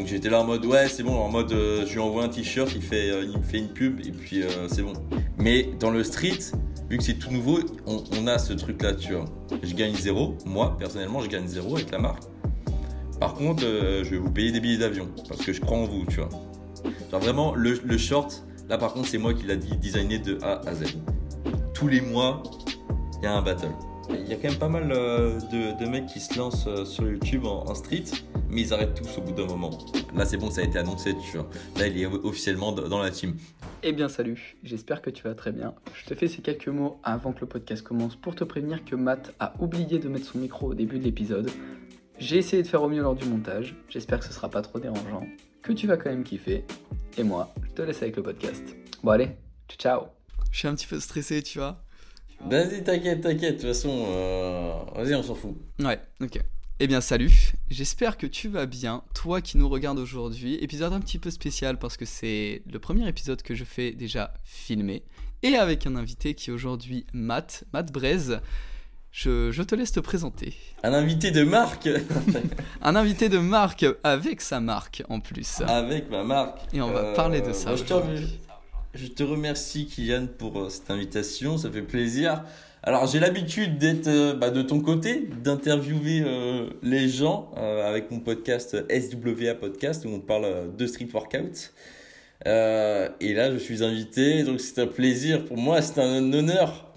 Donc j'étais là en mode ouais c'est bon, en mode euh, je lui envoie un t-shirt, il, fait, euh, il me fait une pub et puis euh, c'est bon. Mais dans le street, vu que c'est tout nouveau, on, a ce truc là, tu vois. Je gagne zéro, moi personnellement je gagne zéro avec la marque. Par contre, je vais vous payer des billets d'avion parce que je crois en vous, tu vois. Genre vraiment, le, le short, là par contre, c'est moi qui l'a designé de A à Z. Tous les mois, il y a un battle. Il y a quand même pas mal euh, de, de mecs qui se lancent euh, sur YouTube en, en street, mais ils arrêtent tous au bout d'un moment. Là, c'est bon, ça a été annoncé, tu vois. Là, il est officiellement dans la team. Eh bien salut, j'espère que tu vas très bien. Je te fais ces quelques mots avant que le podcast commence pour te prévenir que Matt a oublié de mettre son micro au début de l'épisode. J'ai essayé de faire au mieux lors du montage, j'espère que ce sera pas trop dérangeant, que tu vas quand même kiffer. Et moi, je te laisse avec le podcast. Bon allez, ciao Je suis un petit peu stressé, tu vois. Vas-y, t'inquiète, t'inquiète. De toute façon, euh, vas-y, on s'en fout. Ouais, ok. Eh bien salut, j'espère que tu vas bien, toi qui nous regardes aujourd'hui. Épisode un petit peu spécial parce que c'est le premier épisode que je fais déjà filmé. Et avec un invité qui est aujourd'hui Matt, Matt Braise. Je, je te laisse te présenter. Un invité de marque Un invité de marque avec sa marque en plus. avec ma marque. Et on va parler de ça bah, je, te, aujourd'hui. Je te remercie, Kylian, pour euh, cette invitation. Ça fait plaisir. Alors, j'ai l'habitude d'être euh, bah, de ton côté, d'interviewer euh, les gens euh, avec mon podcast SWA Podcast où on parle euh, de street workout. Euh, et là, je suis invité, donc c'est un plaisir pour moi, c'est un honneur.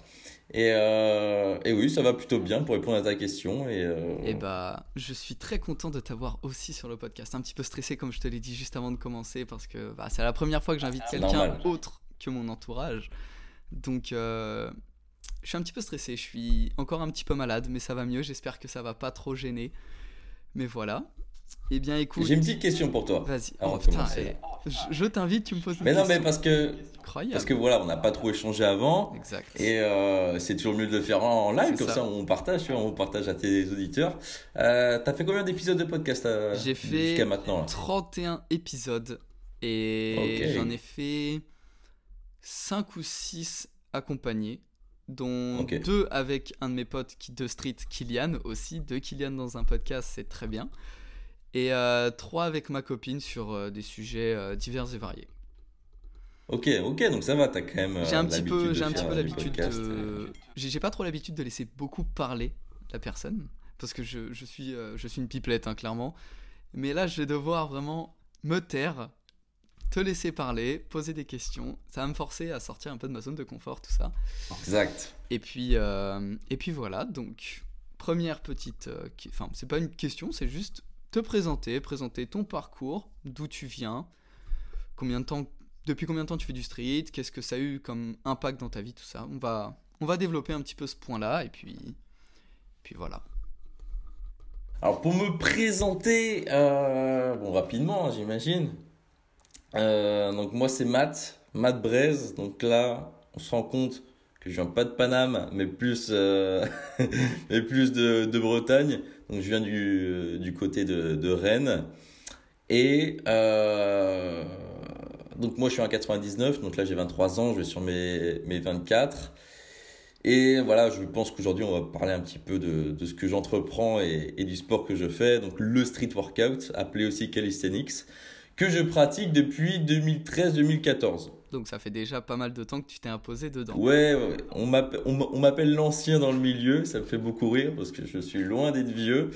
Et, euh, et oui, ça va plutôt bien pour répondre à ta question. Et, euh, Et bah, je suis très content de t'avoir aussi sur le podcast. Un petit peu stressé, comme je te l'ai dit juste avant de commencer, parce que bah, c'est la première fois que j'invite C'est quelqu'un autre que mon entourage. Donc, euh, je suis un petit peu stressé. Je suis encore un petit peu malade, mais ça va mieux. J'espère que ça va pas trop gêner. Mais voilà. Eh bien, écoute. J'ai une petite question pour toi. Vas-y. Oh, eh, je, je t'invite, tu me poses une Mais non, mais question. parce que, Incroyable. parce que voilà, on n'a pas trop échangé avant. Exact. Et euh, c'est toujours mieux de le faire en live, comme ça. ça. on partage, on partage à tes auditeurs. Euh, T'as fait combien d'épisodes de podcast euh, J'ai fait jusqu'à maintenant là? 31 épisodes et j'en ai fait 5 ou 6 accompagnés, dont Ok. deux avec un de mes potes qui, de street, Kylian aussi. Deux Kylian dans un podcast, c'est très bien. Et euh, trois avec ma copine sur euh, des sujets euh, divers et variés. Ok, ok, donc ça va, t'as quand même. euh, J'ai un petit peu, j'ai un petit peu l'habitude de. J'ai pas trop l'habitude de laisser beaucoup parler la personne. Parce que je, je suis, euh, je suis une pipelette, hein, clairement. Mais là, je vais devoir vraiment me taire, te laisser parler, poser des questions. Ça va me forcer à sortir un peu de ma zone de confort, tout ça. Exact. Et puis, euh, et puis voilà. Donc, première petite. euh, Enfin, c'est pas une question, c'est juste te présenter, présenter ton parcours, d'où tu viens, depuis combien de temps tu fais du street, qu'est-ce que ça a eu comme impact dans ta vie, tout ça. On va, on va développer un petit peu ce point-là, et puis, puis voilà. Alors pour me présenter, euh, bon rapidement, hein, j'imagine. Euh, donc moi c'est Matt, Matt Braise. Donc là, on se rend compte que je viens pas de Paname, mais plus, euh, mais plus de Bretagne. Donc je viens du, côté de, Rennes. Et euh, donc moi je suis en 99, donc là j'ai 23 ans, je vais sur mes, mes 24. Et voilà, je pense qu'aujourd'hui, on va parler un petit peu de, de ce que j'entreprends et, et du sport que je fais. Donc, le street workout, appelé aussi calisthenics, que je pratique depuis 2013-2014. Donc ça fait déjà pas mal de temps que tu t'es imposé dedans. Ouais, ouais, on m'appelle, l'ancien dans le milieu, ça me fait beaucoup rire parce que je suis loin d'être vieux.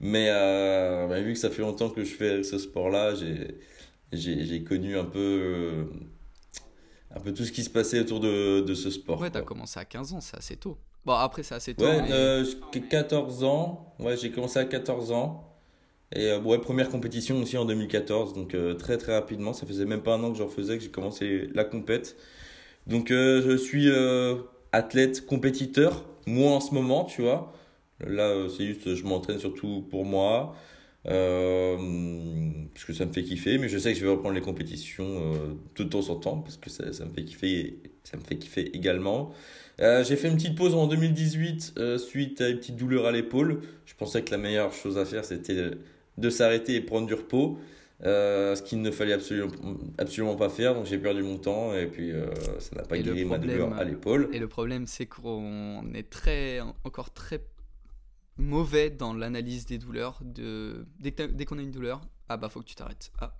Mais euh, bah, vu que ça fait longtemps que je fais ce sport-là, j'ai, connu un peu, euh, un peu tout ce qui se passait autour de, de ce sport. Ouais, t'as commencé à 15 ans, c'est assez tôt. Bon, après, c'est assez tôt. Ouais, mais- euh, j'ai 14 ans. Ouais, j'ai commencé à 14 ans. Et euh, ouais, première compétition aussi en 2014. Donc euh, très très rapidement. Ça faisait même pas un an que j'en faisais que j'ai commencé la compète. Donc euh, je suis euh, athlète compétiteur. Moi en ce moment, tu vois. Là, c'est juste, je m'entraîne surtout pour moi. Parce que ça me fait kiffer. Mais je sais que je vais reprendre les compétitions de temps en temps. Parce que ça, ça me fait kiffer. Ça me fait kiffer également. J'ai fait une petite pause en 2018 euh, suite à une petite douleur à l'épaule. Je pensais que la meilleure chose à faire c'était de, s'arrêter et prendre du repos, euh, ce qu'il ne fallait absolument, absolument pas faire. Donc j'ai perdu mon temps et puis euh, ça n'a pas Et guéri ma douleur à l'épaule. Et le problème, c'est qu'on est très, encore très mauvais dans l'analyse des douleurs. De... Dès qu'on a une douleur, ah bah faut que tu t'arrêtes. Ah.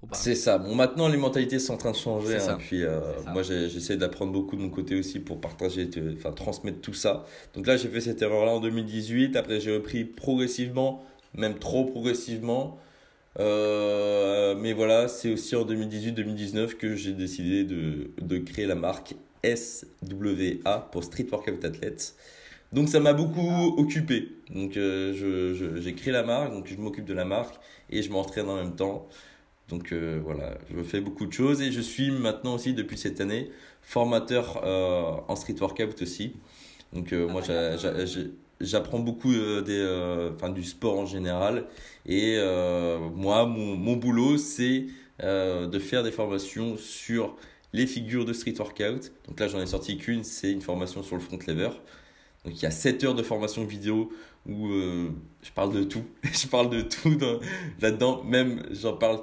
Bon, bah. C'est ça. Bon, maintenant les mentalités sont en train de changer. Hein, puis euh, moi j'essaie d'apprendre beaucoup de mon côté aussi pour partager, enfin transmettre tout ça. Donc là j'ai fait cette erreur là en 2018. Après j'ai repris progressivement, même trop progressivement. Euh, mais voilà, c'est aussi en 2018-2019 que j'ai décidé de, de, créer la marque SWA pour Street Workout Athletes. Donc ça m'a beaucoup occupé. Donc euh, j'ai créé la marque, donc je m'occupe de la marque et je m'entraîne en même temps. Donc euh, voilà, je fais beaucoup de choses et je suis maintenant aussi depuis cette année formateur en street workout aussi. Donc moi j'apprends beaucoup des, enfin, du sport en général et euh, moi, mon, mon boulot, c'est euh, de faire des formations sur les figures de street workout. Donc là, j'en ai sorti qu'une, c'est une formation sur le front lever. Donc il y a 7 heures de formation vidéo où euh, je parle de tout. je parle de tout là-dedans. Même, j'en parle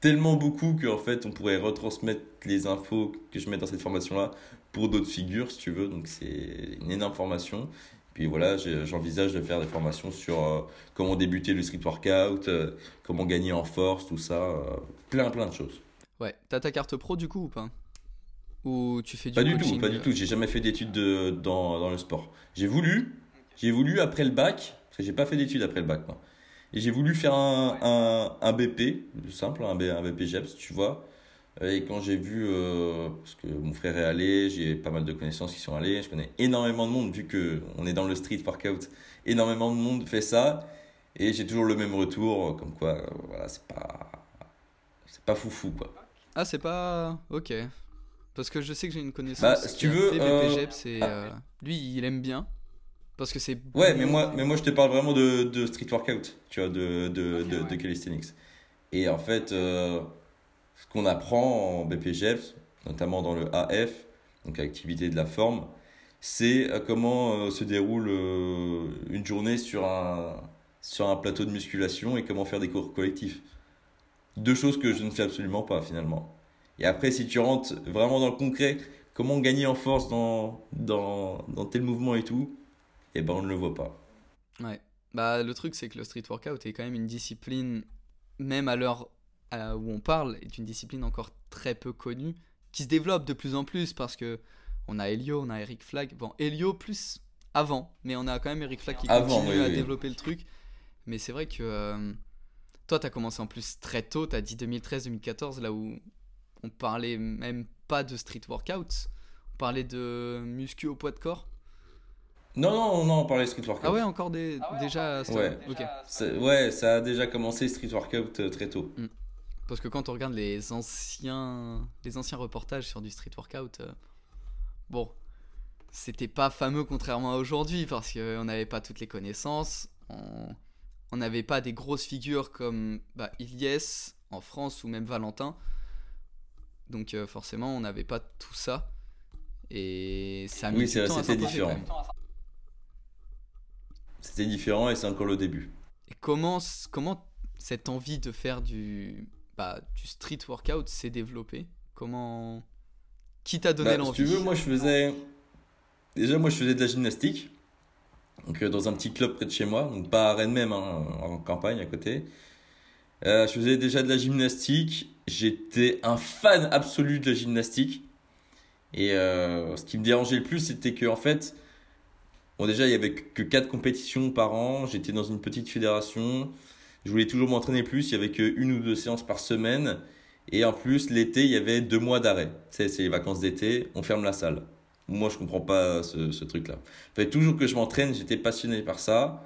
tellement beaucoup qu'en fait, on pourrait retransmettre les infos que je mets dans cette formation-là pour d'autres figures, si tu veux. Donc c'est une énorme formation. Puis voilà, j'envisage de faire des formations sur euh, comment débuter le street workout, euh, comment gagner en force, tout ça, euh, plein plein de choses. Ouais, t'as ta carte pro du coup ou pas? Ou tu fais du Pas du tout, pas du tout. J'ai jamais fait d'études de, dans, dans, le sport. J'ai voulu, j'ai voulu après le bac, parce que j'ai pas fait d'études après le bac, moi. Et j'ai voulu faire un, un, un BP, simple, un, un BP GEPS, tu vois. Et quand j'ai vu, euh, parce que mon frère est allé, j'ai pas mal de connaissances qui sont allées, je connais énormément de monde, vu qu'on est dans le street workout, énormément de monde fait ça, et j'ai toujours le même retour, comme quoi, euh, voilà, c'est pas. C'est pas foufou, quoi. Ah, c'est pas. Ok. Parce que je sais que j'ai une connaissance. Bah, si tu veux. Euh... et, ah. lui, il aime bien. Parce que c'est. Ouais, mais moi, mais moi, je te parle vraiment de, de street workout, tu vois, de, de, de, de calisthenics. Et en fait. Ce qu'on apprend en BPGEPS, notamment dans le AF, donc activité de la forme, c'est euh, comment euh, se déroule euh, une journée sur un, sur un plateau de musculation et comment faire des cours collectifs. Deux choses que je ne fais absolument pas finalement. Et après, si tu rentres vraiment dans le concret, comment gagner en force dans, dans, dans tel mouvement et tout, eh ben on ne le voit pas. Bah, le truc, c'est que le street workout est quand même une discipline, même à l'heure où on parle est une discipline encore très peu connue, qui se développe de plus en plus parce que on a Elio, on a Eric Flag. Bon, Elio plus avant, mais on a quand même Eric Flag qui continue à développer le truc. Mais c'est vrai que euh, toi, tu as commencé en plus très tôt, tu as dit 2013-2014, là où on parlait même pas de street workout, on parlait de muscu au poids de corps. Non, non, non, on parlait de street workout. Ah ouais, encore des, ah déjà, ouais. ouais, ça a déjà commencé street workout euh, très tôt. Mm. Parce que quand on regarde les anciens, les anciens reportages sur du street workout, euh, bon, c'était pas fameux contrairement à aujourd'hui parce qu'on n'avait pas toutes les connaissances. On n'avait pas des grosses figures comme bah, Ilyes en France ou même Valentin. Donc euh, forcément, on n'avait pas tout ça. Et ça Oui, c'était différent. C'était différent et c'est encore le début. Et comment, comment cette envie de faire du, du street workout s'est développé Comment Qui t'a donné l'envie bah, Si tu veux, moi je faisais déjà moi je faisais de la gymnastique. Donc euh, dans un petit club près de chez moi, donc pas à Rennes même, hein, en campagne à côté. Euh, je faisais déjà de la gymnastique. J'étais un fan absolu de la gymnastique. Et euh, ce qui me dérangeait le plus, c'était que en fait, bon déjà il y avait que 4 compétitions par an. J'étais dans une petite fédération. Je voulais toujours m'entraîner plus. Il y avait qu'une ou deux séances par semaine. Et en plus, l'été, il y avait deux mois d'arrêt. C'est les vacances d'été, on ferme la salle. Moi, je comprends pas ce, ce truc-là. Fallait toujours que je m'entraîne, j'étais passionné par ça.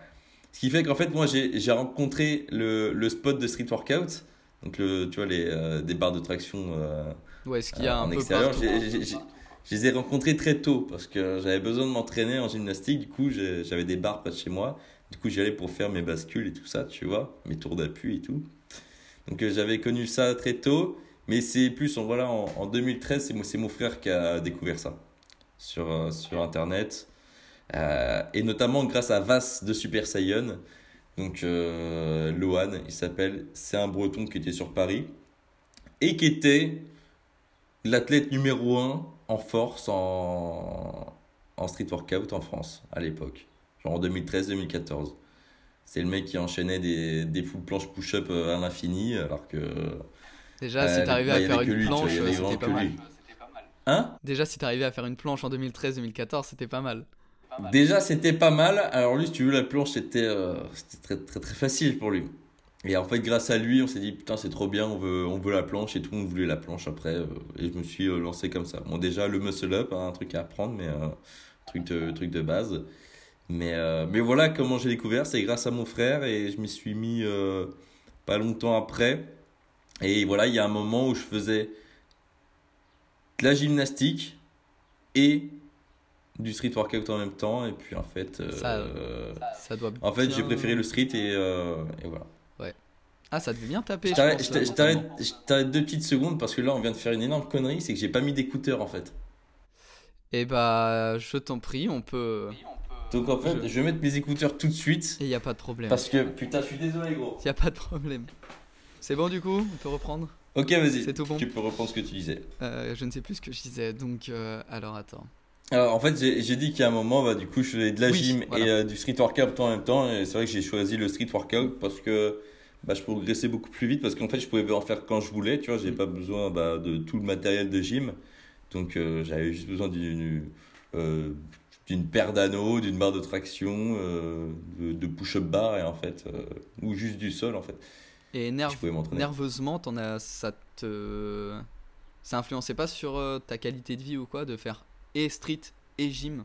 Ce qui fait qu'en fait, moi, j'ai rencontré le, le, spot de street workout. Donc, le, tu vois, les, euh, des barres de traction euh, ouais, ce qu'il y a en un extérieur. Je les ai rencontrés très tôt parce que j'avais besoin de m'entraîner en gymnastique. Du coup, j'avais des barres près de chez moi. Du coup, j'y allais pour faire mes bascules et tout ça, tu vois, mes tours d'appui et tout. Donc, euh, j'avais connu ça très tôt, mais c'est plus, en, voilà, en, 2013, c'est mon, frère qui a découvert ça sur, euh, sur Internet. Euh, et notamment grâce à Vas de Super Saiyan. Donc, Lohan, il s'appelle. C'est un breton qui était sur Paris et qui était l'athlète numéro 1 en force en, en street workout en France à l'époque en 2013-2014. c'est le mec qui enchaînait des, des full planches push-up à l'infini, alors que. Déjà, si t'arrivais bah, à y faire une planche, avait c'était pas mal. Hein? Déjà, si t'arrivais à faire une planche en 2013-2014, c'était pas mal. Déjà, c'était pas mal. Alors lui, si tu veux, la planche, c'était euh, très, très très facile pour lui. Et en fait, grâce à lui, on s'est dit, putain, c'est trop bien, on veut, on veut la planche et tout le monde voulait la planche après. euh, et je me suis euh, lancé comme ça. Bon, déjà, le muscle up, hein, un truc à apprendre, mais euh, truc, de, truc de base. Mais, euh, mais voilà comment j'ai découvert, c'est grâce à mon frère et je m'y suis mis euh, pas longtemps après. Et voilà, il y a un moment où je faisais de la gymnastique et du street workout en même temps. Et puis en fait, euh, Ça- Ça doit en fait j'ai préféré le street et, et voilà. Ah, ça devait bien taper. Je t'arrête- deux petites secondes parce que là on vient de faire une énorme connerie, c'est que j'ai pas mis d'écouteurs en fait. Eh bah, je t'en prie, on peut. Donc en fait, Je- je vais mettre mes écouteurs tout de suite Et y a pas de problème. parce que putain, je suis désolé gros. Y a pas de problème. C'est bon du coup On peut reprendre? Ok, vas-y. C'est tout bon? Tu peux reprendre ce que tu disais. Euh, Je ne sais plus ce que je disais, donc euh, alors attends. Alors en fait, j'ai dit qu'il y a un moment, bah, du coup, je faisais de la Oui, gym voilà. et euh, du street workout en même temps. Et c'est vrai que j'ai choisi le street workout parce que bah, je progressais beaucoup plus vite parce qu'en fait, je pouvais en faire quand je voulais. Tu vois, j'ai Mm. pas besoin bah, de tout le matériel de gym. Donc euh, j'avais juste besoin d'une euh, d'une paire d'anneaux, d'une barre de traction, euh, de, de push-up bar et en fait, euh, ou juste du sol en fait. Et nerve- nerveusement, t'en as, ça te. Ça influençait pas sur euh, ta qualité de vie ou quoi de faire et street et gym?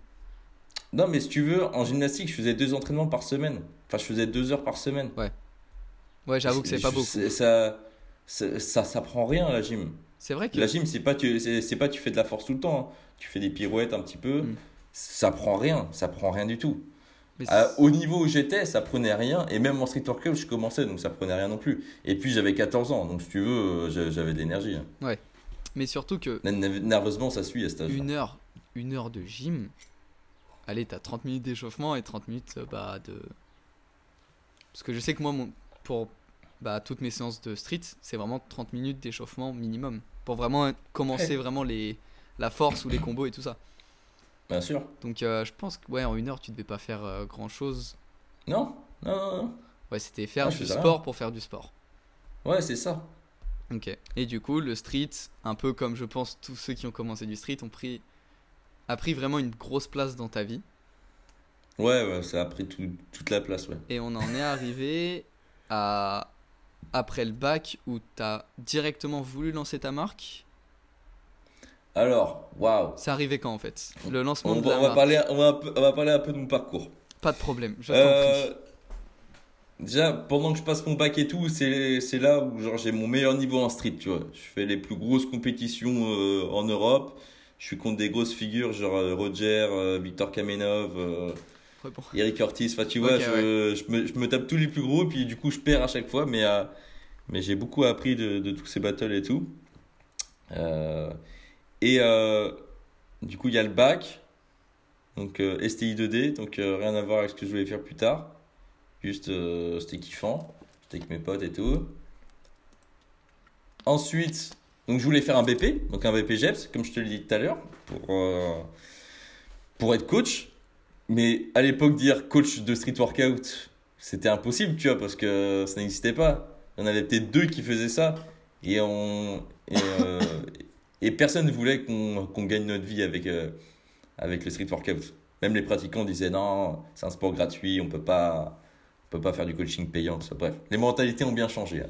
Non, mais si tu veux, en gymnastique, je faisais deux entraînements par semaine. Enfin, je faisais deux heures par semaine. Ouais, j'avoue que c'est pas beaucoup. Ça, ça, ça, ça prend rien la gym. C'est vrai que. La gym, c'est pas tu, c'est pas tu fais de la force tout le temps. hein. Tu fais des pirouettes un petit peu. Mm. Ça prend rien. Ça prend rien du tout. c'est- au niveau où j'étais, ça prenait rien. Et même en street workout, je commençais, donc ça prenait rien non plus. Et puis j'avais 14 ans, donc si tu veux, euh, j'a- j'avais de l'énergie. hein. Mais surtout que Ner- Nerveusement, ça suit à cet âge. une heure, une heure de gym, allez, t'as 30 minutes d'échauffement et 30 minutes euh, bah, de. Parce que je sais que moi, mon, pour bah, toutes mes séances de street, c'est vraiment 30 minutes d'échauffement minimum. Pour vraiment commencer vraiment les, la force ou les combos et tout ça. Bien sûr. Donc euh, je pense que ouais, en une heure, tu devais pas faire grand chose. Non, non, non, non. Ouais, c'était faire Ah, du sport rien. pour faire du sport. Ouais, c'est ça. Ok. Et du coup, le street, un peu comme je pense tous ceux qui ont commencé du street, ont pris, a pris vraiment une grosse place dans ta vie. Ouais, ouais, ça a pris tout- toute la place, ouais. Et on en est arrivé à après le bac où t'as directement voulu lancer ta marque. Alors, waouh. C'est arrivé quand en fait Le lancement On, de la on va marque. parler, on, va, on parler un peu de mon parcours. Pas de problème, Euh, déjà, pendant que je passe mon bac et tout, c'est c'est là où genre j'ai mon meilleur niveau en street, tu vois. Je fais les plus grosses compétitions euh, en Europe. Je suis contre des grosses figures, genre euh, Roger, euh, Victor Kamenov, euh. Eric Ortiz. Enfin, tu vois, je, je me, je me tape tous les plus gros, puis du coup, je perds à chaque fois. Mais, mais j'ai beaucoup appris de, de tous ces battles et tout. Euh, et euh, du coup, il y a le bac. Donc euh, STI 2D, donc euh, rien à voir avec ce que je voulais faire plus tard. Juste, c'était kiffant. J'étais avec mes potes et tout. Ensuite, donc je voulais faire un BP, donc un BP GEPS, comme je te l'ai dit tout à l'heure, pour, pour être coach. Mais à l'époque, dire coach de street workout, c'était impossible, tu vois, parce que ça n'existait pas. Il y en avait peut-être deux qui faisaient ça. Et, on, et personne ne voulait qu'on qu'on gagne notre vie avec, euh, avec le street workout. Même les pratiquants disaient non, c'est un sport gratuit, on peut pas, peut pas faire du coaching payant. Bref, les mentalités ont bien changé. hein.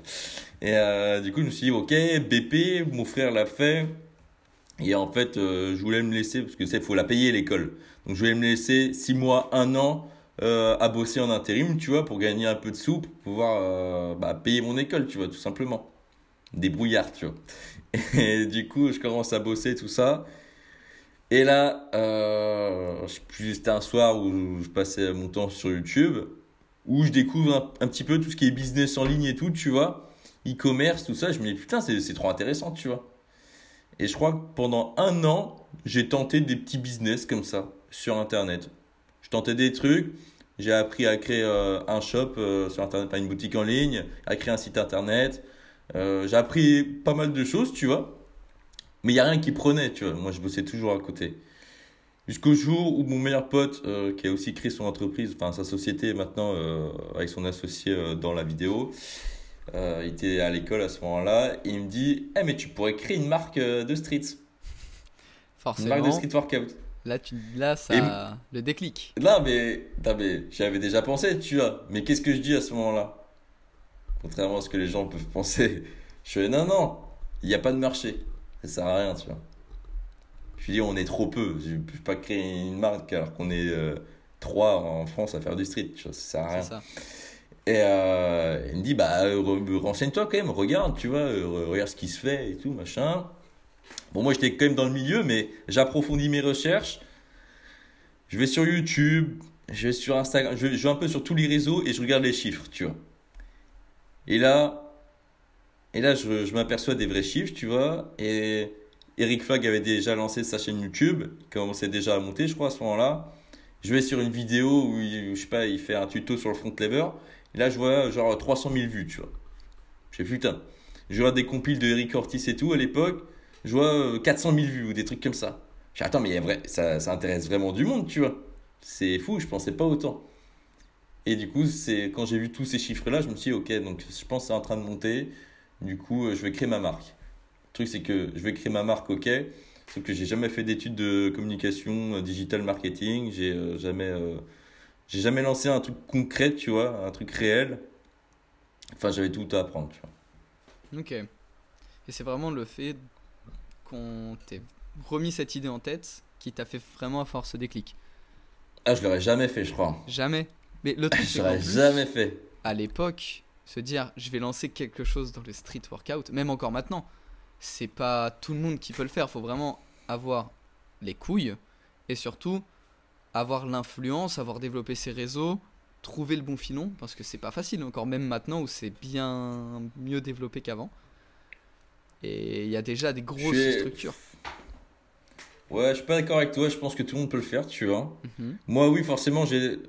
Et euh, du coup, je me suis dit, ok, BP, mon frère l'a fait. Et en fait, euh, je voulais me laisser, parce que c'est, faut la payer l'école. Donc je voulais me laisser 6 mois, 1 an à bosser en intérim, tu vois, pour gagner un peu de sous, pour pouvoir bah, payer mon école, tu vois, tout simplement. Des brouillards, tu vois. Et du coup, je commence à bosser, tout ça. Et là, euh, c'était un soir où je passais mon temps sur YouTube, où je découvre un, petit peu tout ce qui est business en ligne et tout, tu vois, e-commerce, tout ça. Je me dis, putain, c'est c'est trop intéressant, tu vois. Et je crois que pendant un an, j'ai tenté des petits business comme ça, sur Internet. Je tentais des trucs, j'ai appris à créer euh, un shop euh, sur Internet, pas une boutique en ligne, à créer un site Internet. Euh, j'ai appris pas mal de choses, tu vois. Mais il n'y a rien qui prenait, tu vois. Moi, je bossais toujours à côté. Jusqu'au jour où mon meilleur pote, euh, qui a aussi créé son entreprise, enfin sa société maintenant euh, avec son associé dans la vidéo, il était à l'école à ce moment-là, et il me dit Eh, mais tu pourrais créer une marque de streets. Forcément. Une marque de street workout. Là, tu, là ça. Le déclic. Non, mais, mais j'y avais déjà pensé, tu vois. Mais qu'est-ce que je dis à ce moment-là? Contrairement à ce que les gens peuvent penser, je fais Non, non, il n'y a pas de marché. Ça sert à rien, tu vois. Je dis, on est trop peu. Je ne peux pas créer une marque alors qu'on est euh, trois en France à faire du street. Tu vois, ça sert à rien. Ça. Et euh, il me dit, bah, renseigne-toi quand même, regarde, tu vois, regarde ce qui se fait et tout, machin. Bon, moi, j'étais quand même dans le milieu, mais j'approfondis mes recherches. Je vais sur YouTube, je vais sur Instagram, je vais, un peu sur tous les réseaux et je regarde les chiffres, tu vois. Et là, et là, je, je m'aperçois des vrais chiffres, tu vois. Et Eric Flag avait déjà lancé sa chaîne YouTube, il commençait déjà à monter, je crois, à ce moment-là. Je vais sur une vidéo où, je sais pas, il fait un tuto sur le front lever. Et là, je vois genre 300 000 vues, tu vois. Je fais putain. Je vois des compiles de Eric Ortiz et tout à l'époque. Je vois 400 euh, 000 vues ou des trucs comme ça. Je dis, attends, mais vrai, ça, ça intéresse vraiment du monde, tu vois. C'est fou, je pensais pas autant. Et du coup, c'est quand j'ai vu tous ces chiffres-là, je me suis dit, ok, donc je pense que c'est en train de monter. Du coup, euh, je vais créer ma marque truc, c'est que je vais créer ma marque, ok. Sauf que j'ai jamais fait d'études de communication, euh, digital marketing. J'ai euh, jamais, euh, j'ai jamais lancé un truc concret, tu vois, un truc réel. Enfin, j'avais tout à apprendre, tu vois. Ok. Et c'est vraiment le fait qu'on t'ait remis cette idée en tête qui t'a fait vraiment à force déclic? Ah, je l'aurais jamais fait, je crois. Jamais? Mais le truc, l'aurais jamais fait. À l'époque, se dire, je vais lancer quelque chose dans le street workout, même encore maintenant c'est pas tout le monde qui peut le faire. Il faut vraiment avoir les couilles et surtout avoir l'influence, avoir développé ses réseaux, trouver le bon filon parce que c'est pas facile encore même maintenant où c'est bien mieux développé qu'avant. Et il y a déjà des grosses structures. Ouais, je suis pas d'accord avec toi. Je pense que tout le monde peut le faire, tu vois. Mhm. Moi, oui, forcément, j'ai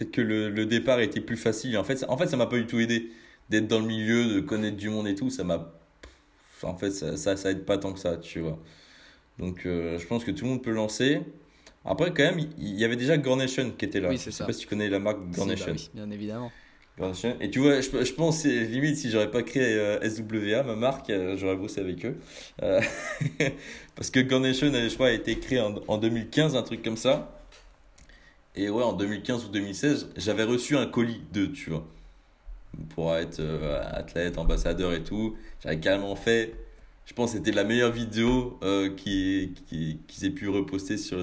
peut-être que le, le, départ était plus facile. En fait, ça, en fait, ça m'a pas du tout aidé d'être dans le milieu, de connaître du monde et tout. Ça m'a en fait, ça, ça, aide pas tant que ça, tu vois. Donc, euh, je pense que tout le monde peut lancer. Après, quand même, il y, avait déjà Gornation qui était là. Oui, c'est je sais pas si tu connais la marque Gornation. Bah oui, bien évidemment. Et tu vois, je, je pense, limite, si j'aurais pas créé euh, SWA, ma marque, euh, j'aurais bossé avec eux. parce que Gornation, je crois, a été créé en, en 2015, un truc comme ça. Et ouais, en 2015 ou 2016, j'avais reçu un colis d'eux, tu vois pour être euh, athlète, ambassadeur et tout. J'avais carrément fait, je pense que c'était la meilleure vidéo euh, qu'ils qui, qui aient pu reposter sur,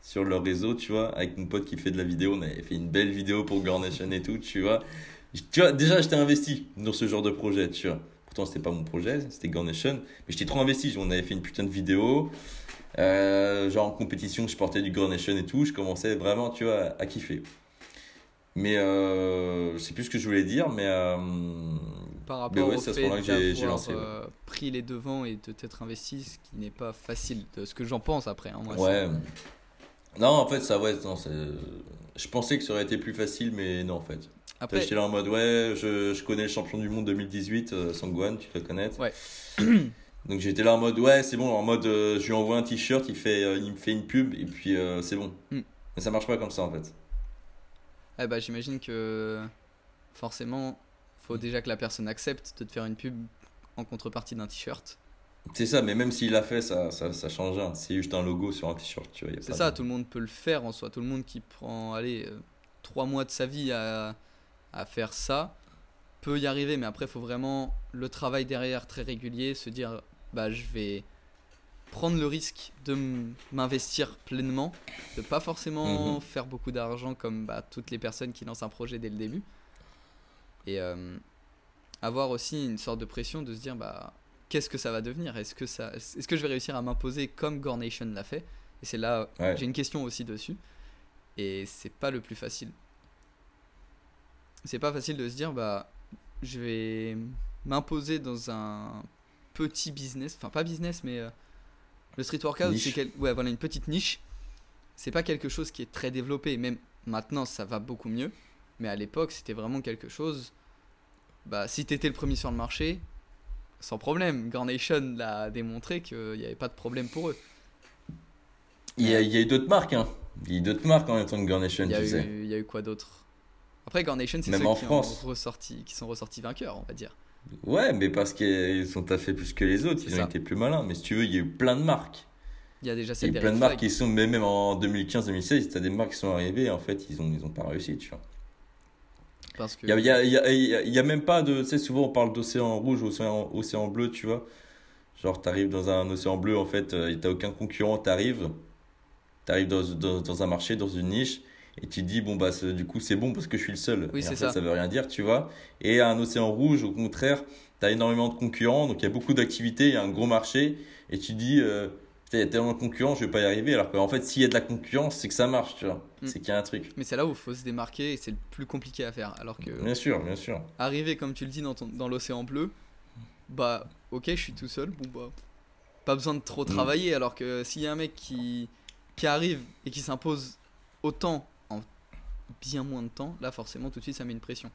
sur leur réseau, tu vois, avec mon pote qui fait de la vidéo. On avait fait une belle vidéo pour Garnation et tout, tu vois. Tu vois, déjà, j'étais investi dans ce genre de projet, tu vois. Pourtant, c'était pas mon projet, c'était Garnation. Mais j'étais trop investi. On avait fait une putain de vidéo. Euh, genre en compétition, je portais du Garnation et tout. Je commençais vraiment, tu vois, à kiffer. Mais euh, je sais plus ce que je voulais dire, mais. Euh, Par rapport au fait d'avoir euh, pris les devants et de t'être investi, ce qui n'est pas facile, de ce que j'en pense après. Hein, moi, ouais. Non, en fait, ça, ouais, non, je pensais que ça aurait été plus facile, mais non, en fait. Après, j'étais là en mode, ouais, je, je, connais le champion du monde 2018, euh, Sangwan, tu le connais. Ouais. Donc j'étais là en mode, ouais, c'est bon, en mode, je lui envoie un t-shirt, il, fait, il me fait une pub, et puis c'est bon. Mm. Mais ça marche pas comme ça, en fait. Eh bah, j'imagine que forcément, faut déjà que la personne accepte de te faire une pub en contrepartie d'un t-shirt. C'est ça, mais même s'il l'a fait, ça, ça, ça change rien. C'est juste un logo sur un t-shirt, tu vois. C'est ça, tout le monde peut le faire en soi. Tout le monde qui prend, allez, euh, trois mois de sa vie à, à faire ça peut y arriver, mais après, faut vraiment le travail derrière très régulier, se dire, bah, je vais prendre le risque de m'investir pleinement, de pas forcément mhm. faire beaucoup d'argent comme bah, toutes les personnes qui lancent un projet dès le début. Et euh, avoir aussi une sorte de pression de se dire bah, qu'est-ce que ça va devenir? Est-ce que, ça, est que je vais réussir à m'imposer comme Gornation l'a fait? Et c'est là, j'ai une question aussi dessus. Et c'est pas le plus facile. C'est pas facile de se dire bah, je vais m'imposer dans un petit business, enfin pas business mais... Euh, le street workout, c'est ouais, voilà, une petite niche. C'est pas quelque chose qui est très développé. Même maintenant, ça va beaucoup mieux. Mais à l'époque, c'était vraiment quelque chose. Bah, si t'étais le premier sur le marché, sans problème. Garnation l'a démontré qu'il n'y avait pas de problème pour eux. Il y a, il y a eu d'autres marques, hein. Il y a eu d'autres marques en même temps que Garnation, tu sais. il y a eu quoi d'autre? Après, Garnation, c'est ceux en qui, France. ont ressorti, qui sont ressortis vainqueurs, on va dire. Ouais, mais parce qu'ils sont taffés plus que les autres, ils ont été plus malins. Mais si tu veux, il y a eu plein de marques. Il y a déjà Il y a celle eu des plein de marques qui sont, mais même en 2015-2016, t'as des marques qui sont arrivées, en fait, ils ont, ils ont pas réussi, tu vois. Parce que Il y a, a, a, a- même pas de. Tu sais, souvent on parle d'océan rouge, océan, océan bleu, tu vois. Genre, t'arrives dans un océan bleu, en fait, euh, et t'as aucun concurrent, t'arrives. T'arrives dans, dans, dans un marché, dans une niche, et tu te dis, bon, bah, du coup, c'est bon parce que je suis le seul. Oui, et en c'est fait, ça. ça veut rien dire, tu vois. Et à un océan rouge, au contraire, t'as énormément de concurrents, donc il y a beaucoup d'activités, il y a un gros marché, et tu te dis, euh, il y a tellement de concurrents, je vais pas y arriver. Alors qu'en fait, s'il y a de la concurrence, c'est que ça marche, tu vois. Mm. C'est qu'il y a un truc. Mais c'est là où il faut se démarquer et c'est le plus compliqué à faire. Alors que Bien sûr, bien sûr. arriver, comme tu le dis, dans, ton- dans l'océan bleu, bah ok, je suis tout seul, bon bah pas besoin de trop Mm. travailler. Alors que s'il y a un mec qui, qui arrive et qui s'impose autant bien moins de temps, là forcément tout de suite ça met une pression.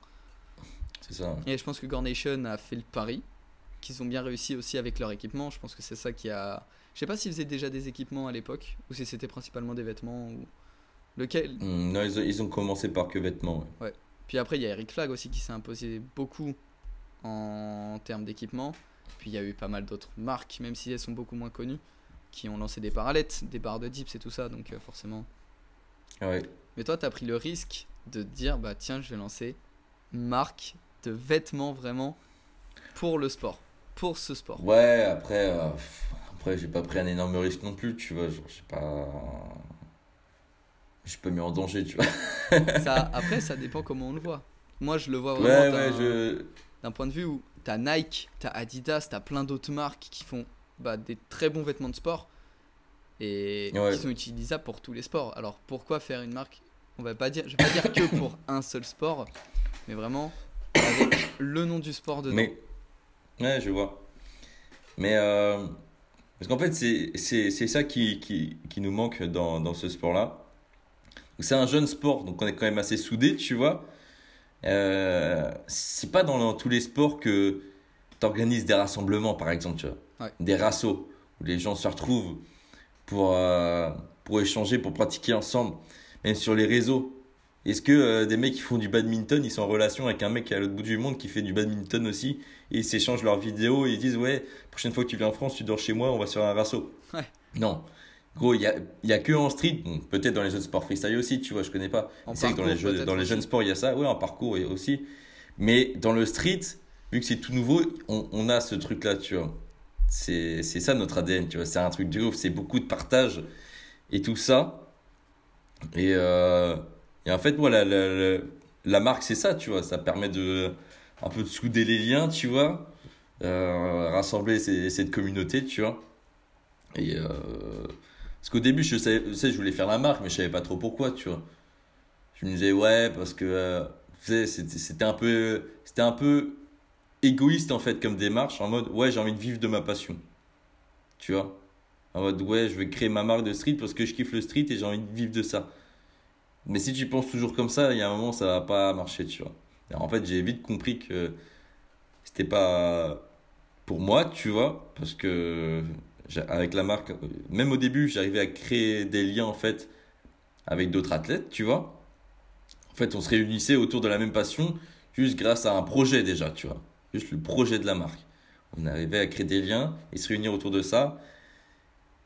C'est ça. Et je pense que Gornation a fait le pari, qu'ils ont bien réussi aussi avec leur équipement. Je pense que c'est ça qui a. Je sais pas s'ils faisaient déjà des équipements à l'époque ou si c'était principalement des vêtements ou lequel. Mm, Non, ils ont, ils ont commencé par que vêtements. ouais. Puis après, il y a Eric Flag aussi qui s'est imposé beaucoup en termes d'équipement. Puis il y a eu pas mal d'autres marques, même si elles sont beaucoup moins connues, qui ont lancé des parallettes, des barres de dips et tout ça, donc euh, forcément. Ouais. Mais toi, tu as pris le risque de te dire, bah tiens, je vais lancer une marque de vêtements vraiment pour le sport, pour ce sport. Ouais, après, euh, après j'ai pas pris un énorme risque non plus, tu vois. Genre, je sais pas. Je peux mis en danger, tu vois. Ça, après, ça dépend comment on le voit. Moi, je le vois vraiment Ouais, d'un- ouais, je. d'un point de vue où t'as Nike, t'as Adidas, t'as plein d'autres marques qui font bah, des très bons vêtements de sport et Ouais. qui sont utilisables pour tous les sports. Alors pourquoi faire une marque On va pas dire, je vais pas dire que pour un seul sport, mais vraiment avec le nom du sport dedans. Mais. Ouais, je vois. Mais. euh, Parce qu'en fait, c'est ça qui, qui, qui nous manque dans, dans ce sport-là. C'est un jeune sport, donc on est quand même assez soudés, tu vois. Euh, c'est pas dans, tous les sports que tu organises des rassemblements, par exemple, tu vois. Ouais. Des rassos, où les gens se retrouvent pour, euh, pour échanger, pour pratiquer ensemble, sur les réseaux. Est-ce que euh, des mecs qui font du badminton, ils sont en relation avec un mec qui est à l'autre bout du monde qui fait du badminton aussi, et ils s'échangent leurs vidéos et ils disent Ouais, prochaine fois que tu viens en France, tu dors chez moi, on va sur un rasso. Ouais. Non. Gros, il y a, y a que en street, bon, peut-être dans les autres sports freestyle aussi, tu vois, je connais pas. C'est que dans les, parcours, jeux, dans les peut-être jeunes sports, il y a ça, ouais, en parcours et aussi. Mais dans le street, vu que c'est tout nouveau, on, on a ce truc-là, tu vois. C'est c'est ça notre ADN, tu vois. C'est un truc de ouf, c'est beaucoup de partage et tout ça. Et, euh, et en fait, moi, la, la, la- marque, c'est ça, tu vois. Ça permet de un peu de souder les liens, tu vois. Euh, rassembler cette communauté, tu vois. Et euh, parce qu'au début, je savais, tu sais, je voulais faire la marque, mais je savais pas trop pourquoi, tu vois. Je me disais, ouais, parce que c'était un peu, c'était un peu égoïste en fait comme démarche, en mode, ouais, j'ai envie de vivre de ma passion, tu vois? En mode, ouais, je vais créer ma marque de street parce que je kiffe le street et j'ai envie de vivre de ça. Mais si tu penses toujours comme ça, il y a un moment, ça va pas marcher, tu vois. En fait, j'ai vite compris que c'était pas pour moi, tu vois, parce que avec la marque, même au début, j'arrivais à créer des liens en fait avec d'autres athlètes, tu vois. En fait, on se réunissait autour de la même passion, juste grâce à un projet déjà, tu vois. Juste le projet de la marque. On arrivait à créer des liens et se réunir autour de ça.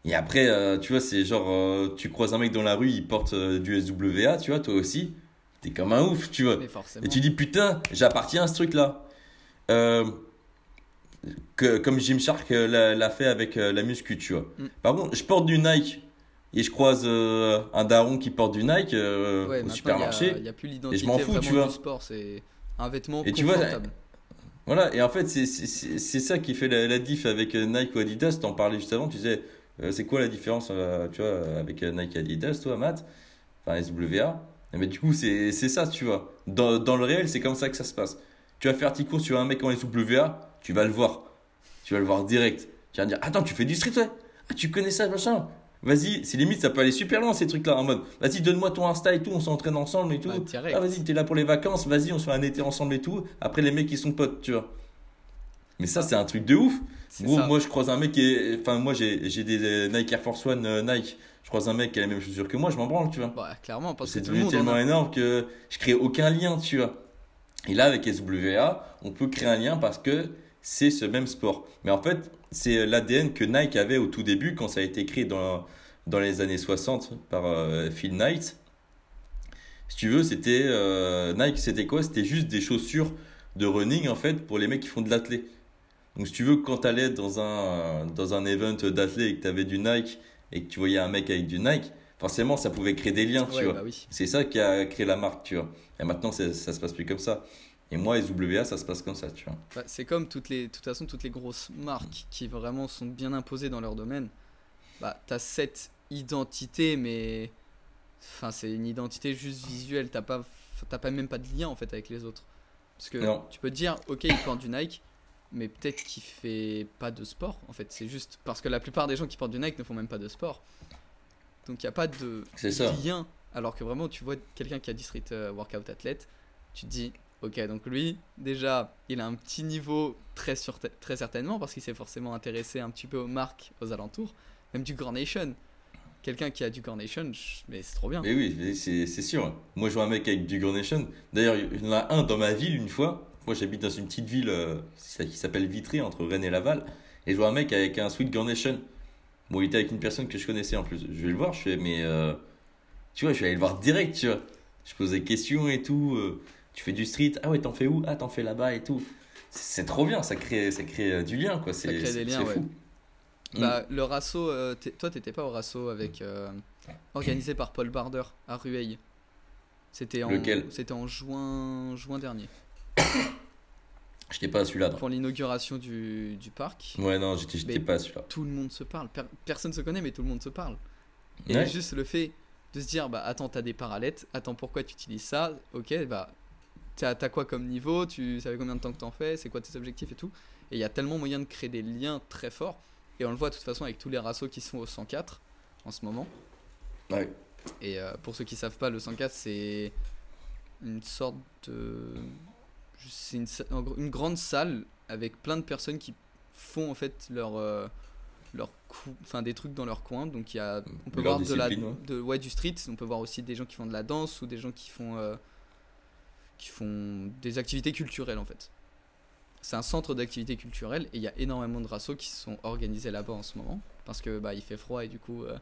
Et après, euh, tu vois, c'est genre, euh, tu croises un mec dans la rue, il porte euh, du SWA, tu vois, toi aussi. T'es comme un ouf, tu vois. Et tu dis putain, j'appartiens à ce truc-là. Euh, que, comme Jim Shark l'a fait avec la muscu, tu vois. Mm. Par contre, je porte du Nike et je croise un daron qui porte du Nike Ouais, au supermarché. A, plus l'identité m'en fous, tu vois. sport, c'est un vêtement Et tu vois. Voilà, et en fait, c'est- ça qui fait la, la diff avec Nike ou Adidas. T'en parlais juste avant, tu disais, c'est quoi la différence, euh, tu vois, avec euh, Nike Adidas, toi, Matt? Enfin, SWA. Mais du coup, c'est c'est ça, tu vois. Dans, dans le réel, c'est comme ça que ça se passe. Tu vas faire tes courses, tu vois un mec en SWA, tu vas le voir. Tu vas le voir direct. Tu vas dire, attends, tu fais du street, ouais Ah, tu connais ça, machin Vas-y, c'est limite, ça peut aller super loin ces trucs-là. En mode, vas-y, donne-moi ton Insta et tout, on s'entraîne ensemble et tout. Ah, vas-y, t'es là pour les vacances, vas-y, on se fait un été ensemble et tout. Après, les mecs, ils sont potes, tu vois. Mais ça, c'est un truc de ouf. C'est Gros, ça. moi, je croise un mec qui est. Enfin, moi, j'ai des euh, Nike Air Force One euh, Nike. Je croise un mec qui a les mêmes chaussures que moi, je m'en branle, tu vois. Bah, clairement, parce que C'est devenu tellement a. énorme que je crée aucun lien, tu vois. Et là, avec SWA, on peut créer un lien parce que c'est ce même sport. Mais en fait, c'est l'ADN que Nike avait au tout début quand ça a été créé dans, dans les années 60 par euh, Phil Knight. Si tu veux, c'était euh, Nike, c'était quoi? C'était juste des chaussures de running en fait pour les mecs qui font de l'athlé. Donc si tu veux, quand tu allais dans un, dans un event d'athlé et que tu avais du Nike et que tu voyais un mec avec du Nike, forcément ça pouvait créer des liens, tu Ouais, vois. bah oui. C'est ça qui a créé la marque, tu vois. Et maintenant, ça se passe plus comme ça. Et moi, SWA, ça se passe comme ça, tu vois. Bah, c'est comme toutes les, de toute façon toutes les grosses marques qui vraiment sont bien imposées dans leur domaine. Bah, t'as cette identité, mais enfin c'est une identité juste visuelle. T'as pas, t'as pas même pas de lien en fait avec les autres. Parce que Non. tu peux te dire, ok, il porte du Nike, mais peut-être qu'il fait pas de sport. En fait, c'est juste parce que la plupart des gens qui portent du Nike ne font même pas de sport. Donc il y a pas de lien. Alors que vraiment, tu vois quelqu'un qui a dit street euh, workout athlète, tu te dis, ok, donc lui, déjà, il a un petit niveau très, sûr, très certainement, parce qu'il s'est forcément intéressé un petit peu aux marques aux alentours, même du Gore Nation. Quelqu'un qui a du Gore Nation, mais c'est trop bien. Mais oui, c'est sûr. Moi, je vois un mec avec du Grand Nation. D'ailleurs, il y en a un dans ma ville une fois. Moi, j'habite dans une petite ville euh, qui s'appelle Vitré, entre Rennes et Laval. Et je vois un mec avec un sweat Grand Nation. Bon, il était avec une personne que je connaissais en plus. Je vais le voir, je fais, mais. euh, tu vois, je vais aller le voir direct, tu vois. Je pose des questions et tout. euh, tu fais du street. Ah ouais, t'en fais où? Ah, t'en fais là-bas et tout. C'est trop bien, ça crée, ça crée du lien, quoi. C'est crée des c'est- liens, c'est ouais. fou. Bah, le rasso, euh, toi, t'étais pas au rasso avec, organisé par Paul Barder à Rueil? C'était en, C'était en juin, juin dernier, Je n'étais pas à celui-là. pour l'inauguration du, du parc. Ouais, non, j'étais j'étais pas à celui-là. tout le monde se parle. Per- personne se connaît, mais tout le monde se parle. Et Ouais. juste le fait de se dire, bah attends, t'as des parallettes, attends, pourquoi tu utilises ça? Ok, bah t'as t'as quoi comme niveau? Tu savais combien de temps que t'en fais? C'est quoi tes objectifs et tout? Et il y a tellement moyen de créer des liens très forts. Et on le voit de toute façon avec tous les rassos qui sont au 104 en ce moment. Ouais. Et euh, pour ceux qui savent pas, le 104 c'est une sorte de. C'est une, grande salle avec plein de personnes qui font en fait leur. euh, leur enfin des trucs dans leur coin. Donc il y a on peut voir de la de ouais du street. On peut voir aussi des gens qui font de la danse ou des gens qui font euh, qui font des activités culturelles en fait. C'est un centre d'activités culturelles et il y a énormément de rassos qui sont organisés là-bas en ce moment parce que bah il fait froid et du coup euh,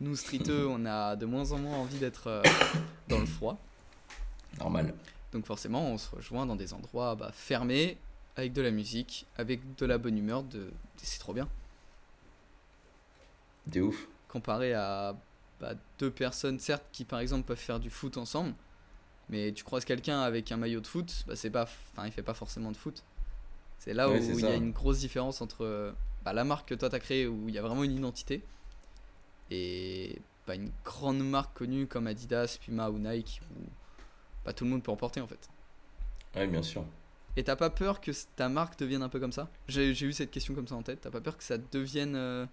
nous streeteux on a de moins en moins envie d'être euh, dans le froid. Normal. Donc forcément on se rejoint dans des endroits bah, fermés avec de la musique avec de la bonne humeur de c'est trop bien T'es ouf. comparé à bah, deux personnes, certes, qui par exemple peuvent faire du foot ensemble, mais tu croises quelqu'un avec un maillot de foot, bah, c'est pas, enfin, il fait pas forcément de foot. C'est là où il y a une grosse différence entre bah, la marque que toi t'as créée, où il y a vraiment une identité, et bah, une grande marque connue comme Adidas, Puma ou Nike, où bah, tout le monde peut en porter en fait. Ouais, bien sûr. Et t'as pas peur que ta marque devienne un peu comme ça? J'ai eu cette question comme ça en tête. T'as pas peur que ça devienne euh,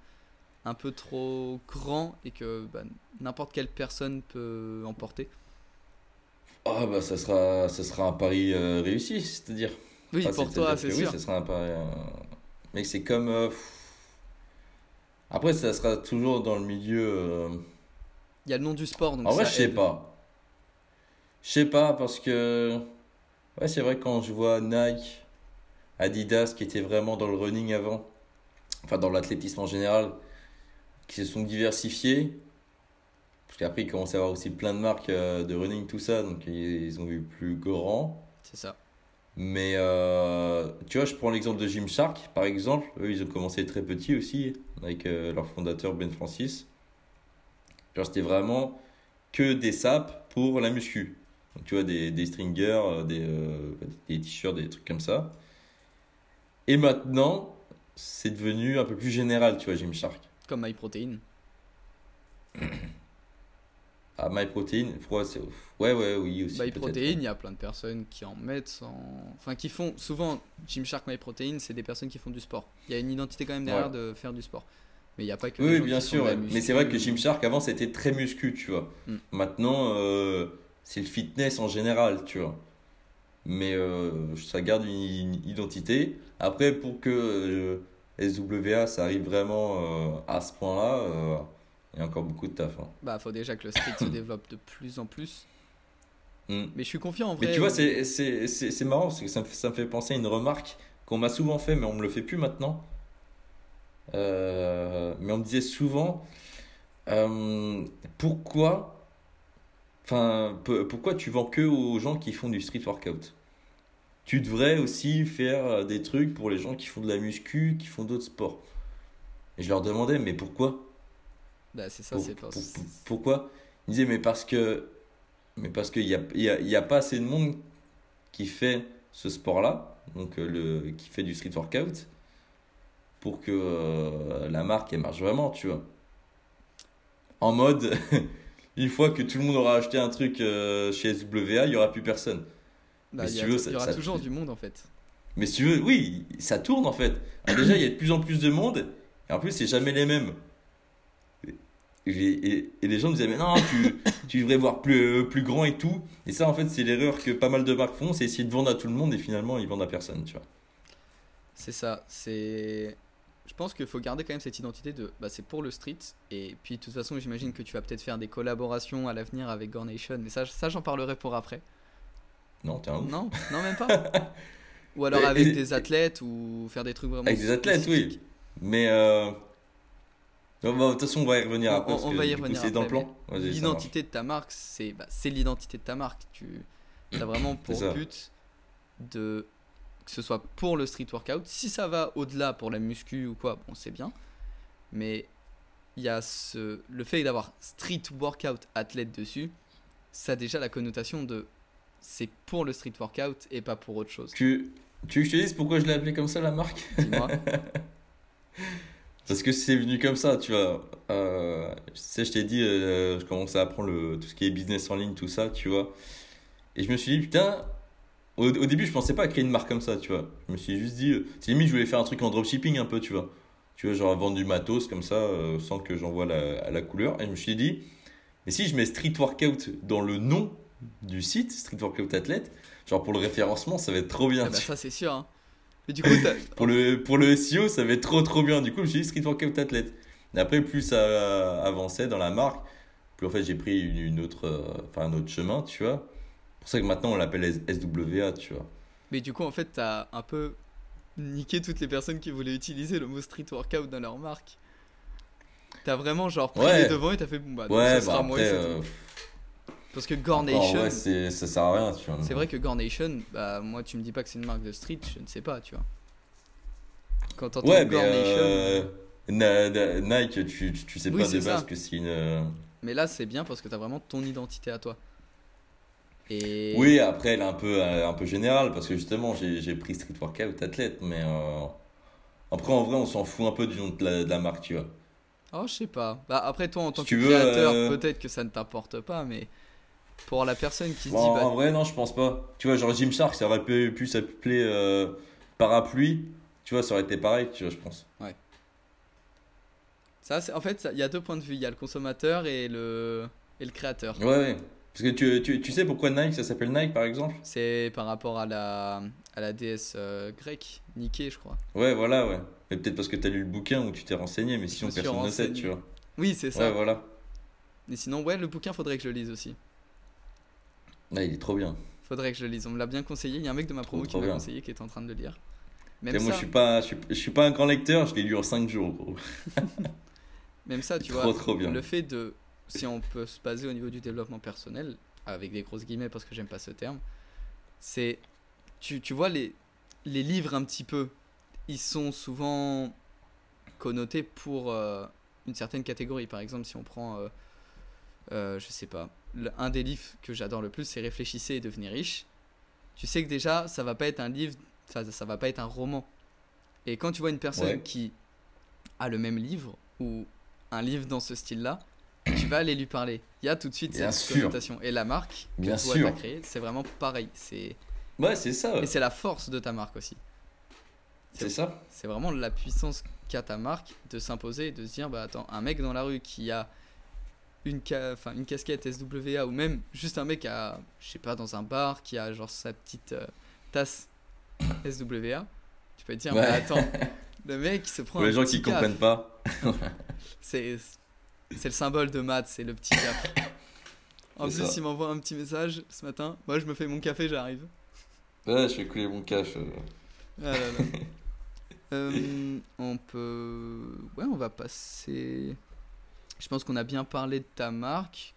un peu trop grand et que bah, n'importe quelle personne peut en porter Ah bah ça sera, ça sera un pari euh, réussi, c'est-à-dire. Oui, Enfin, pour toi, c'est sûr. Oui, ça sera un pari. euh, Mais c'est comme. Après, ça sera toujours dans le milieu. Il y a le nom du sport, donc En vrai, ça je sais aide. pas. Je sais pas parce que. Ouais, c'est vrai, quand je vois Nike, Adidas qui étaient vraiment dans le running avant, enfin dans l'athlétisme en général, qui se sont diversifiés. Parce qu'après, ils commencent à avoir aussi plein de marques euh, de running, tout ça, donc ils ils ont vu plus grand. C'est ça. Mais euh, tu vois, je prends l'exemple de Gymshark, par exemple. Eux, ils ont commencé très petits aussi, avec euh, leur fondateur Ben Francis. Genre, c'était vraiment que des sapes pour la muscu. Donc, tu vois, des, des stringers, euh, des, euh, des t-shirts, des trucs comme ça. Et maintenant, c'est devenu un peu plus général, tu vois, Gymshark. Comme MyProtein. Ah, MyProtein, pourquoi c'est. Ouais, ouais, oui, aussi. MyProtein, il y a plein de personnes qui en mettent sans. Enfin, qui font. Souvent, Gymshark, MyProtein, c'est des personnes qui font du sport. Il y a une identité quand même derrière de faire du sport. Mais il n'y a pas que. Oui, bien sûr. ouais. Mais c'est vrai que Gymshark, avant, c'était très muscu, tu vois. Mm. Maintenant, euh, c'est le fitness en général, tu vois. mais euh, ça garde une, identité. Après, pour que euh, SWA, ça arrive vraiment euh, à ce point-là, il y a encore beaucoup de taf. hein. Bah, faut déjà que le street se développe de plus en plus. Mm. Mais je suis confiant en vrai. Mais tu vois, c'est- c'est c'est- c'est marrant parce que ça me, fait- ça me fait penser à une remarque qu'on m'a souvent fait, mais on me le fait plus maintenant. Mais on me disait souvent, pourquoi, enfin, pourquoi tu vends que aux gens qui font du street workout? Tu devrais aussi faire euh, des trucs pour les gens qui font de la muscu, qui font d'autres sports. Et je leur demandais, mais pourquoi? Bah, c'est ça, Pour- c'est pas. pour- pour- pourquoi? Il disait, mais parce que, mais parce qu'il y a, il y a, y a pas assez de monde qui fait ce sport-là, donc euh, le, qui fait du street workout, pour que euh, la marque elle marche vraiment, tu vois. En mode, une fois que tout le monde aura acheté un truc euh, chez SWA, il y aura plus personne. Bah, mais il si y, tu veux, il y aura ça- toujours du monde en fait. Mais si tu veux, oui, ça tourne en fait. Alors déjà, il y a de plus en plus de monde, et en plus, c'est jamais les mêmes. Et, et- et les gens me disaient, mais non, tu, tu devrais voir plus, plus grand et tout. Et ça, en fait, c'est l'erreur que pas mal de marques font, c'est essayer de vendre à tout le monde, et finalement, ils vendent à personne, tu vois. C'est ça. C'est. Je pense qu'il faut garder quand même cette identité de. Bah, c'est pour le street. Et puis, de toute façon, j'imagine que tu vas peut-être faire des collaborations à l'avenir avec Gore Nation. Mais ça, ça j'en parlerai pour après. Non, t'es un ouf. Non, non, même pas. Ou alors avec et- des athlètes ou faire des trucs vraiment. Avec des athlètes, oui. Mais, euh... bah, de toute façon, on va y revenir On- après, on- parce on que va y revenir c'est dans le plan. L'identité de ta marque, c'est bah, l'identité de ta marque. Tu as vraiment pour but de que ce soit pour le street workout. Si ça va au-delà pour la muscu ou quoi, bon, c'est bien. Mais il y a ce, le fait d'avoir street workout athlète dessus, ça a déjà la connotation de c'est pour le street workout et pas pour autre chose. Tu, tu veux que je te dise pourquoi je l'ai appelé comme ça, la marque? Dis-moi. Parce que c'est venu comme ça, tu vois. Euh, tu sais, je t'ai dit, euh, je commençais à apprendre le, tout ce qui est business en ligne, tout ça, tu vois. Et je me suis dit, putain, au, au début, je pensais pas à créer une marque comme ça, tu vois. Je me suis juste dit, euh, c'est limite, je voulais faire un truc en dropshipping un peu, tu vois. Tu vois, genre vendre du matos comme ça, euh, sans que j'envoie la, à la couleur. Et je me suis dit, mais si je mets street workout dans le nom du site, street workout athlète, genre pour le référencement, ça va être trop bien. Ah bah, ça, c'est sûr. hein. Mais du coup, pour le, pour le SEO, ça va être trop trop bien. Du coup, je me suis dit Street Workout Athlete. Et après, plus ça avançait dans la marque, plus en fait j'ai pris une, une autre, euh, enfin, un autre chemin, tu vois. C'est pour ça que maintenant on l'appelle SWA, tu vois. Mais du coup, en fait, t'as un peu niqué toutes les personnes qui voulaient utiliser le mot street workout dans leur marque. T'as vraiment genre pris Ouais. les devants et t'as fait bon bah donc, Ouais, ça bah sera moi et euh. Parce que Gore Nation, ouais, ça sert à rien, tu vois. c'est vrai que Gore Nation, bah moi tu me dis pas que c'est une marque de street, je ne sais pas, tu vois. Quand t'entends Ouais, Nation, euh, Na- Na- Nike, tu, tu, tu sais Oui, pas de c'est base ça. que c'est une. euh, mais là c'est bien parce que t'as vraiment ton identité à toi. Et Oui, après, elle est un peu, euh, un peu générale, parce que justement, j'ai pris Street Workout Athlète, mais euh, après, en vrai, on s'en fout un peu du nom de la, de la marque, tu vois. Oh, je sais pas. Bah après toi en tant Si que créateur, euh, peut-être que ça ne t'importe pas, mais pour la personne qui se Bon, dit bah en vrai, non, je pense pas. Tu vois, genre Gymshark, ça aurait pu, pu s'appeler euh, Parapluie. Tu vois, ça aurait été pareil, tu vois, je pense. Ça, c'est- en fait, ça- il y a deux points de vue. Il y a le consommateur et le, et le créateur. Ouais, ouais. Parce que tu, tu, tu sais pourquoi Nike, ça s'appelle Nike, par exemple C'est par rapport à la, à la déesse euh, grecque, Nike, je crois. Ouais, voilà, ouais. Mais peut-être parce que t'as lu le bouquin ou tu t'es renseigné, mais sinon personne ne sait, tu vois. Oui, c'est ça. Ouais, voilà. Et sinon, ouais, le bouquin, faudrait que je le lise aussi. Là, il est trop bien. Faudrait que je le lise. On me l'a bien conseillé. Il y a un mec de ma promo Trop, qui m'a conseillé, qui est en train de le lire. Même moi, ça, je suis pas, je suis, je suis pas un grand lecteur, je l'ai lu en 5 jours, gros. même ça, tu trop, vois, trop bien. le fait de, si on peut se baser au niveau du développement personnel, avec des grosses guillemets parce que j'aime pas ce terme, c'est, tu, tu vois les, les livres un petit peu, ils sont souvent connotés pour euh, une certaine catégorie. Par exemple, si on prend, euh, euh, je sais pas, un des livres que j'adore le plus, c'est Réfléchissez et devenez riche. Tu sais que déjà, ça va pas être un livre, ça, ça va pas être un roman. Et quand tu vois une personne Ouais. qui a le même livre ou un livre dans ce style-là, tu vas aller lui parler. Il y a tout de suite Bien cette sûr. connotation. Et la marque que Bien toi sûr. t'as créée, c'est vraiment pareil. C'est Ouais, c'est ça. ouais. et c'est la force de ta marque aussi. C'est ça. C'est vraiment la puissance qu'a ta marque de s'imposer et de se dire bah attends, un mec dans la rue qui a une, ca- enfin, une casquette SWA ou même juste un mec à, je sais pas, dans un bar qui a genre sa petite, euh, tasse SWA, tu peux te dire, Ouais. mais attends, le mec il se prend Pour les gens petit qui caf. comprennent pas. C'est c'est le symbole de maths, c'est le petit caf. En plus, ça. il m'envoie un petit message ce matin. Moi, je me fais mon café, j'arrive. Ouais, je fais couler mon cash. euh. Ah là là. Euh, on peut. Ouais, on va passer. Je pense qu'on a bien parlé de ta marque.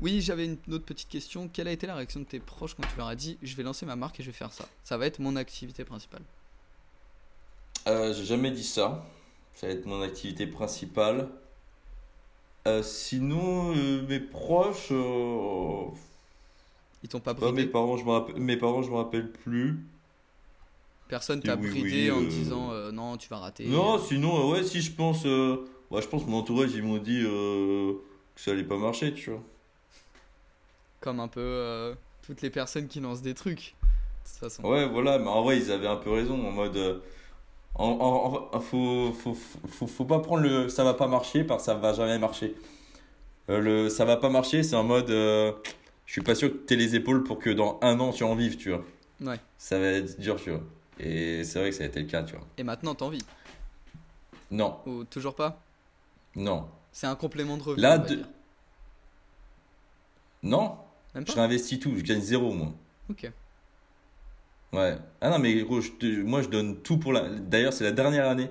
Oui, j'avais une autre petite question. Quelle a été la réaction de tes proches quand tu leur as dit je vais lancer ma marque et je vais faire ça Ça va être mon activité principale. Euh, J'ai jamais dit ça. Ça va être mon activité principale. Euh, sinon, euh, mes proches, euh, Ils t'ont pas bah, mes bridé parents, je rappelle, mes parents, je me rappelle plus. Personne t'a oui, bridé oui, en disant non, tu vas rater. Non, sinon, ouais, si je pense, ouais, je pense mon entourage, ils m'ont dit que ça allait pas marcher, tu vois. Comme un peu toutes les personnes qui lancent des trucs. De toute façon. Ouais, voilà, mais en vrai, ils avaient un peu raison, en mode, en, en- faut, faut, faut, faut pas prendre le, ça va pas marcher, parce que ça va jamais marcher. Euh, le, ça va pas marcher, c'est en mode, euh, je suis pas sûr que t'aies les épaules pour que dans un an tu en vives, tu vois. Ouais. Ça va être dur, tu vois. Et c'est vrai que ça a été le cas, tu vois. Et maintenant, t'en vis? Non, Ou toujours pas? Non, C'est un complément de revenu. Là, de- non, Même je pas? réinvestis tout, je gagne zéro, moi. Ok. Ouais. Ah non, mais gros, moi je donne tout pour la. D'ailleurs, c'est la dernière année.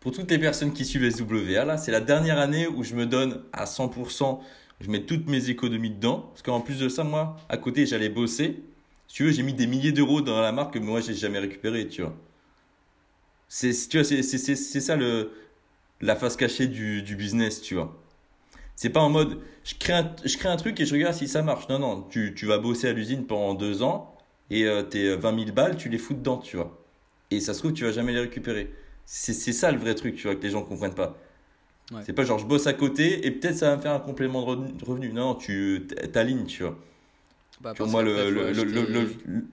Pour toutes les personnes qui suivent SWA, là, c'est la dernière année où je me donne à 100%. Je mets toutes mes économies dedans. Parce qu'en plus de ça, moi, à côté, j'allais bosser. Tu veux, j'ai mis des milliers d'euros dans la marque que moi, j'ai jamais récupéré, tu vois. C'est, tu vois, c'est, c'est, c'est, c'est ça le, la face cachée du, du business, tu vois. C'est pas en mode, je crée, un, je crée un truc et je regarde si ça marche. Non, non, tu, tu vas bosser à l'usine pendant deux ans et euh, tes 20 000 balles, tu les fous dedans, tu vois. Et ça se trouve, tu vas jamais les récupérer. C'est ça le vrai truc, tu vois, que les gens comprennent pas. Ouais. C'est pas genre je bosse à côté et peut-être ça va me faire un complément de revenu- de revenu. Non, tu t'alignes, tu vois. Bah, Tu vois, parce moi, le, faut le, le, acheter- le- le-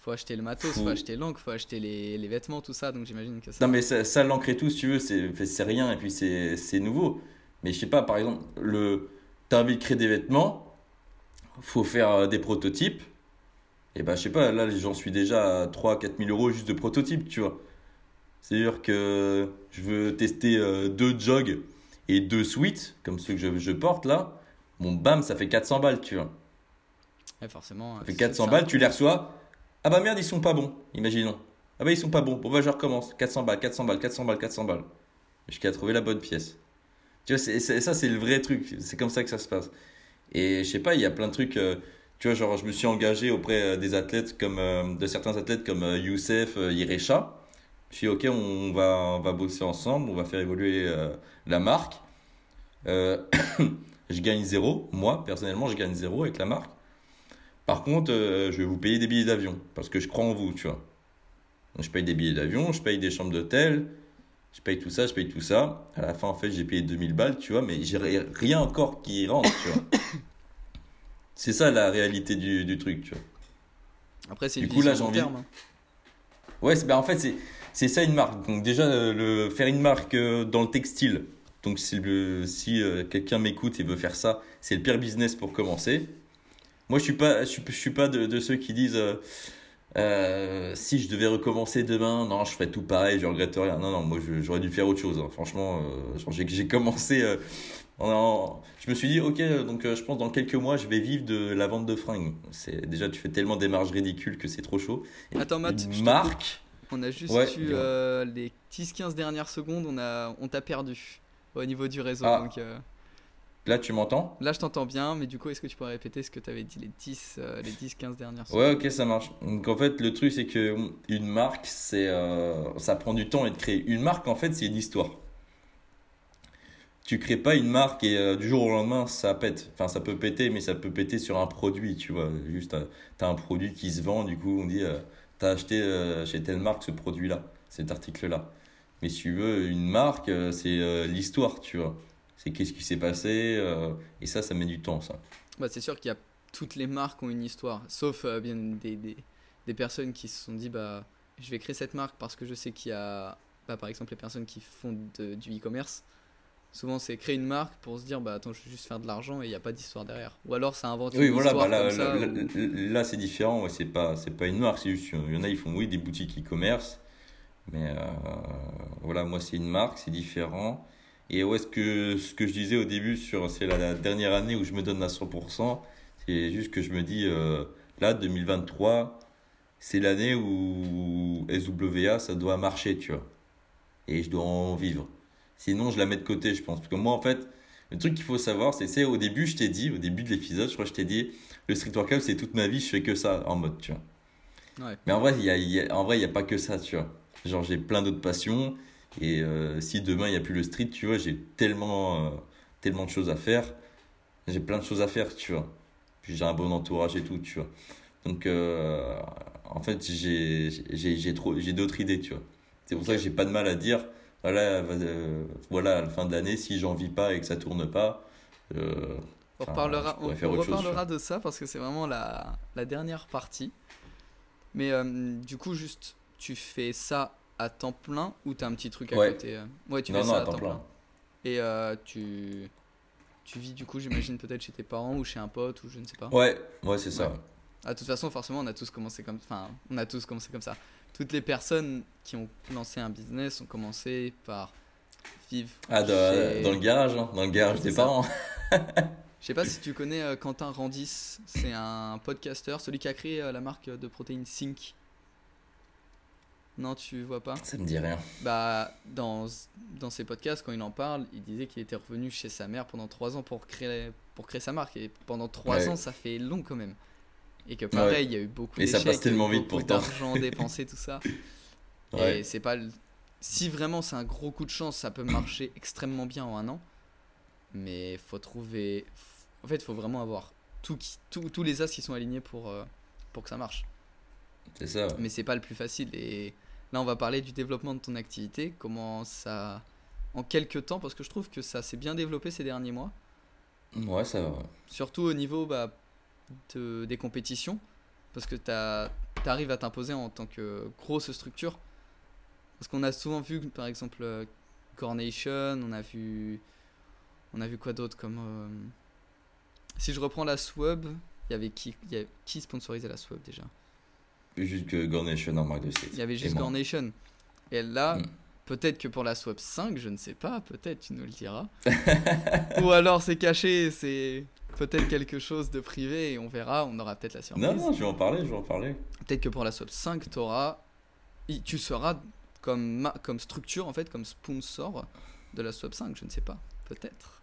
Faut acheter le matos, Faut- faut acheter l'encre, faut acheter les, les vêtements, tout ça. Donc j'imagine que ça. Non, mais ça, ça l'encre et tout, si tu veux, c'est rien et puis c'est c'est nouveau. Mais je sais pas, par exemple, le, t'as envie de créer des vêtements, faut faire euh, des prototypes. Et ben, je sais pas, là, j'en suis déjà à 3-4 000 euros juste de prototypes, tu vois. C'est-à-dire que je veux tester euh, deux jogs et deux suites, comme ceux que je, je porte là. Bon, bam, ça fait 400 balles, tu vois. Ouais, forcément. Ça fait c'est- 400 c'est balles, tu les reçois. Ah bah merde, ils sont pas bons, imaginons. Ah bah ils sont pas bons. Bon bah je recommence. 400 balles, 400 balles, 400 balles, 400 balles. Jusqu'à trouver la bonne pièce. Tu vois, ça c'est le vrai truc. C'est comme ça que ça se passe. Et je sais pas, il y a plein de trucs. euh, tu vois, genre je me suis engagé auprès euh, des athlètes comme euh, de certains athlètes comme euh, Youssef, Irecha. Je suis ok, on va, va bosser ensemble, on va faire évoluer la marque. Je gagne zéro, moi personnellement, je gagne zéro avec la marque. Par contre, je vais vous payer des billets d'avion parce que je crois en vous, tu vois. Je paye des billets d'avion, je paye des chambres d'hôtel, je paye tout ça, je paye tout ça. À la fin, en fait, j'ai payé 2000 balles, tu vois, mais j'ai ri- rien encore qui rentre, tu vois. C'est ça la réalité du, du truc, tu vois. Après, c'est Du une coup, là, j'ai envie- terme, hein. Ouais, bah, en fait, c'est, c'est ça une marque. Donc, déjà, euh, le, faire une marque euh, dans le textile. Donc, si, le, si euh, quelqu'un m'écoute et veut faire ça, c'est le pire business pour commencer. Moi, je suis pas, je suis, je suis pas de, de ceux qui disent euh, euh, si je devais recommencer demain, non, je ferais tout pareil, je regrette rien. Non, non, moi, j'aurais dû faire autre chose. hein. Franchement, j'ai commencé. En- je me suis dit, ok, donc euh, je pense dans quelques mois, je vais vivre de la vente de fringues. C'est, déjà, tu fais tellement des marges ridicules que c'est trop chaud. Et Attends, Matt, marque. On a juste Ouais, eu euh, les 10-15 dernières secondes, on a, on t'a perdu au niveau du réseau. Ah. Donc euh, Là, tu m'entends? Là, je t'entends bien, mais du coup, est-ce que tu pourrais répéter ce que tu avais dit les 10, euh, les 10-15 dernières secondes? Ouais, ok, ça marche. Donc en fait, le truc, c'est que mm, une marque, c'est, euh, ça prend du temps et de créer. Une marque, en fait, c'est une histoire. Tu crées pas une marque et euh, du jour au lendemain, ça pète. Enfin, ça peut péter, mais ça peut péter sur un produit, tu vois. Juste, euh, t'as un produit qui se vend, du coup, on dit, euh, t'as acheté euh, chez telle marque ce produit-là, cet article-là. Mais si tu veux, une marque, c'est l'histoire, tu vois. C'est qu'est-ce qui s'est passé, et ça, ça met du temps, ça. Bah, c'est sûr qu'il y a toutes les marques ont une histoire, sauf bien des, des, des personnes qui se sont dit bah je vais créer cette marque parce que je sais qu'il y a bah, par exemple les personnes qui font du e-commerce Souvent, c'est créer une marque pour se dire, bah attends, je vais juste faire de l'argent et il n'y a pas d'histoire derrière. Ou alors, ça invente Oui, une voilà, histoire bah là, comme ça. là, ou- là, là, c'est différent. ouais, c'est pas, c'est pas une marque. C'est juste, il y en a, ils font oui des boutiques e-commerce, mais euh, voilà, moi, c'est une marque, c'est différent. Et ouais, ce que, ce que je disais au début sur, c'est la, la dernière année où je me donne à 100%. C'est juste que je me dis, euh, là, 2023, c'est l'année où SWA, ça doit marcher, tu vois. Et je dois en vivre. Sinon, je la mets de côté, je pense. Parce que moi, en fait, le truc qu'il faut savoir, c'est, au début, je t'ai dit, au début de l'épisode, je crois que je t'ai dit, le street workout, c'est toute ma vie, je fais que ça en mode, tu vois. Ouais. Mais en vrai, il y a, il y a- en vrai, il y a pas que ça, tu vois. Genre, j'ai plein d'autres passions. Et euh, si demain, il n'y a plus le street, tu vois, j'ai tellement, euh, tellement de choses à faire. J'ai plein de choses à faire, tu vois. Puis j'ai un bon entourage et tout, tu vois. Donc, euh, en fait, j'ai d'autres idées, tu vois. C'est pour ça que j'ai pas de mal à dire, voilà, euh, voilà, à la fin de l'année, si j'en vis pas et que ça tourne pas, euh, On reparlera, on, on reparlera de ça parce que c'est vraiment la, la dernière partie. Mais euh, du coup, juste, tu fais ça à temps plein ou t'as un petit truc à Ouais. côté euh? Ouais, tu non, fais non, ça à temps plein. Et tu, tu vis du coup, j'imagine, peut-être chez tes parents ou chez un pote ou je ne sais pas. Ouais, ouais, c'est ça. Ouais. Ah, de toute façon, forcément, on a tous commencé comme, enfin, on a tous commencé comme ça. Toutes les personnes qui ont lancé un business ont commencé par vivre. Ah, dans, chez- dans le garage, hein, dans le garage des ça. parents. Je sais pas si tu connais euh, Quentin Randis, c'est un podcasteur, celui qui a créé euh, la marque de protéines Sync. Non, tu vois pas? Ça me dit rien. Bah, dans, dans ses podcasts, quand il en parle, il disait qu'il était revenu chez sa mère pendant 3 ans pour créer, pour créer sa marque. Et pendant 3 Ouais. ans, ça fait long quand même. Et que pareil, il y a eu beaucoup ça d'échecs, passe tellement vite beaucoup d'argent dépensé, tout ça. Ouais. Et c'est pas. le- Si vraiment c'est un gros coup de chance, ça peut marcher extrêmement bien en un an. Mais faut trouver. En fait, faut vraiment avoir tout qui... tout- tous les as qui sont alignés pour, euh, pour que ça marche. C'est ça. ouais. Mais c'est pas le plus facile. Et là, on va parler du développement de ton activité. Comment ça. En quelques temps, parce que je trouve que ça s'est bien développé ces derniers mois. Ouais, ça va. Surtout au niveau bah, de- des compétitions. Parce que tu arrives à t'imposer en tant que grosse structure. Parce qu'on a souvent vu, par exemple, euh, Coronation, on a vu. On a vu quoi d'autre comme. euh, Si je reprends la Swab, il y avait qui, y a- qui sponsorisait la Swab déjà? Juste que Gornation en marque de site. Il y avait juste moi. Coronation. Et là, Mm. peut-être que pour la Swap 5, je ne sais pas, peut-être tu nous le diras. Ou alors c'est caché, c'est peut-être quelque chose de privé et on verra, on aura peut-être la surprise. Non, non, je vais en parler, je vais en parler. Peut-être que pour la Swap 5, t'auras- tu seras comme, ma- comme structure, en fait, comme sponsor de la Swap 5, je ne sais pas. Peut-être.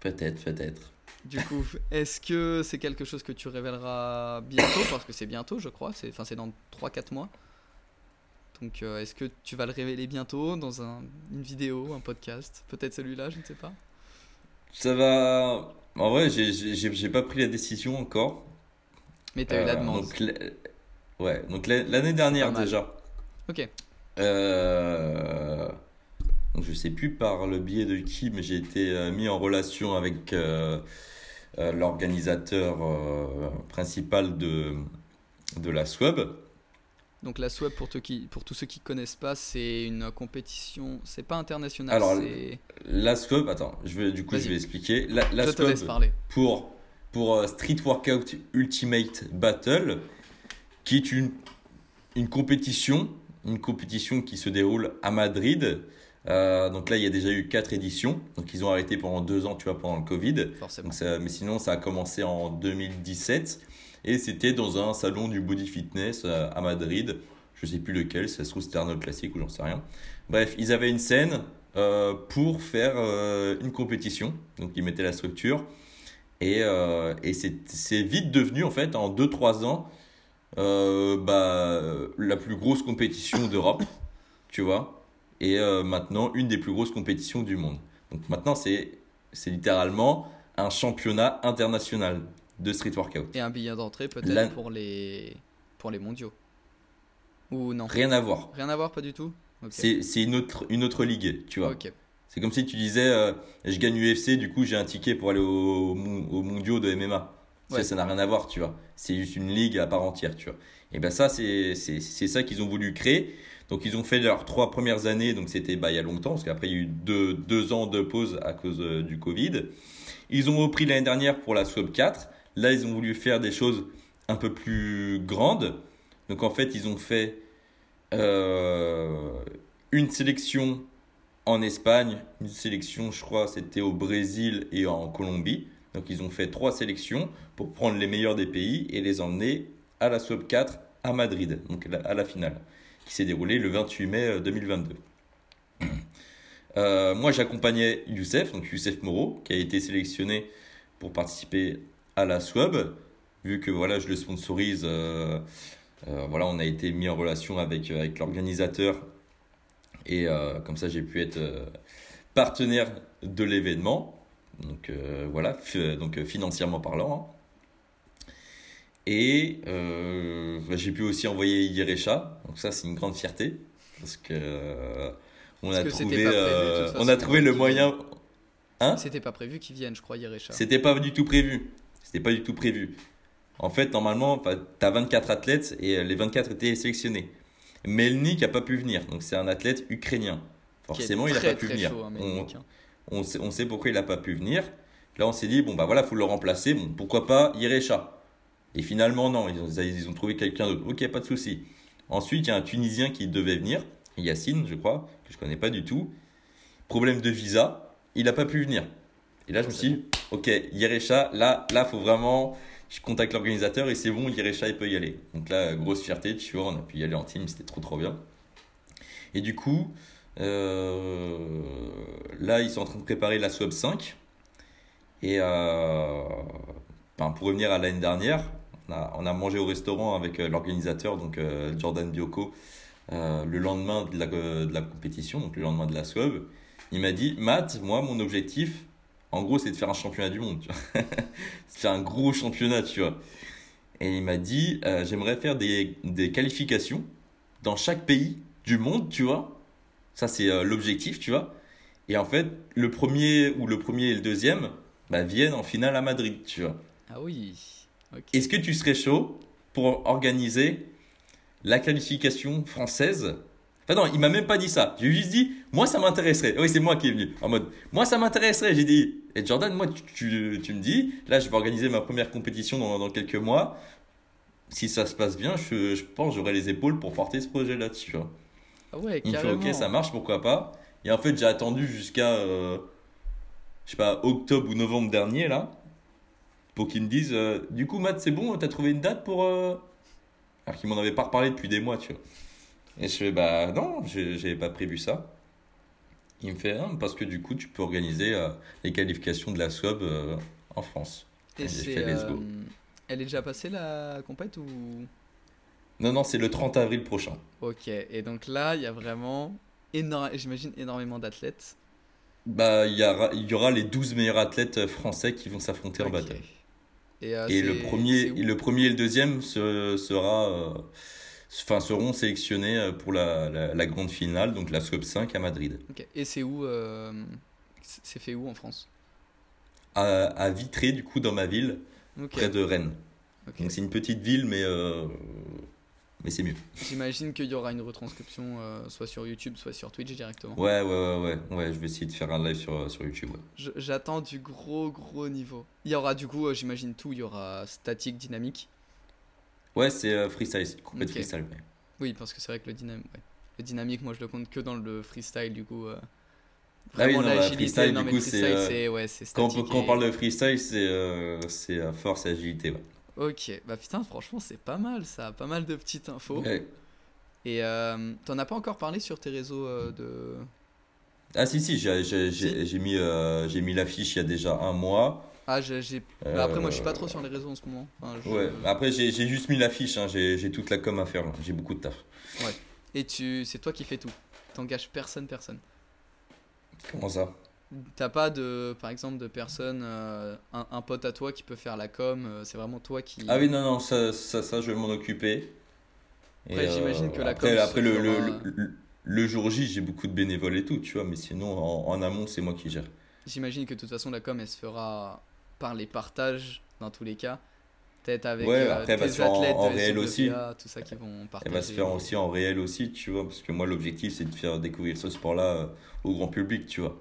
Peut-être, peut-être. Du coup, est-ce que c'est quelque chose que tu révéleras bientôt? Parce que c'est bientôt, je crois. C'est dans 3-4 mois. Donc, euh, est-ce que tu vas le révéler bientôt dans un- une vidéo, un podcast? Peut-être celui-là, je ne sais pas. Ça va. En vrai, j'ai- pas pris la décision encore. Mais tu as eu la Euh, demande. donc, ouais, donc la- l'année dernière déjà. Ok. Euh, donc je sais plus par le biais de qui, mais j'ai été euh, mis en relation avec euh, l'organisateur principal de, de la SWAB. Donc, la Swap, pour, qui, pour tous ceux qui connaissent pas, c'est une compétition. C'est pas international. Alors. La SWAB, attends, je vais, du coup je vais expliquer. La, la Je te laisse parler. pour, pour euh, Street Workout Ultimate Battle, qui est une, une compétition, une compétition qui se déroule à Madrid. Euh, donc là, il y a déjà eu quatre éditions. Donc ils ont arrêté pendant deux ans, tu vois, pendant le Covid. Forcément. Donc ça- mais sinon, ça a commencé en 2017 et c'était dans un salon du body fitness euh, à Madrid. Je sais plus lequel, ça se trouve c'était Arnold Classic ou j'en sais rien. Bref, ils avaient une scène euh, pour faire euh, une compétition. Donc ils mettaient la structure et, et c'est vite devenu en fait en 2-3 ans bah, la plus grosse compétition d'Europe, tu vois. Et maintenant une des plus grosses compétitions du monde. Donc maintenant c'est littéralement un championnat international de street workout. Et un billet d'entrée, peut-être, La- pour, les... pour les mondiaux. Ou non Rien à voir. Rien à voir, pas du tout. C'est une autre, une autre ligue, tu vois. C'est comme si tu disais euh, je gagne UFC, du coup j'ai un ticket pour aller au, mon- aux mondiaux de MMA. Ça, Ouais. Ça n'a rien à voir, tu vois. C'est juste une ligue à part entière, tu vois. Et ben ça, c'est c'est- c'est ça qu'ils ont voulu créer. Donc ils ont fait leurs trois premières années, donc c'était bah, il y a longtemps, parce qu'après il y a eu deux, deux ans de pause à cause euh, du Covid. Ils ont repris l'année dernière pour la Swap 4. Là, ils ont voulu faire des choses un peu plus grandes. Donc en fait, ils ont fait euh, une sélection en Espagne, une sélection, je crois, c'était au Brésil et en Colombie. Donc ils ont fait trois sélections pour prendre les meilleurs des pays et les emmener à la Swap 4 à Madrid, donc à la finale, qui s'est déroulée le 28 mai 2022. Euh, euh, moi, j'accompagnais Youssef, donc Youssef Moreau, qui a été sélectionné pour participer à la SWAB. Vu que voilà, je le sponsorise, euh, voilà, on a été mis en relation avec, avec l'organisateur. Et comme ça, j'ai pu être partenaire de l'événement. Donc voilà, donc financièrement parlant. Hein. Et euh, j'ai pu aussi envoyer Yerecha. Donc ça, c'est une grande fierté. Parce que euh, on, a trouvé, euh, on a trouvé le moyen... Hein? C'était pas prévu qu'ils viennent, je crois, Yerecha. C'était pas du tout prévu. C'était pas du tout prévu. En fait, normalement, tu as 24 athlètes et les 24 étaient sélectionnés. Melnik n'a pas pu venir. Donc c'est un athlète ukrainien. Forcément, il n'a pas pu venir. Hein, on, on, sait, on, sait, pourquoi il n'a pas pu venir. Là, on s'est dit, bon, bah voilà, faut le remplacer. Bon, pourquoi pas Yerecha et finalement, non, ils ont, ils ont trouvé quelqu'un d'autre. Ok, pas de souci. Ensuite, il y a un Tunisien qui devait venir, Yacine, je crois, que je connais pas du tout. Problème de visa, il n'a pas pu venir. Et là, je me suis dit, ok, Yerecha, là, là, faut vraiment. Je contacte l'organisateur et c'est bon, Yerecha, il peut y aller. Donc là, grosse fierté, tu vois, on a pu y aller en team, c'était trop, trop bien. Et du coup, euh, là, ils sont en train de préparer la Swap 5. Et euh, ben, pour revenir à l'année dernière, on a, mangé au restaurant avec euh, l'organisateur, donc Jordan Bioko, le lendemain de la, compétition, donc le lendemain de la SWEB. Il m'a dit Matt, moi, mon objectif, en gros, c'est de faire un championnat du monde. c'est faire un gros championnat, tu vois. Et il m'a dit J'aimerais faire des, qualifications dans chaque pays du monde, tu vois. Ça, c'est l'objectif, tu vois. Et en fait, le premier ou le premier et le deuxième bah, viennent en finale à Madrid, tu vois. Ah oui. Est-ce que tu serais chaud pour organiser la qualification française Enfin non, il m'a même pas dit ça. J'ai juste dit, moi ça m'intéresserait. Oui, c'est moi qui est venu. En mode, moi ça m'intéresserait. J'ai dit, et Jordan, moi tu, tu, me dis, là je vais organiser ma première compétition dans, dans quelques mois. Si ça se passe bien, je, je pense j'aurai les épaules pour porter ce projet-là, tu vois. Ah ouais, il me fait, ok, ça marche, pourquoi pas. Et en fait, j'ai attendu jusqu'à, euh, je sais pas, octobre ou novembre dernier, là pour qu'ils me disent euh, Du coup, Matt, c'est bon, t'as trouvé une date pour. Euh... Alors qu'ils m'en avaient pas reparlé depuis des mois, tu vois. Et je fais Bah non, j'avais pas prévu ça. Il me fait Parce que du coup, tu peux organiser euh, les qualifications de la SWAB euh, en France. Et c'est. Elle est déjà passée la compète ou? Non, non, c'est le 30 avril prochain. Ok, et donc là, il y a vraiment, énorme, j'imagine, énormément d'athlètes. Bah, il y, aura, il y aura les 12 meilleurs athlètes français qui vont s'affronter en bataille. Et, euh, le, premier, le premier et le deuxième sera, euh, enfin, seront sélectionnés euh, pour la, la, grande finale, donc la Scope 5 à Madrid. Et c'est où C'est fait où en France? À, à, Vitré, du coup, dans ma ville, près de Rennes. Donc c'est une petite ville, mais mais c'est mieux. J'imagine qu'il y aura une retranscription euh, soit sur YouTube, soit sur Twitch directement. Ouais, ouais, ouais, ouais, ouais, je vais essayer de faire un live sur, euh, sur YouTube. J'attends du gros, gros niveau. Il y aura du coup, euh, j'imagine tout, il y aura statique, dynamique. Ouais, c'est freestyle, c'est complètement freestyle. Oui, parce que c'est vrai que le, dynam... le dynamique, moi je le compte que dans le freestyle, du coup. Ah vraiment ah oui, l'agilité, du coup, c'est. Ouais, quand, quand on parle de freestyle, c'est force et agilité. Ouais. Ok, bah putain, franchement, c'est pas mal ça, pas mal de petites infos. Et euh, t'en as pas encore parlé sur tes réseaux euh, de. Ah, si, si, j'ai mis, euh, mis l'affiche il y a déjà un mois. Ah, j'ai. Bah, après, moi, je suis pas trop sur les réseaux en ce moment. Ouais, après, j'ai juste mis l'affiche, hein. j'ai toute la com à faire, j'ai beaucoup de taf. Ouais. Et tu, c'est toi qui fais tout. T'engages personne, personne. Comment ça? T'as pas de, par exemple, de personne, euh, un, pote à toi qui peut faire la com, euh, c'est vraiment toi qui. Ah oui, non, non, ça, ça, ça je vais m'en occuper. Après, j'imagine que la com. Après, le, le, le, jour J, j'ai beaucoup de bénévoles et tout, tu vois, mais sinon, en, amont, c'est moi qui gère. J'imagine que de toute façon, la com, elle se fera par les partages, dans tous les cas. Peut-être avec Ouais, euh, après, tes en- athlètes en de réel aussi. Tout ça qui vont partager. Elle va se faire aussi en réel aussi, tu vois, parce que moi l'objectif c'est de faire découvrir ce sport-là euh, au grand public, tu vois.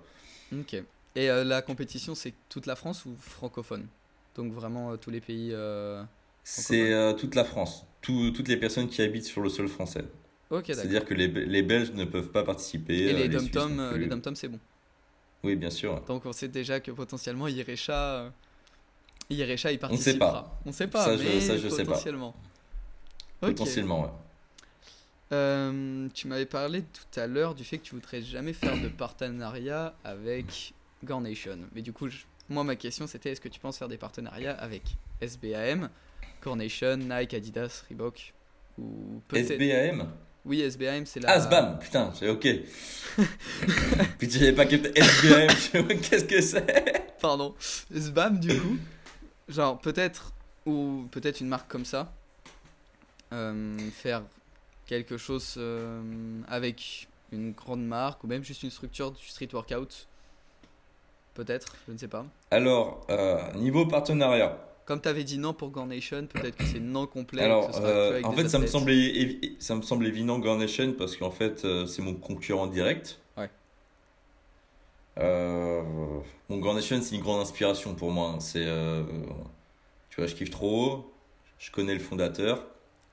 Ok. Et euh, la compétition, c'est toute la France ou francophone? Donc vraiment euh, tous les pays. euh, C'est euh, toute la France, Tout- toutes les personnes qui habitent sur le sol français. Ok, d'accord. C'est-à-dire que les, les Belges ne peuvent pas participer. Et euh, les dom-toms, euh, plus. les dom-toms, c'est bon. Oui, bien sûr. Donc on sait déjà que potentiellement Irecha, Irecha il On participera. sait pas. On sait pas, Ça, je- mais ça, je sais pas. potentiellement. Potentiellement, ouais. Euh, tu m'avais parlé tout à l'heure du fait que tu voudrais jamais faire de partenariat avec Gornation. Mais du coup, je- moi ma question c'était est-ce que tu penses faire des partenariats avec SBAM, Gornation, Nike, Adidas, Reebok ou SBAM Oui, SBAM c'est la Ah, SBAM, putain, j'ai ok. Putain, j'avais pas capté SBAM, qu'est-ce que c'est? Pardon. SBAM du coup. Genre peut-être ou peut-être une marque comme ça. Euh, faire quelque chose euh, avec une grande marque ou même juste une structure du street workout. Peut-être, je ne sais pas. Alors, euh, niveau partenariat. Comme tu avais dit non pour Gornation, peut-être que c'est non complet. Alors, ce sera en fait, ça me, ça me semble évident Garnation parce qu'en fait, c'est mon concurrent direct. Ouais. Euh, bon, Garnation, c'est une grande inspiration pour moi. hein. C'est, euh, tu vois, je kiffe trop. Je connais le fondateur.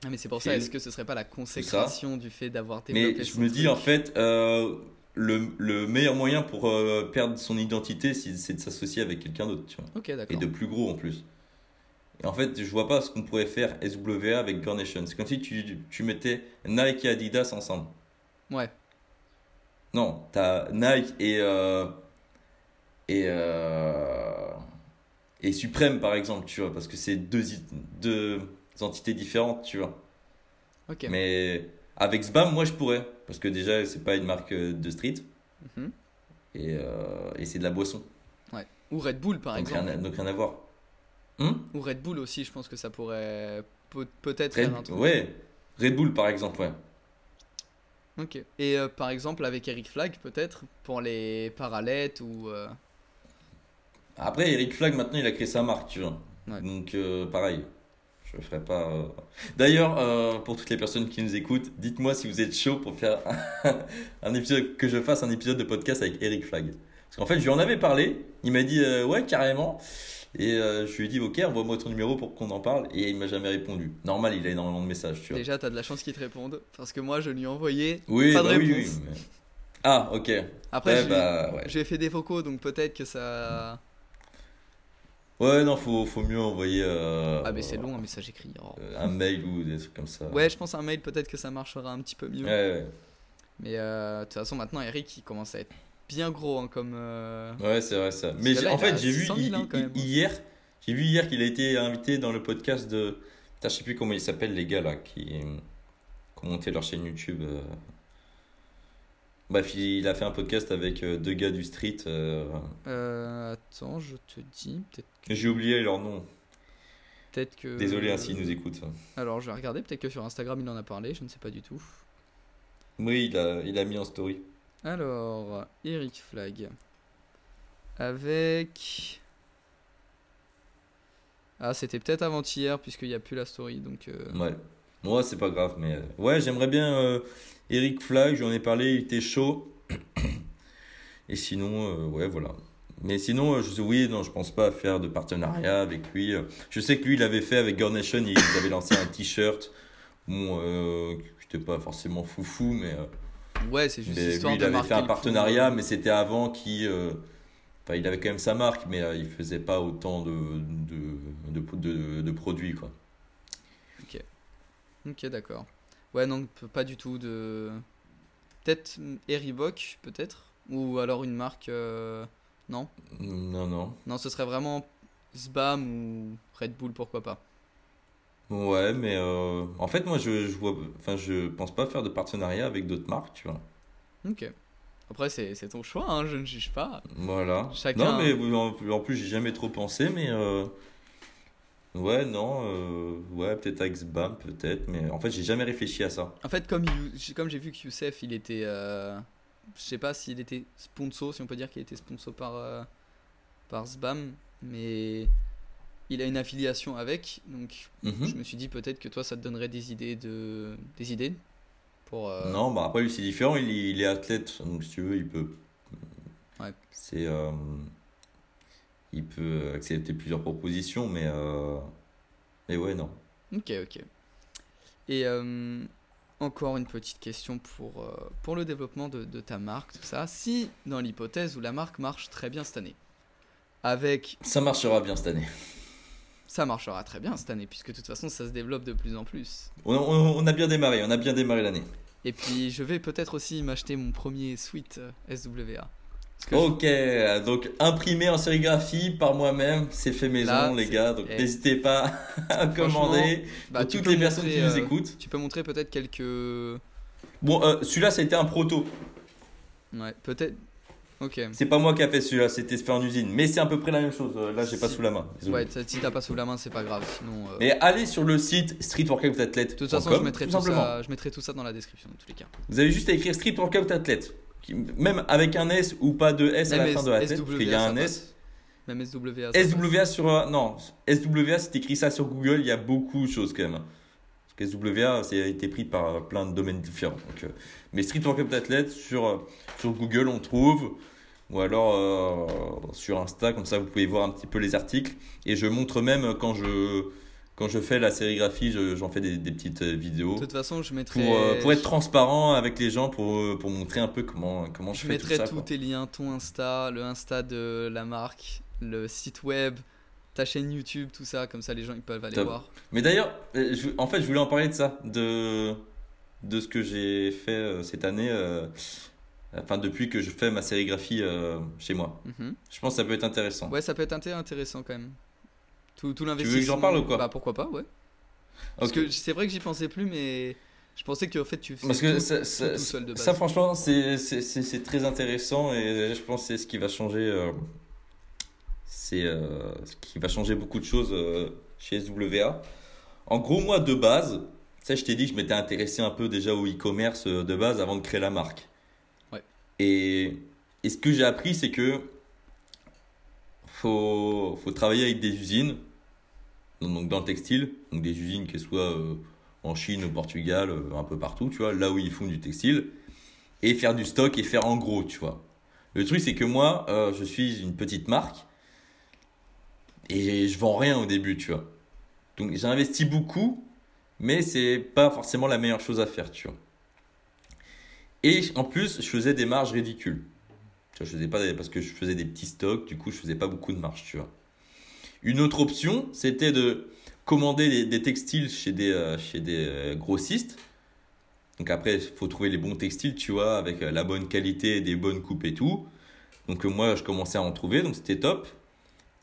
Ah, mais c'est pour ça, est-ce que ce serait pas la consécration du fait d'avoir développé Mais je me dis, en fait, euh, le, le meilleur moyen pour euh, perdre son identité, c'est de s'associer avec quelqu'un d'autre. tu vois. Ok, Et de plus gros en plus. Et en fait, je vois pas ce qu'on pourrait faire SWA avec Garnation. C'est comme si tu, tu mettais Nike et Adidas ensemble. Ouais, Non, t'as Nike et euh, et euh, et Supreme par exemple, tu vois, parce que c'est deux deux entités différentes, tu vois. ok. Mais avec Sbam, moi je pourrais, parce que déjà c'est pas une marque euh, de street Mhm. et, euh, et c'est de la boisson, Ouais. Ou Red Bull par donc exemple. donc rien à voir. Hum? Ou Red Bull aussi, je pense que ça pourrait peut- peut-être Red, ouais, Red Bull par exemple, ouais. Ok. Et euh, par exemple avec Eric Flag peut-être pour les parallèles ou euh, Après, Eric Flag, maintenant, il a créé sa marque, tu vois. Ouais. Donc, euh, pareil. Je ferai pas. euh. D'ailleurs, euh, pour toutes les personnes qui nous écoutent, dites-moi si vous êtes chaud pour faire un épisode, que je fasse un épisode de podcast avec Eric Flag. Parce qu'en fait, je lui en avais parlé. Il m'a dit, euh, ouais, carrément. Et euh, je lui ai dit, ok, envoie-moi ton numéro pour qu'on en parle. Et il m'a jamais répondu. Normal, il a énormément de messages, tu vois. déjà t'as de la chance qu'ils te répondent parce que moi je lui ai envoyé Oui, pas de bah réponse. oui, mais- Ah, ok. Après ouais, je, lui- ouais. je lui ai fait des vocaux donc peut-être que ça Ouais, non, faut, faut mieux envoyer. euh, Ah mais c'est long un message écrit. oh. euh, Un mail ou des trucs comme ça. Ouais, je pense un mail peut-être que ça marchera un petit peu mieux. Ouais, ouais. Mais euh, de toute façon maintenant Eric il commence à être bien gros hein, comme euh, Ouais, c'est vrai ça. Mais que là, en fait, j'ai vu 600 000, hi- hein, même. hier, j'ai vu hier qu'il a été invité dans le podcast de. Putain, je sais plus comment ils s'appellent les gars là qui, qui ont monté leur chaîne YouTube. euh. Bref, il a fait un podcast avec euh, deux gars du street. euh. attends, je te dis peut-être J'ai oublié leur nom. peut-être que Désolé hein, s'ils nous écoutent. Alors, je vais regarder peut-être que sur Instagram il en a parlé, je ne sais pas du tout. Oui, il a, il a mis en story. Alors, Eric Flag. Avec. Ah, c'était peut-être avant-hier, puisqu'il n'y a plus la story, donc. euh, Ouais. Moi, c'est pas grave, mais. euh, Ouais, j'aimerais bien. euh, Eric Flag, j'en ai parlé, il était chaud. Et sinon, ouais, voilà. Mais sinon, je, oui, non, je pense pas faire de partenariat avec lui. Je sais que lui, il avait fait avec Gornation, il avait lancé un t-shirt. Bon, euh, j'étais pas forcément foufou, mais. Ouais, c'est juste mais histoire lui, il de avait marquer fait un partenariat, mais c'était avant qu'il. euh, Enfin, il avait quand même sa marque, mais euh, il faisait pas autant de, de, de, produits, quoi. Ok, d'accord. Ouais, non, p- pas du tout de. Peut-être Reebok, peut-être? Ou alors une marque. euh, Non? Non, non. Non, ce serait vraiment Sbam ou Red Bull, pourquoi pas. Ouais, mais euh, en fait, moi, je, je vois, enfin, je pense pas faire de partenariat avec d'autres marques, tu vois. Ok. Après, c'est ton choix, hein, je ne juge pas. Voilà. Chacun- Non, mais en, en plus, j'ai jamais trop pensé, mais euh, ouais, non, euh, ouais, peut-être avec Sbam, peut-être, mais en fait, j'ai jamais réfléchi à ça. En fait, comme, comme j'ai vu que Youssef, il était. je sais pas s'il était sponsor, si on peut dire qu'il était sponsor par, par Sbam, mais il a une affiliation avec, donc Mhm. je me suis dit peut-être que toi ça te donnerait des idées de des idées pour. euh, Non, bah après lui c'est différent, il, est- il est athlète, donc si tu veux, il peut. Ouais. C'est. euh, il peut accepter plusieurs propositions, mais. euh, mais ouais, non. Ok, ok. Et encore une petite question pour, pour le développement de, de ta marque, tout ça. Si, dans l'hypothèse où la marque marche très bien cette année, avec Ça marchera bien cette année. Ça marchera très bien cette annne, puisque de toute façon ça se développe de plus en plus. On, on- on a bien démarré, on a bien démarré l'année. Et puis je vais peut-être aussi m'acheter mon premier suite euh, SWA. Je- Ok, donc imprimé en sérigraphie par moi-même, c'est fait maison, Là, les gars. Donc eh. n'hésitez pas à commander. bah, toutes les personnes montrer, qui nous euh, écoutent. Tu peux montrer peut-être quelques. Bon, euh, celui-là, ça a été un proto. Ouais, peut-être. C'est pas moi qui a fait celui-là, c'était fait en usine. Mais c'est à peu près la même chose. Là, j'ai pas sous la main. désolé. Ouais, si t'as pas sous la main, c'est pas grave. Sinon. euh, Mais allez sur le site streetworkouthathlete.com. De toute façon, je mettrai, tout ça, je mettrai tout ça dans la description, dans tous les cas. Vous avez juste à écrire Street Workout Athlète. Qui- Même avec un S ou pas de S à la fin de la tête, parce qu'il y a un. S. Même SWA. SWA sur. euh, non, SWA, si t'écris ça sur Google, il y a beaucoup de choses quand même. Parce que SWA, a été pris par euh, plein de domaines différents. Donc, euh, mais Street Workout Athlete, sur, sur Google, on trouve. Ou alors euh, sur Insta, comme ça vous pouvez voir un petit peu les articles. Et je montre même euh, quand je, quand je fais la sérigraphie, je- j'en fais des, des petites euh, vidéos. De toute façon, je mettrai. Pour, euh, pour être transparent avec les gens, pour, pour montrer un peu comment, comment je, Je fais mettrai tout ça. tous tes liens, ton Insta, le Insta de la marque, le site web, ta chaîne YouTube, tout ça, comme ça les gens ils peuvent aller Top. voir. Mais d'ailleurs, je- en fait, je voulais en parler de ça, de, de ce que j'ai fait euh, cette année, euh, enfin depuis que je fais ma sérigraphie euh, chez moi. Mhm. Je pense que ça peut être intéressant. Ouais, ça peut être inté- intéressant quand même. Tout, tout veux que l'investissement. j'en parle ou quoi Bah pourquoi pas, ouais. Parce que c'est vrai que j'y pensais plus, mais je pensais qu'en fait tu faisais Parce que tout, ça, ça- tout seul de base. ça, franchement, c'est c'est- c'est- c'est très intéressant et je pense que c'est ce qui va changer. euh, c'est euh, ce qui va changer beaucoup de choses chez SWA. En gros, moi, de base, ça, je t'ai dit que je m'étais intéressé un peu déjà au e-commerce de base avant de créer la marque. Et, ce que j'ai appris, c'est que faut, faut travailler avec des usines, donc dans le textile, donc des usines qui soient euh, en Chine, au Portugal, euh, un peu partout, tu vois, là où ils font du textile, et faire du stock et faire en gros, tu vois. Le truc, c'est que moi, euh, je suis une petite marque et je vends rien au début, tu vois. Donc j'ai investi beaucoup, mais c'est pas forcément la meilleure chose à faire, tu vois. Et en plus, je faisais des marges ridicules. Je faisais pas parce que je faisais des petits stocks, du coup, je faisais pas beaucoup de marge, tu vois. Une autre option, c'était de commander des, textiles chez des, euh, chez des euh, grossistes. Donc après, il faut trouver les bons textiles, tu vois, avec euh, la bonne qualité, des bonnes coupes et tout. Donc moi, je commençais à en trouver, donc c'était top.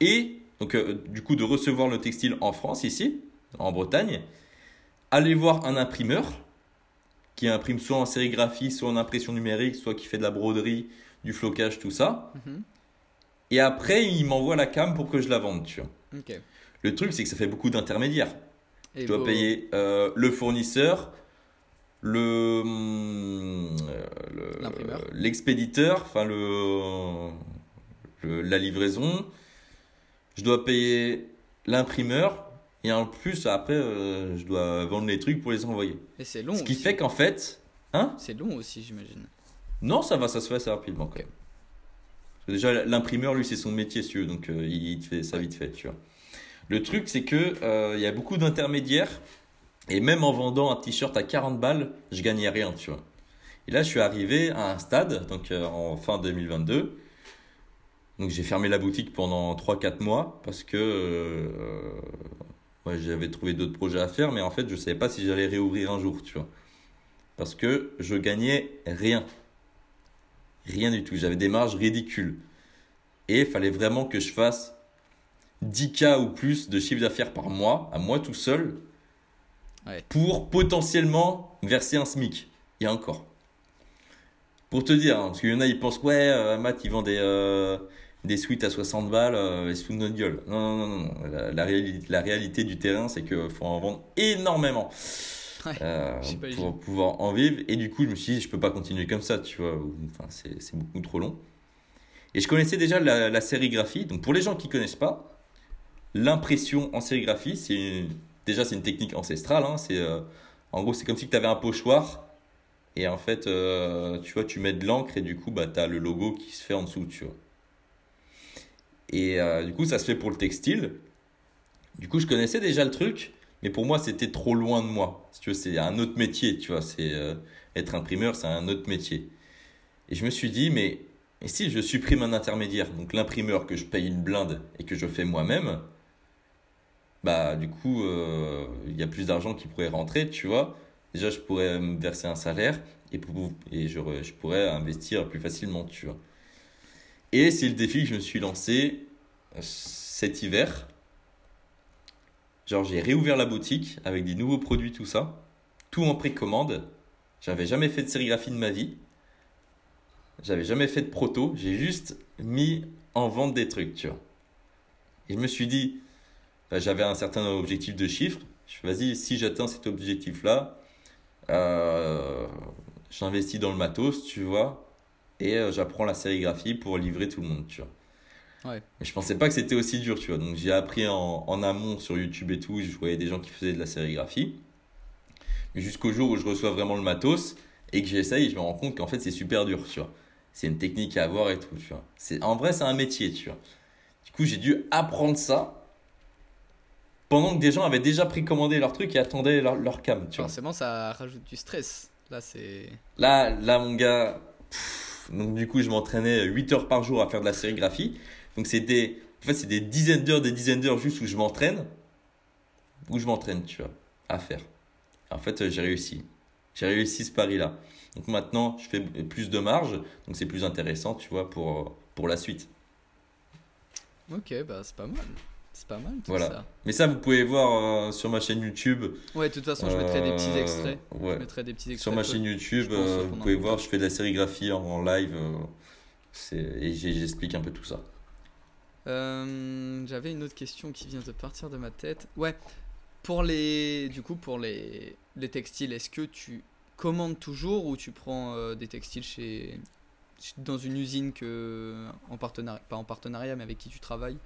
Et donc du coup, de recevoir le textile en France, ici, en Bretagne, aller voir un imprimeur qui imprime soit en sérigraphie, soit en impression numérique, soit qui fait de la broderie, du flocage, tout ça. Mhm. Et après, il m'envoie la cam pour que je la vende, tu vois. Le truc, c'est que ça fait beaucoup d'intermédiaires. Je dois beau- payer euh, le fournisseur, le hum, euh, l'expéditeur, enfin le, le- la livraison. Je dois payer l'imprimeur et en plus après euh, je dois vendre les trucs pour les envoyer. Et c'est long. Ce qui aussi. fait qu'en fait, hein C'est long aussi, j'imagine. Non, ça va, ça se fait assez rapidement quand même. Parce que déjà l'imprimeur lui c'est son métier, si tu veux, donc euh, il te fait ça vite fait, tu vois. Le truc c'est que euh, il y a beaucoup d'intermédiaires et même en vendant un t-shirt à 40 balles, je gagnais rien, tu vois. Et là, je suis arrivé à un stade, donc euh, en fin 2022. Donc j'ai fermé la boutique pendant 3-4 mois parce que ouais, j'avais trouvé d'autres projets à faire, mais en fait, je savais pas si j'allais réouvrir un jour, tu vois. Parce que je gagnais rien. Rien du tout. J'avais des marges ridicules. Et il fallait vraiment que je fasse 10K ou plus de chiffre d'affaires par mois, à moi tout seul, Ouais. pour potentiellement verser un SMIC. Et encore. Pour te dire, hein, parce qu'il y en a, ils pensent, ouais, euh, Matt, il vend des, euh, des suites à 60 balles, euh, foutent de notre gueule. Non, non, non, non. La, la, réali- la réalité du terrain, c'est qu'il faut en vendre énormément. Ouais, euh, pour pouvoir en vivre. Et du coup, je me suis dit, je peux pas continuer comme ça, tu vois. Enfin, c'est beaucoup trop long. Et je connaissais déjà la, la sérigraphie. Donc, pour les gens qui connaissent pas, l'impression en sérigraphie, c'est déjà c'est une technique ancestrale. hein, c'est euh, en gros c'est comme si tu avais un pochoir et en fait euh, tu vois tu mets de l'encre et du coup bah t'as le logo qui se fait en dessous tu vois. Et euh, du coup ça se fait pour le textile. Du coup je connaissais déjà le truc, mais pour moi c'était trop loin de moi. C'est un autre métier tu vois. C'est euh, être imprimeur c'est un autre métier. Et je me suis dit mais et si je supprime un intermédiaire, donc l'imprimeur que je paye une blinde et que je fais moi-même, bah du coup, euh, il y a plus d'argent qui pourrait rentrer, tu vois. Déjà, je pourrais me verser un salaire et, pour- et je, je pourrais investir plus facilement, tu vois. Et c'est le défi que je me suis lancé euh, cet hiver. Genre, j'ai réouvert la boutique avec des nouveaux produits, tout ça. Tout en précommande. J'avais jamais fait de sérigraphie de ma vie. J'avais jamais fait de proto, j'ai juste mis en vente des trucs, tu vois. Et je me suis dit, bah, j'avais un certain objectif de chiffre. Je suis vas-y, si j'atteins cet objectif-là, euh, j'investis dans le matos, tu vois, et euh, j'apprends la sérigraphie pour livrer tout le monde, tu vois. Ouais. Mais je pensais pas que c'était aussi dur, tu vois. Donc j'ai appris en, en amont sur YouTube et tout, je voyais des gens qui faisaient de la sérigraphie. Mais jusqu'au jour où je reçois vraiment le matos et que j'essaye, je me rends compte qu'en fait c'est super dur, tu vois. C'est une technique à avoir et tout, tu vois. C'est, en vrai, c'est un métier, tu vois. Du coup, j'ai dû apprendre ça pendant que des gens avaient déjà précommandé leur truc et attendaient leur, leur cam, tu vois. Forcément, ça rajoute du stress. Là, c'est. Là, là, mon gars, pff, donc du coup, je m'entraînais 8 heures par jour à faire de la sérigraphie. Donc c'était, en fait, c'est des dizaines d'heures, des dizaines d'heures juste où je m'entraîne, où je m'entraîne, tu vois, à faire. En fait, euh, j'ai réussi. J'ai réussi ce pari-là. Donc maintenant, je fais plus de marge, donc c'est plus intéressant, tu vois, pour, pour la suite. Ok, bah c'est pas mal. C'est pas mal tout Voilà. ça. Mais ça, vous pouvez voir euh, sur ma chaîne YouTube. Ouais, de toute façon, je mettrai des petits Euh, extraits. Ouais. Je mettrai des petits extraits. Sur ma chaîne YouTube, pense, euh, vous pouvez voir, je fais de la sérigraphie en, en live. et j'explique un peu tout ça. J'avais une autre question qui vient de partir de ma tête. Ouais, pour les, du coup, pour les, les textiles, est-ce que tu commandes toujours ou tu prends euh, des textiles chez, dans une usine que en partenariat, pas en partenariat, mais avec qui tu travailles,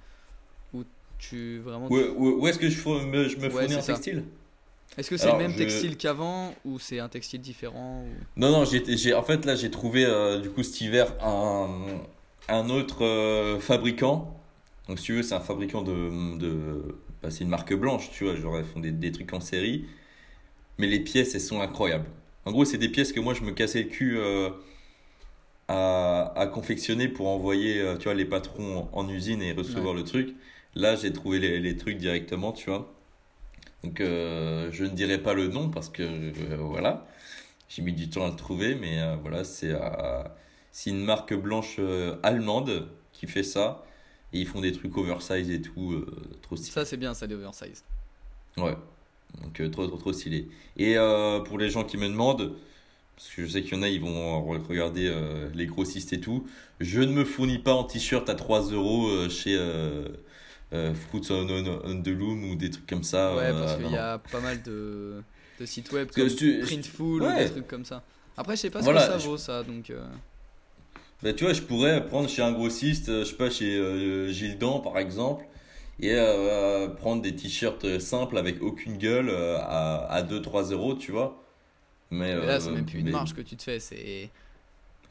tu vraiment. Où, où- où est-ce que je, me, je me Ouais, fournis c'est en ça. textile Est-ce que c'est le même je- textile qu'avant ou c'est un textile différent ou... Non, non, j'ai, en fait, là, j'ai trouvé, euh, du coup, cet hiver, un, un autre euh, fabricant. Donc, si tu veux, c'est un fabricant de. de bah, c'est une marque blanche, tu vois, genre, ils font des, des trucs en série. Mais les pièces, elles sont incroyables. En gros, c'est des pièces que moi, je me cassais le cul euh, à, à confectionner pour envoyer, euh, tu vois, les patrons en, en usine et recevoir le truc. Là, j'ai trouvé les, les trucs directement, tu vois. Donc, euh, je ne dirai pas le nom parce que, euh, voilà. J'ai mis du temps à le trouver, mais euh, voilà, c'est c'est une marque blanche allemande qui fait ça. Et ils font des trucs oversize et tout, trop stylé. Ça c'est bien, ça les oversize. Ouais, donc trop, trop, trop stylé. Et pour les gens qui me demandent, parce que je sais qu'il y en a, ils vont re- regarder euh, les grossistes et tout, je ne me fournis pas en t-shirt à 3 euros chez euh, Fruits on, on, on the Loom ou des trucs comme ça. Ouais, euh, parce qu'il y a pas mal de, de sites web comme tu- Printful ou des trucs comme ça. Après, je sais pas ce Voilà, que ça je- vaut ça, donc. euh, Bah, tu vois, je pourrais prendre chez un grossiste, euh, je sais pas, chez euh, Gildan par exemple, et euh, prendre des t-shirts simples avec aucune gueule euh, à, à 2-3 euros, tu vois. Mais, Mais là, euh, c'est même plus une marge que tu te fais, c'est.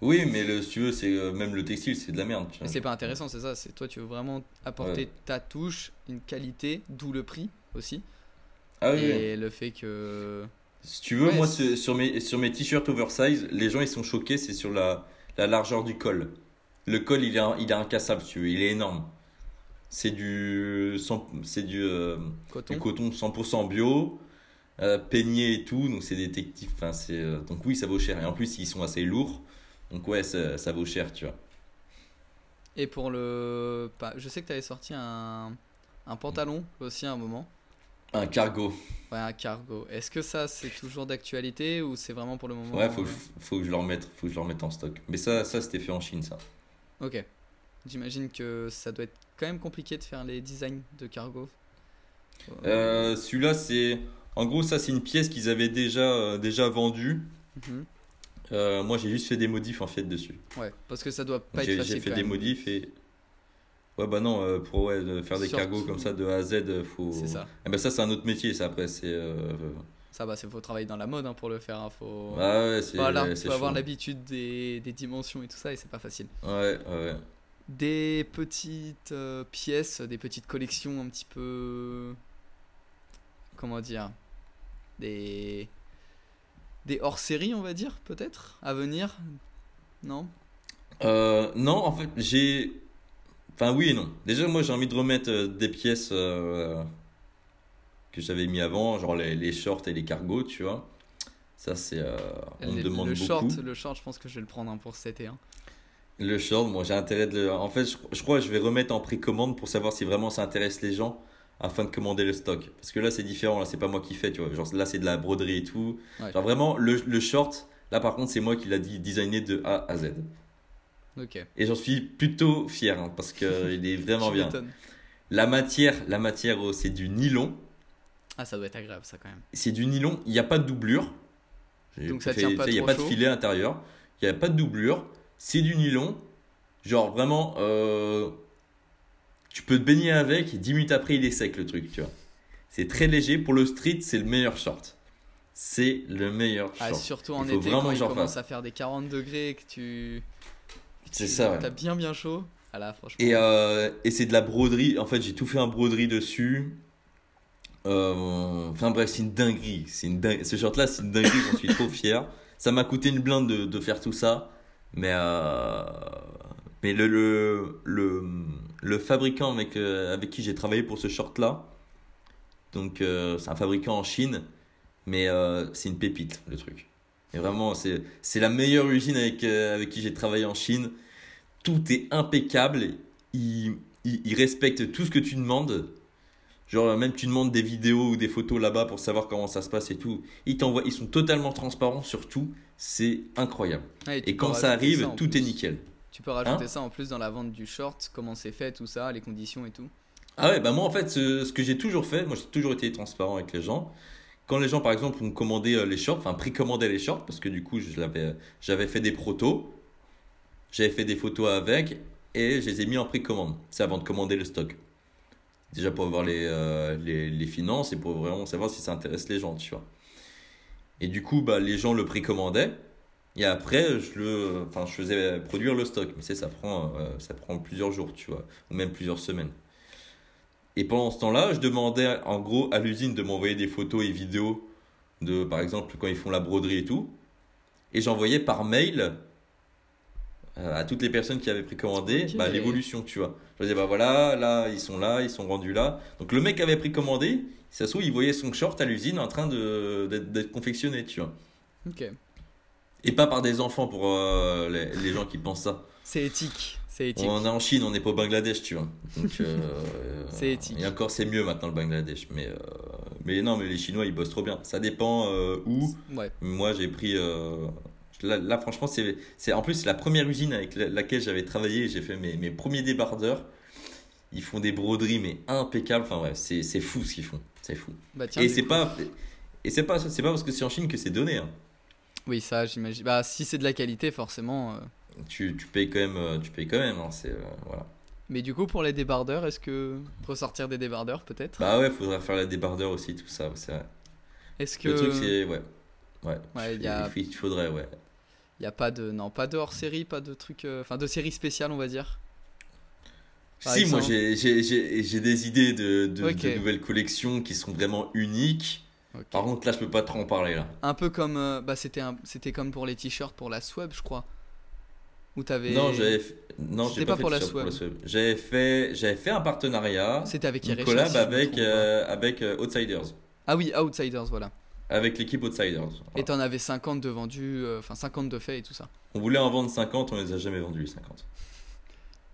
Oui, mais le, si tu veux, c'est euh, même le textile, c'est de la merde. Tu Mais vois. c'est pas intéressant, c'est ça. C'est toi, tu veux vraiment apporter Ouais. ta touche, une qualité, d'où le prix aussi. Ah oui, oui. et le fait que. Si tu veux, Ouais, moi, c'est- sur mes, sur mes t-shirts oversize, les gens, ils sont choqués, c'est sur la, la largeur du col. Le col, il est, il est incassable, si tu veux, il est énorme. C'est du, c'est du, euh, Coton. du coton 100% bio, euh, peigné et tout, donc c'est des techniques, enfin, c'est, euh, donc oui, ça vaut cher. Et en plus, ils sont assez lourds, donc ouais, ça, ça vaut cher, tu vois. Et pour le. Je sais que tu avais sorti un, un pantalon aussi à un moment. Un cargo. Ouais, un cargo. Est-ce que ça, c'est toujours d'actualité ou c'est vraiment pour le moment Ouais, faut, que je- faut que je le remette, faut que je le remette en stock. Mais ça, ça c'était fait en Chine, ça. Ok. J'imagine que ça doit être quand même compliqué de faire les designs de cargo. Euh, celui-là, c'est. En gros, ça, c'est une pièce qu'ils avaient déjà, euh, déjà vendue. Mhm. Euh, moi, j'ai juste fait des modifs en fait dessus. Ouais, parce que ça doit pas être facile. j'ai fait quand des même. modifs et. Ouais, bah non, euh, pour ouais, faire des Surtout- cargos comme ça de A à Z, euh, faut. C'est ça. Eh ben ça, c'est un autre métier, ça après. C'est. euh, Ça, bah, c'est faut travailler dans la mode hein, pour le faire. hein, Faut, Ah ouais, c'est. voilà, faut avoir l'habitude des, des dimensions et tout ça, et c'est pas facile. Ouais, ouais. Des petites pièces, des petites collections un petit peu. Comment dire Des. Des hors-série, on va dire, peut-être, à venir? Non? Euh, non, en fait, j'ai. Enfin, oui et non. Déjà, moi, j'ai envie de remettre euh, des pièces euh, que j'avais mis avant, genre les, les shorts et les cargos, tu vois. Ça, c'est. euh, on me demande le beaucoup. short, le short, je pense que je vais le prendre hein, pour cet été. hein. Le short, moi, j'ai intérêt de le. En fait, je, je crois que je vais remettre en précommande pour savoir si vraiment ça intéresse les gens afin de commander le stock. Parce que là, c'est différent. Là, c'est pas moi qui fais, tu vois. Genre, là, c'est de la broderie et tout. Ouais. Genre, vraiment, le, le short, là, par contre, c'est moi qui l'a dit, designé de A à Z. Ok. Et j'en suis plutôt fier hein, parce qu'il est vraiment bien. La matière, la matière, oh, c'est du nylon. Ah, ça doit être agréable, ça, quand même. C'est du nylon. Il n'y a pas de doublure. Donc ça fait- tient pas Il n'y a pas de filet à l'intérieur. Il n'y a pas de doublure. C'est du nylon. Genre vraiment, euh, tu peux te baigner avec et 10 minutes après, il est sec le truc, tu vois. C'est très léger. Pour le street, c'est le meilleur short. C'est le meilleur Ah, short. surtout en Il faut été, vraiment quand il commence à faire des 40 degrés et que tu. C'est ça, ouais. T'as bien, bien chaud. Ah là, franchement. Et, euh, et c'est de la broderie. En fait, j'ai tout fait en broderie dessus. Euh, Enfin bref, c'est une dinguerie. C'est une dingue- Ce short-là, c'est une dinguerie. J'en suis trop fier. Ça m'a coûté une blinde de, de faire tout ça. Mais, euh, mais le, le, le, le fabricant avec, euh, avec qui j'ai travaillé pour ce short-là, donc euh, c'est un fabricant en Chine, mais euh, c'est une pépite le truc. Et vraiment, c'est c'est la meilleure usine avec, avec qui j'ai travaillé en Chine. Tout est impeccable. Ils, ils, ils respectent tout ce que tu demandes. Genre, même tu demandes des vidéos ou des photos là-bas pour savoir comment ça se passe et tout. Ils t'envoient, ils sont totalement transparents sur tout. C'est incroyable. Et quand ça arrive, tout plus. est nickel. Tu peux rajouter Hein ça en plus dans la vente du short, comment c'est fait, tout ça, les conditions et tout. Ah ouais, bah moi en fait, ce, ce que j'ai toujours fait, moi j'ai toujours été transparent avec les gens. Quand les gens par exemple ont commandé euh, les shorts, enfin précommandaient les shorts, parce que du coup j'avais fait des protos, j'avais fait des photos avec et je les ai mis en précommande. C'est avant de commander le stock. Déjà pour avoir les, euh, les, les finances et pour vraiment savoir si ça intéresse les gens, tu vois. Et du coup, bah, les gens le précommandaient. Et après, je, le, enfin, je faisais produire le stock. Mais c'est, ça prend, euh, ça prend plusieurs jours, tu vois. Ou même plusieurs semaines. Et pendant ce temps-là, je demandais en gros à l'usine de m'envoyer des photos et vidéos de, par exemple, quand ils font la broderie et tout. Et j'envoyais par mail euh, à toutes les personnes qui avaient précommandé Ok. bah, l'évolution, tu vois. Je disais, bah voilà, là, ils sont là, ils sont rendus là. Donc le mec avait précommandé, ça se trouve, il voyait son short à l'usine en train d'être confectionné, tu vois. Ok. Et pas par des enfants pour euh, les, les gens qui pensent ça. C'est éthique. C'est éthique. On est en Chine, on n'est pas au Bangladesh, tu vois. Donc, euh, C'est éthique. Et encore, c'est mieux maintenant le Bangladesh. Mais, euh, mais non, mais les Chinois, ils bossent trop bien. Ça dépend où. Ouais. Moi, j'ai pris. là, là, franchement, c'est, c'est en plus c'est la première usine avec la- laquelle j'avais travaillé. J'ai fait mes, mes premiers débardeurs. Ils font des broderies, mais impeccables. Enfin, bref, c'est, c'est fou ce qu'ils font. C'est fou. Bah tiens. et c'est coup- pas. Et c'est pas, c'est pas parce que c'est en Chine que c'est donné. hein. Oui, ça, j'imagine. Bah, si c'est de la qualité, forcément. euh. Tu, tu payes quand même. euh, Tu payes quand même. hein. C'est, euh, voilà. Mais du coup, pour les débardeurs, est-ce que. Ressortir des débardeurs, peut-être? Bah ouais, faudrait faire la débardeur aussi, tout ça. C'est vrai. Est-ce que. Le truc, c'est. Ouais. Ouais, Ouais, il y a- il faudrait, ouais. Il n'y a pas de. Non, pas de hors série, pas de truc. Enfin, de série spéciale, on va dire. Par si, moi exemple. j'ai- j'ai j'ai- j'ai des idées de, de nouvelles collections qui sont vraiment uniques. Par contre, là, je peux pas trop en parler là. Un peu comme. euh, bah, c'était un... c'était comme pour les t-shirts pour la Sweb, je crois. Où t'avais. Non, j'avais fait- non, C'était j'ai pas pas, fait pour la t-shirt Sweb. J'avais fait, j'avais fait un partenariat, C'était avec une collab si avec, euh, avec euh, Outsiders. Ah oui, Outsiders, voilà. Avec l'équipe Outsiders. Et t'en avais 50 de vendus, enfin 50 de faits et tout ça. On voulait en vendre 50, on les a jamais vendus les 50.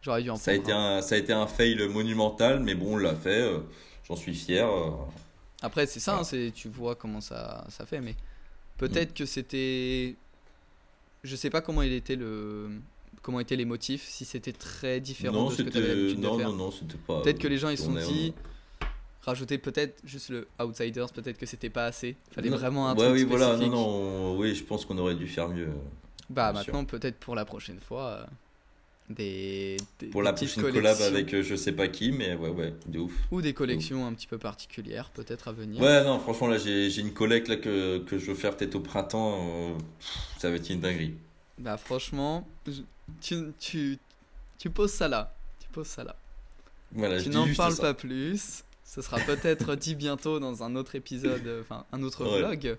J'aurais dû en Ça a, prendre été un. ça a été un fail monumental, mais bon, on l'a fait. J'en suis fier. Après, c'est ça, hein, c'est tu vois comment ça, ça fait, mais peut-être que c'était. Je sais pas comment il était le. Comment étaient les motifs, si c'était très différent Non, de ce que tu avais l'habitude de faire. non, non, c'était pas. Peut-être que les gens ils se sont dit rajouter peut-être juste le Outsiders, peut-être que c'était pas assez. Fallait Non, vraiment un ouais, truc oui, voilà, non, spécifique. non, oui, je pense qu'on aurait dû faire mieux. Bah maintenant peut-être pour la prochaine fois, euh, des, des- Pour la prochaine collab avec euh, je sais pas qui, mais ouais, ouais, de ouf. Ou des collections un petit peu particulières, peut-être à venir. Ouais, non, franchement, là, j'ai une collecte là, que, que je veux faire peut-être au printemps. euh, ça va être une dinguerie. Bah franchement, je- tu, tu, tu poses ça là. Tu poses ça là. Voilà, tu n'en parles ça. pas plus. Ce sera peut-être dit bientôt dans un autre épisode, euh, enfin un autre Ouais. vlog.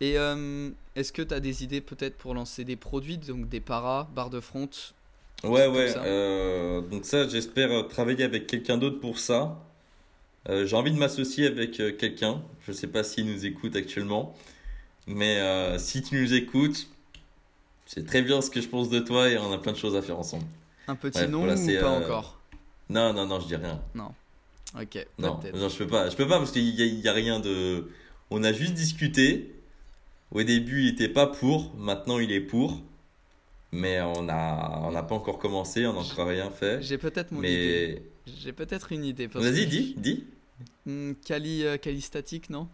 Et euh, est-ce que tu as des idées peut-être pour lancer des produits, donc des paras, barres de front Ouais, ouais. ça. euh, donc ça, j'espère euh, travailler avec quelqu'un d'autre pour ça. Euh, j'ai envie de m'associer avec quelqu'un. Je sais pas s'il nous écoute actuellement. Mais si tu nous écoutes, c'est très bien ce que je pense de toi et on a plein de choses à faire ensemble. Un petit Ouais, nom voilà, ou pas encore? Non, non, non, je dis rien. Ok, Non, peut-être. non, je peux pas. Je peux pas parce qu'il y, a- il y a rien de. On a juste discuté. Au début, il était pas pour. Maintenant, il est pour. Mais on a, on n'a pas encore commencé. On n'a encore rien fait. J'ai peut-être mon idée. J'ai peut-être une idée. vas-y, dis, dis. Hmm, Kali, euh, statique, non?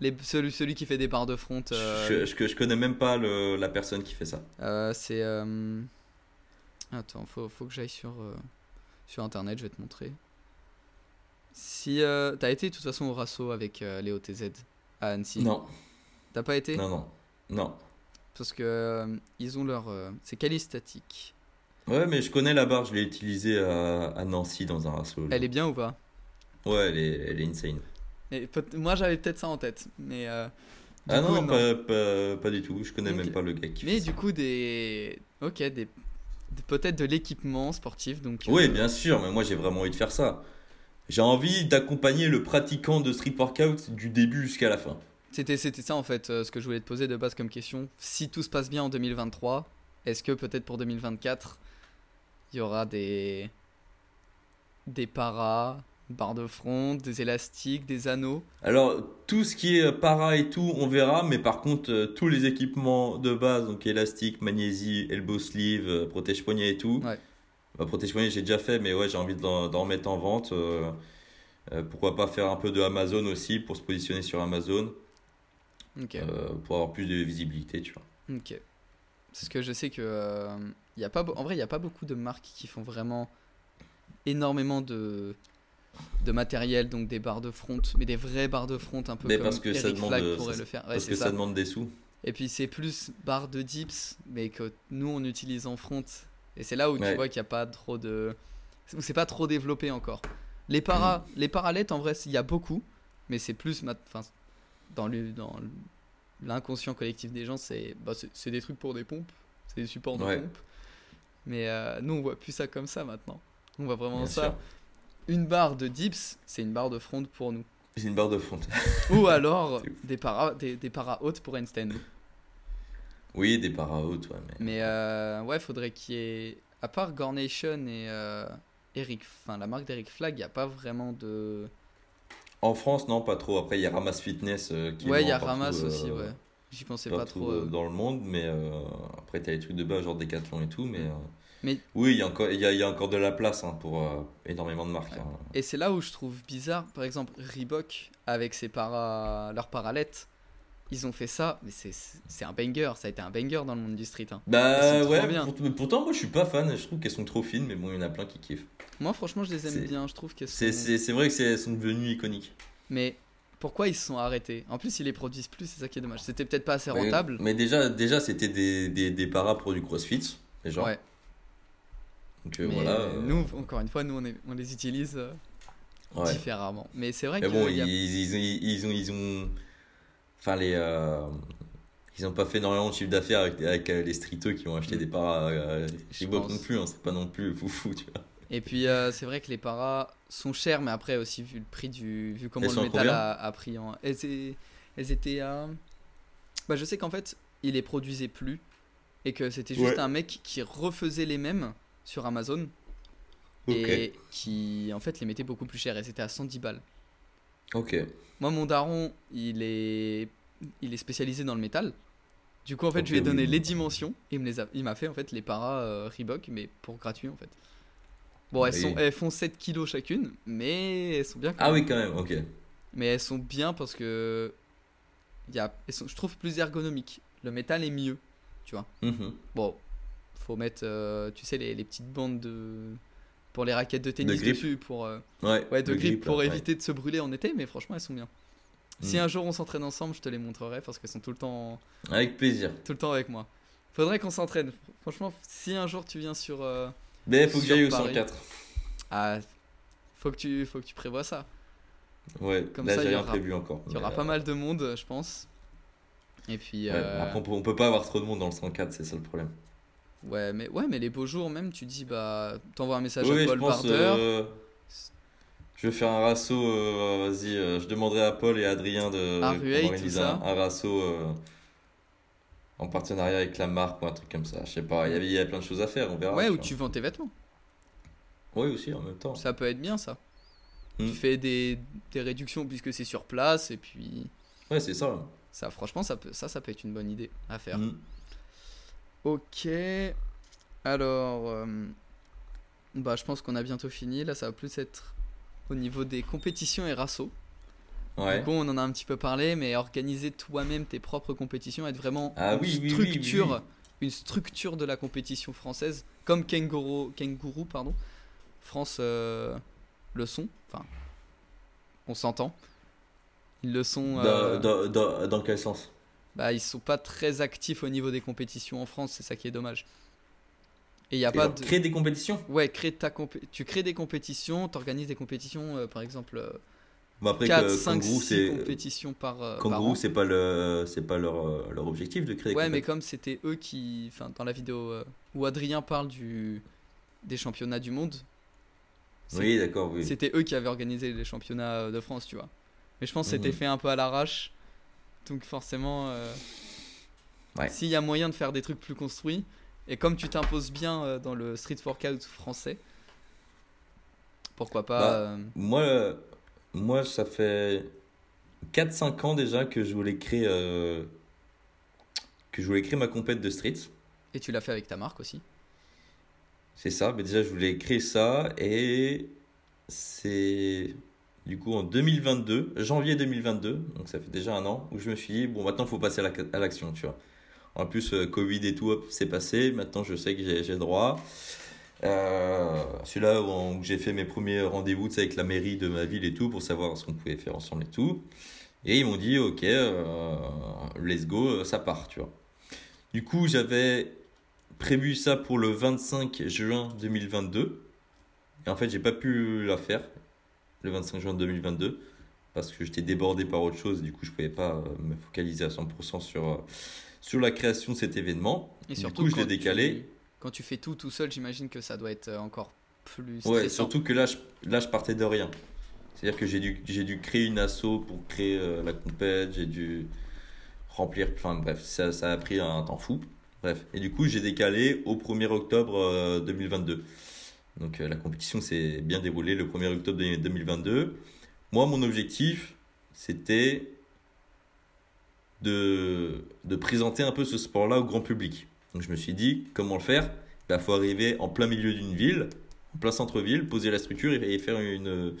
Les, celui, celui qui fait des barres de front. euh, Je, je, je connais même pas le, la personne qui fait ça. Euh, c'est. euh, Attends, faut, faut que j'aille sur, euh, sur internet, je vais te montrer. Si. euh, T'as été de toute façon au Rasso avec euh, Léo TZ à Annecy Non, T'as pas été? Non, non, non. Parce que euh, ils ont leur. euh, C'est Calistatique. Ouais, mais je connais la barre. Je l'ai utilisée à, à Nancy dans un rasso. Elle est bien ou pas? Ouais, elle est, elle est insane. Et Moi j'avais peut-être ça en tête, mais. euh, Ah coup, non, Pas, pas, pas du tout. Je connais même pas le gars qui Mais fait du ça. coup, des. Ok, des. des- Peut-être de l'équipement sportif, donc. Oui, euh, bien sûr, mais moi j'ai vraiment envie de faire ça. J'ai envie d'accompagner le pratiquant de street workout du début jusqu'à la fin. C'était, ça en fait euh, ce que je voulais te poser de base comme question. Si tout se passe bien en 2023, est-ce que peut-être pour 2024, il y aura des, des paras, barres de front, des élastiques, des anneaux? Alors, tout ce qui est para et tout, on verra, mais par contre, euh, tous les équipements de base, donc élastique, magnésie, elbow sleeve, euh, protège poignet et tout. Ouais. Bah, protège poignet, j'ai déjà fait, mais ouais, j'ai envie d'en d'en remettre en vente. euh, euh, pourquoi pas faire un peu de Amazon aussi pour se positionner sur Amazon, euh, pour avoir plus de visibilité, tu vois. Ok. Parce que je sais que. y a pas, en vrai, il n'y a pas beaucoup de marques qui font vraiment énormément de, de matériel, donc des barres de front, mais des vraies barres de front un peu Mais comme parce que ça demande Flag de- pourrait ça- le faire. Ouais, Parce que ça. ça demande des sous. Et puis c'est plus barre de dips, mais que nous on utilise en front. Et c'est là où tu vois qu'il n'y a pas trop de. où c'est pas trop développé encore. Les paras, Mm. les paralettes en vrai, il y a beaucoup, mais c'est plus. Enfin, dans l'inconscient collectif des gens, c'est bah, des trucs pour des pompes, c'est des supports de Ouais. pompes. Mais euh, nous on voit plus ça comme ça maintenant. On voit vraiment Bien ça. sûr. Une barre de dips, c'est une barre de front pour nous. C'est une barre de fonte. Ou alors des paras, des, des paras hautes pour handstand. Oui, des para hautes, ouais, mais. Mais euh, ouais, faudrait qu'il y ait. À part Gornation et euh, Eric, enfin la marque d'Eric Flag, il n'y a pas vraiment de. En France, non, pas trop. Après, il y a Ramas Fitness euh, qui ouais, il y a partout, Ramas euh, aussi, ouais. J'y pensais pas trop. dans le monde, mais après, tu as les trucs de base, genre Decathlon et tout, mais. Mais- Oui, il y, a encore, il y, a, il y a encore de la place hein, pour énormément de marques. Ouais. hein. Et c'est là où je trouve bizarre, par exemple, Reebok avec ses para... leurs paralettes, ils ont fait ça, mais c'est un banger, ça a été un banger dans le monde du street. hein. Bah sont ouais, bien. pour- pourtant, moi je suis pas fan, je trouve qu'elles sont trop fines, mais bon, il y en a plein qui kiffent. Moi, franchement, je les aime bien, je trouve que C'est c'est- vrai que c'est- elles sont devenues iconiques. Mais pourquoi ils se sont arrêtés En plus, ils les produisent plus, c'est ça qui est dommage. C'était peut-être pas assez rentable. Mais, déjà, déjà c'était des, des, des paras pour du crossfit, déjà. Ouais. Donc euh, voilà. euh, nous, encore une fois, nous, on, est- on les utilise euh, ouais. différemment. Mais c'est vrai Mais que bon, il y a- ils, ils, ont, ils ont, ils ont, enfin les, euh, ils ont pas fait énormément de chiffre d'affaires avec, avec euh, les streeteux qui ont acheté des paras euh, Je Reebok pense. non plus, hein, c'est pas non plus foufou, tu vois. Et puis euh, c'est vrai que les paras sont chers, mais après aussi vu le prix du, vu comment Elles le métal a, a pris en, elles, elles étaient à, bah je sais qu'en fait ils les produisaient plus et que c'était juste Ouais. un mec qui refaisait les mêmes sur Amazon et qui en fait les mettait beaucoup plus cher et c'était à 110 balles. Ok. Moi mon daron il est, il est spécialisé dans le métal. Du coup en fait je lui ai donné oui. les dimensions et il me les a, il m'a fait en fait les paras euh, Reebok mais pour gratuit en fait. Bon elles sont, elles font 7 kilos chacune mais elles sont bien. quand Ah même. oui, quand même, ok. Mais elles sont bien parce que y a, elles sont, je trouve plus ergonomiques. Le métal est mieux, tu vois. Mhm. Bon, faut mettre, euh, tu sais, les, les petites bandes de pour les raquettes de tennis dessus pour euh, Ouais, ouais de grip, grip, pour ouais. éviter de se brûler en été. Mais franchement, elles sont bien. Si Mm. un jour on s'entraîne ensemble, je te les montrerai parce qu'elles sont tout le temps Avec plaisir. tout le temps avec moi. Faudrait qu'on s'entraîne. Franchement, si un jour tu viens sur euh, Mais faut que j'aille au Paris. 104. ah, faut que tu faut que tu prévois ça. Ouais, Comme là ça, j'ai rien aura- prévu encore. Il y aura Mais, pas euh, mal de monde, je pense. Et puis ouais, euh, Après, on peut, on peut pas avoir trop de monde dans le 104, c'est ça le problème. ouais, mais ouais, mais les beaux jours même, tu dis bah t'envoies un message Oui, à Paul. Barder. euh, je vais faire un rasso. euh, Vas-y, euh, je demanderai à Paul et à Adrien de À qu'on Rueil, tout organise ça. un, un rasso euh, en partenariat avec la marque ou un truc comme ça. Je sais pas, il y avait, il y avait plein de choses à faire, on verra. ouais, où vois. tu vends tes vêtements. Oui, aussi en même temps. Ça peut être bien ça. Tu fais des, des réductions puisque c'est sur place et puis Ouais, c'est ça. ça franchement ça peut ça ça peut être une bonne idée à faire. Mm. OK. Alors bah je pense qu'on a bientôt fini là ça va plus être au niveau des compétitions et rassos. Ouais. Du coup, on en a un petit peu parlé mais organiser toi-même tes propres compétitions être vraiment Ah une oui, oui, oui, oui, structure une structure de la compétition française comme Kangaroo Kangourou pardon. France euh, le sont enfin on s'entend. Ils le sont euh, Dans, dans, dans, dans quel sens? bah, ils sont pas très actifs au niveau des compétitions en France, c'est ça qui est dommage. Et il y a Et pas de Créer des compétitions Ouais, créer ta tu crées des compétitions, tu organises des compétitions euh, par exemple euh, après, 4 que 5 Kangaroo, 6 c'est. compétitions par euh, Kangaroo, an. c'est pas, le, c'est pas leur, euh, leur objectif de créer des Ouais, mais comme c'était eux qui enfin dans la vidéo euh, où Adrien parle du des championnats du monde, Oui, d'accord, oui. c'était eux qui avaient organisé les championnats de France, tu vois. Mais je pense que c'était Mhm. fait un peu à l'arrache. Donc forcément, Ouais. s'il y a moyen de faire des trucs plus construits, et comme tu t'imposes bien euh, dans le street workout français, pourquoi pas Bah, euh, Moi, moi, ça fait 4-5 ans déjà que je voulais créer, euh, que je voulais créer ma compète de street. Et tu l'as fait avec ta marque aussi. C'est ça, mais déjà je voulais créer ça et c'est du coup en 2022, janvier 2022, donc ça fait déjà un an, où je me suis dit, bon maintenant il faut passer à l'action, tu vois. En plus, euh, Covid et tout, c'est passé, maintenant je sais que j'ai droit. Euh, Celui-là où, j'ai fait mes premiers rendez-vous avec la mairie de ma ville et tout, pour savoir ce qu'on pouvait faire ensemble et tout. Et ils m'ont dit, ok, euh, let's go, ça part, tu vois. Du coup, j'avais prévu ça pour le 25 juin 2022. Et en fait, j'ai pas pu la faire le 25 juin 2022 parce que j'étais débordé par autre chose. Du coup, je pouvais pas me focaliser à 100% sur, sur la création de cet événement. Et Du surtout, coup, je l'ai décalé. tu- quand tu fais tout tout seul, j'imagine que ça doit être euh, encore plus stressant. Ouais, surtout que là, je, là, je partais de rien. C'est-à-dire que j'ai dû, j'ai dû créer une asso pour créer euh, la compète, j'ai dû remplir, enfin bref, ça, ça a pris un temps fou. Bref, et du coup, j'ai décalé au 1er octobre euh, 2022. Donc euh, la compétition s'est bien déroulée le 1er octobre 2022. Moi, mon objectif, c'était de, de présenter un peu ce sport-là au grand public. Donc je me suis dit, comment le faire? Il faut arriver en plein milieu d'une ville, en plein centre-ville, poser la structure et, faire une,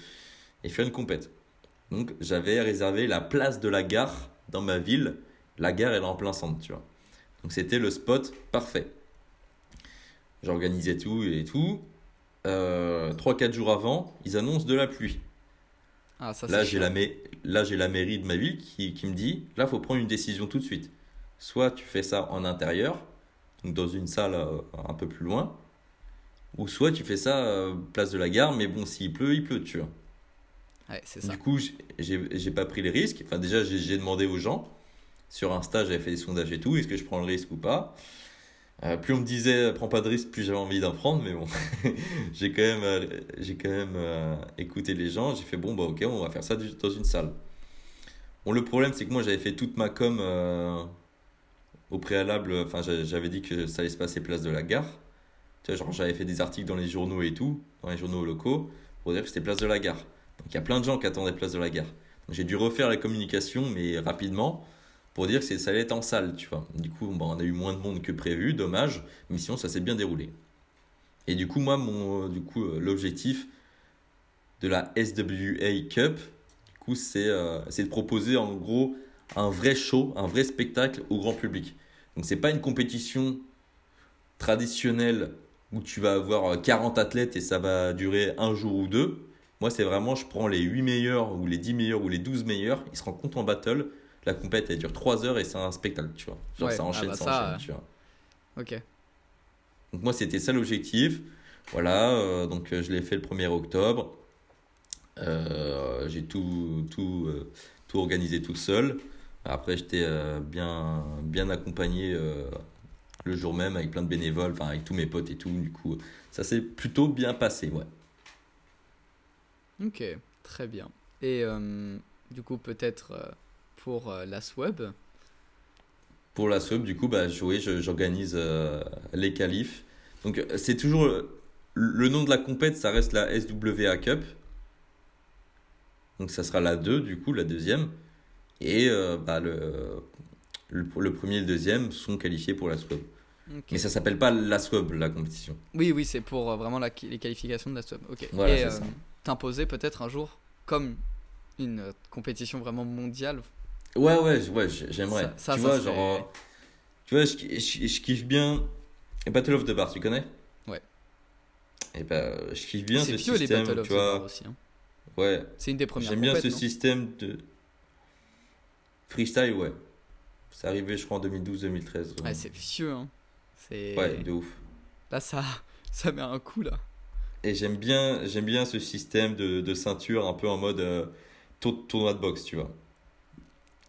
une compète. Donc j'avais réservé la place de la gare dans ma ville. La gare, elle est en plein centre, tu vois. Donc c'était le spot parfait. J'organisais tout et tout. Euh, 3-4 jours avant, ils annoncent de la pluie. Ah, ça, Là j'ai, la, là, j'ai la mairie de ma ville qui, qui me dit, là, faut prendre une décision tout de suite. Soit tu fais ça en intérieur, donc dans une salle euh, un peu plus loin, ou soit tu fais ça euh, place de la gare, mais bon, s'il pleut, il pleut, tu vois. Ouais, ça. Du coup, j'ai- pas pris les risques. Enfin, déjà, j'ai j'ai demandé aux gens. Sur Insta, j'avais fait des sondages et tout. Est-ce que je prends le risque ou pas? Euh, Plus on me disait, prends pas de risque, plus j'avais envie d'en prendre. Mais bon, j'ai quand même, euh, j'ai quand même euh, écouté les gens. J'ai fait, bon, bah ok, on va faire ça dans une salle. Bon, le problème, c'est que moi, j'avais fait toute ma com euh, au préalable. Enfin, j'a- j'avais dit que ça allait se passer place de la gare. Genre, j'avais fait des articles dans les journaux et tout, dans les journaux locaux, pour dire que c'était place de la gare. Donc il y a plein de gens qui attendaient place de la gare. J'ai dû refaire la communication, mais rapidement, pour dire que ça allait être en salle, tu vois. Du coup, bon, on a eu moins de monde que prévu, dommage, mais sinon ça s'est bien déroulé. Et du coup, moi, mon, du coup, euh, l'objectif de la SWA Cup, du coup, c'est euh, de proposer en gros un vrai show, un vrai spectacle au grand public. Donc c'est pas une compétition traditionnel où tu vas avoir 40 athlètes et ça va durer un jour ou deux. Moi, c'est vraiment, je prends les 8 meilleurs ou les 10 meilleurs ou les 12 meilleurs, ils se rencontrent en battle. La compète, elle dure 3 heures et c'est un spectacle, tu vois. Genre, Ouais, ça ah enchaîne, bah ça, ça, enchaîne, euh. tu vois. Ok. Donc, moi, c'était ça l'objectif. Voilà, euh, donc euh, je l'ai fait le 1er octobre. Euh, j'ai tout, tout, tout organisé tout seul. Après, j'étais bien, bien accompagné le jour même avec plein de bénévoles, enfin avec tous mes potes et tout. Du coup, ça s'est plutôt bien passé, ouais. Ok, très bien. Et euh, du coup, peut-être euh, pour euh, la SWEB, Pour la sub, du coup, bah, oui, j'organise euh, les qualifs. Donc, euh, c'est toujours le nom de la compète, ça reste la SWA Cup. Donc, ça sera la 2, du coup, la deuxième. Et euh, bah, le, le, le premier et le deuxième sont qualifiés pour la SWEB. Mais ça s'appelle pas la SWEB, la compétition. Oui, oui, c'est pour euh, vraiment la, les qualifications de la SWEB. Ok. Voilà, Et euh, t'imposer peut-être un jour comme une compétition vraiment mondiale. Ouais, ouais, ouais, j'aimerais. Ça- ça, tu ça vois, serait- genre. Tu vois, je, je, je kiffe bien. Battle of the Bar, tu connais? Ouais. Et bah, je kiffe bien ce vieux les système, Battle of tu the vois. Bar aussi. hein. Ouais, C'est une des premières. J'aime bien ce système de freestyle, ouais. C'est arrivé, je crois, en 2012-2013. Ouais, c'est vieux. Hein. Ouais, de ouf. Là, ça, ça met un coup là. Et j'aime bien, j'aime bien ce système de, de ceinture un peu en mode euh, tour- tournoi de boxe, tu vois.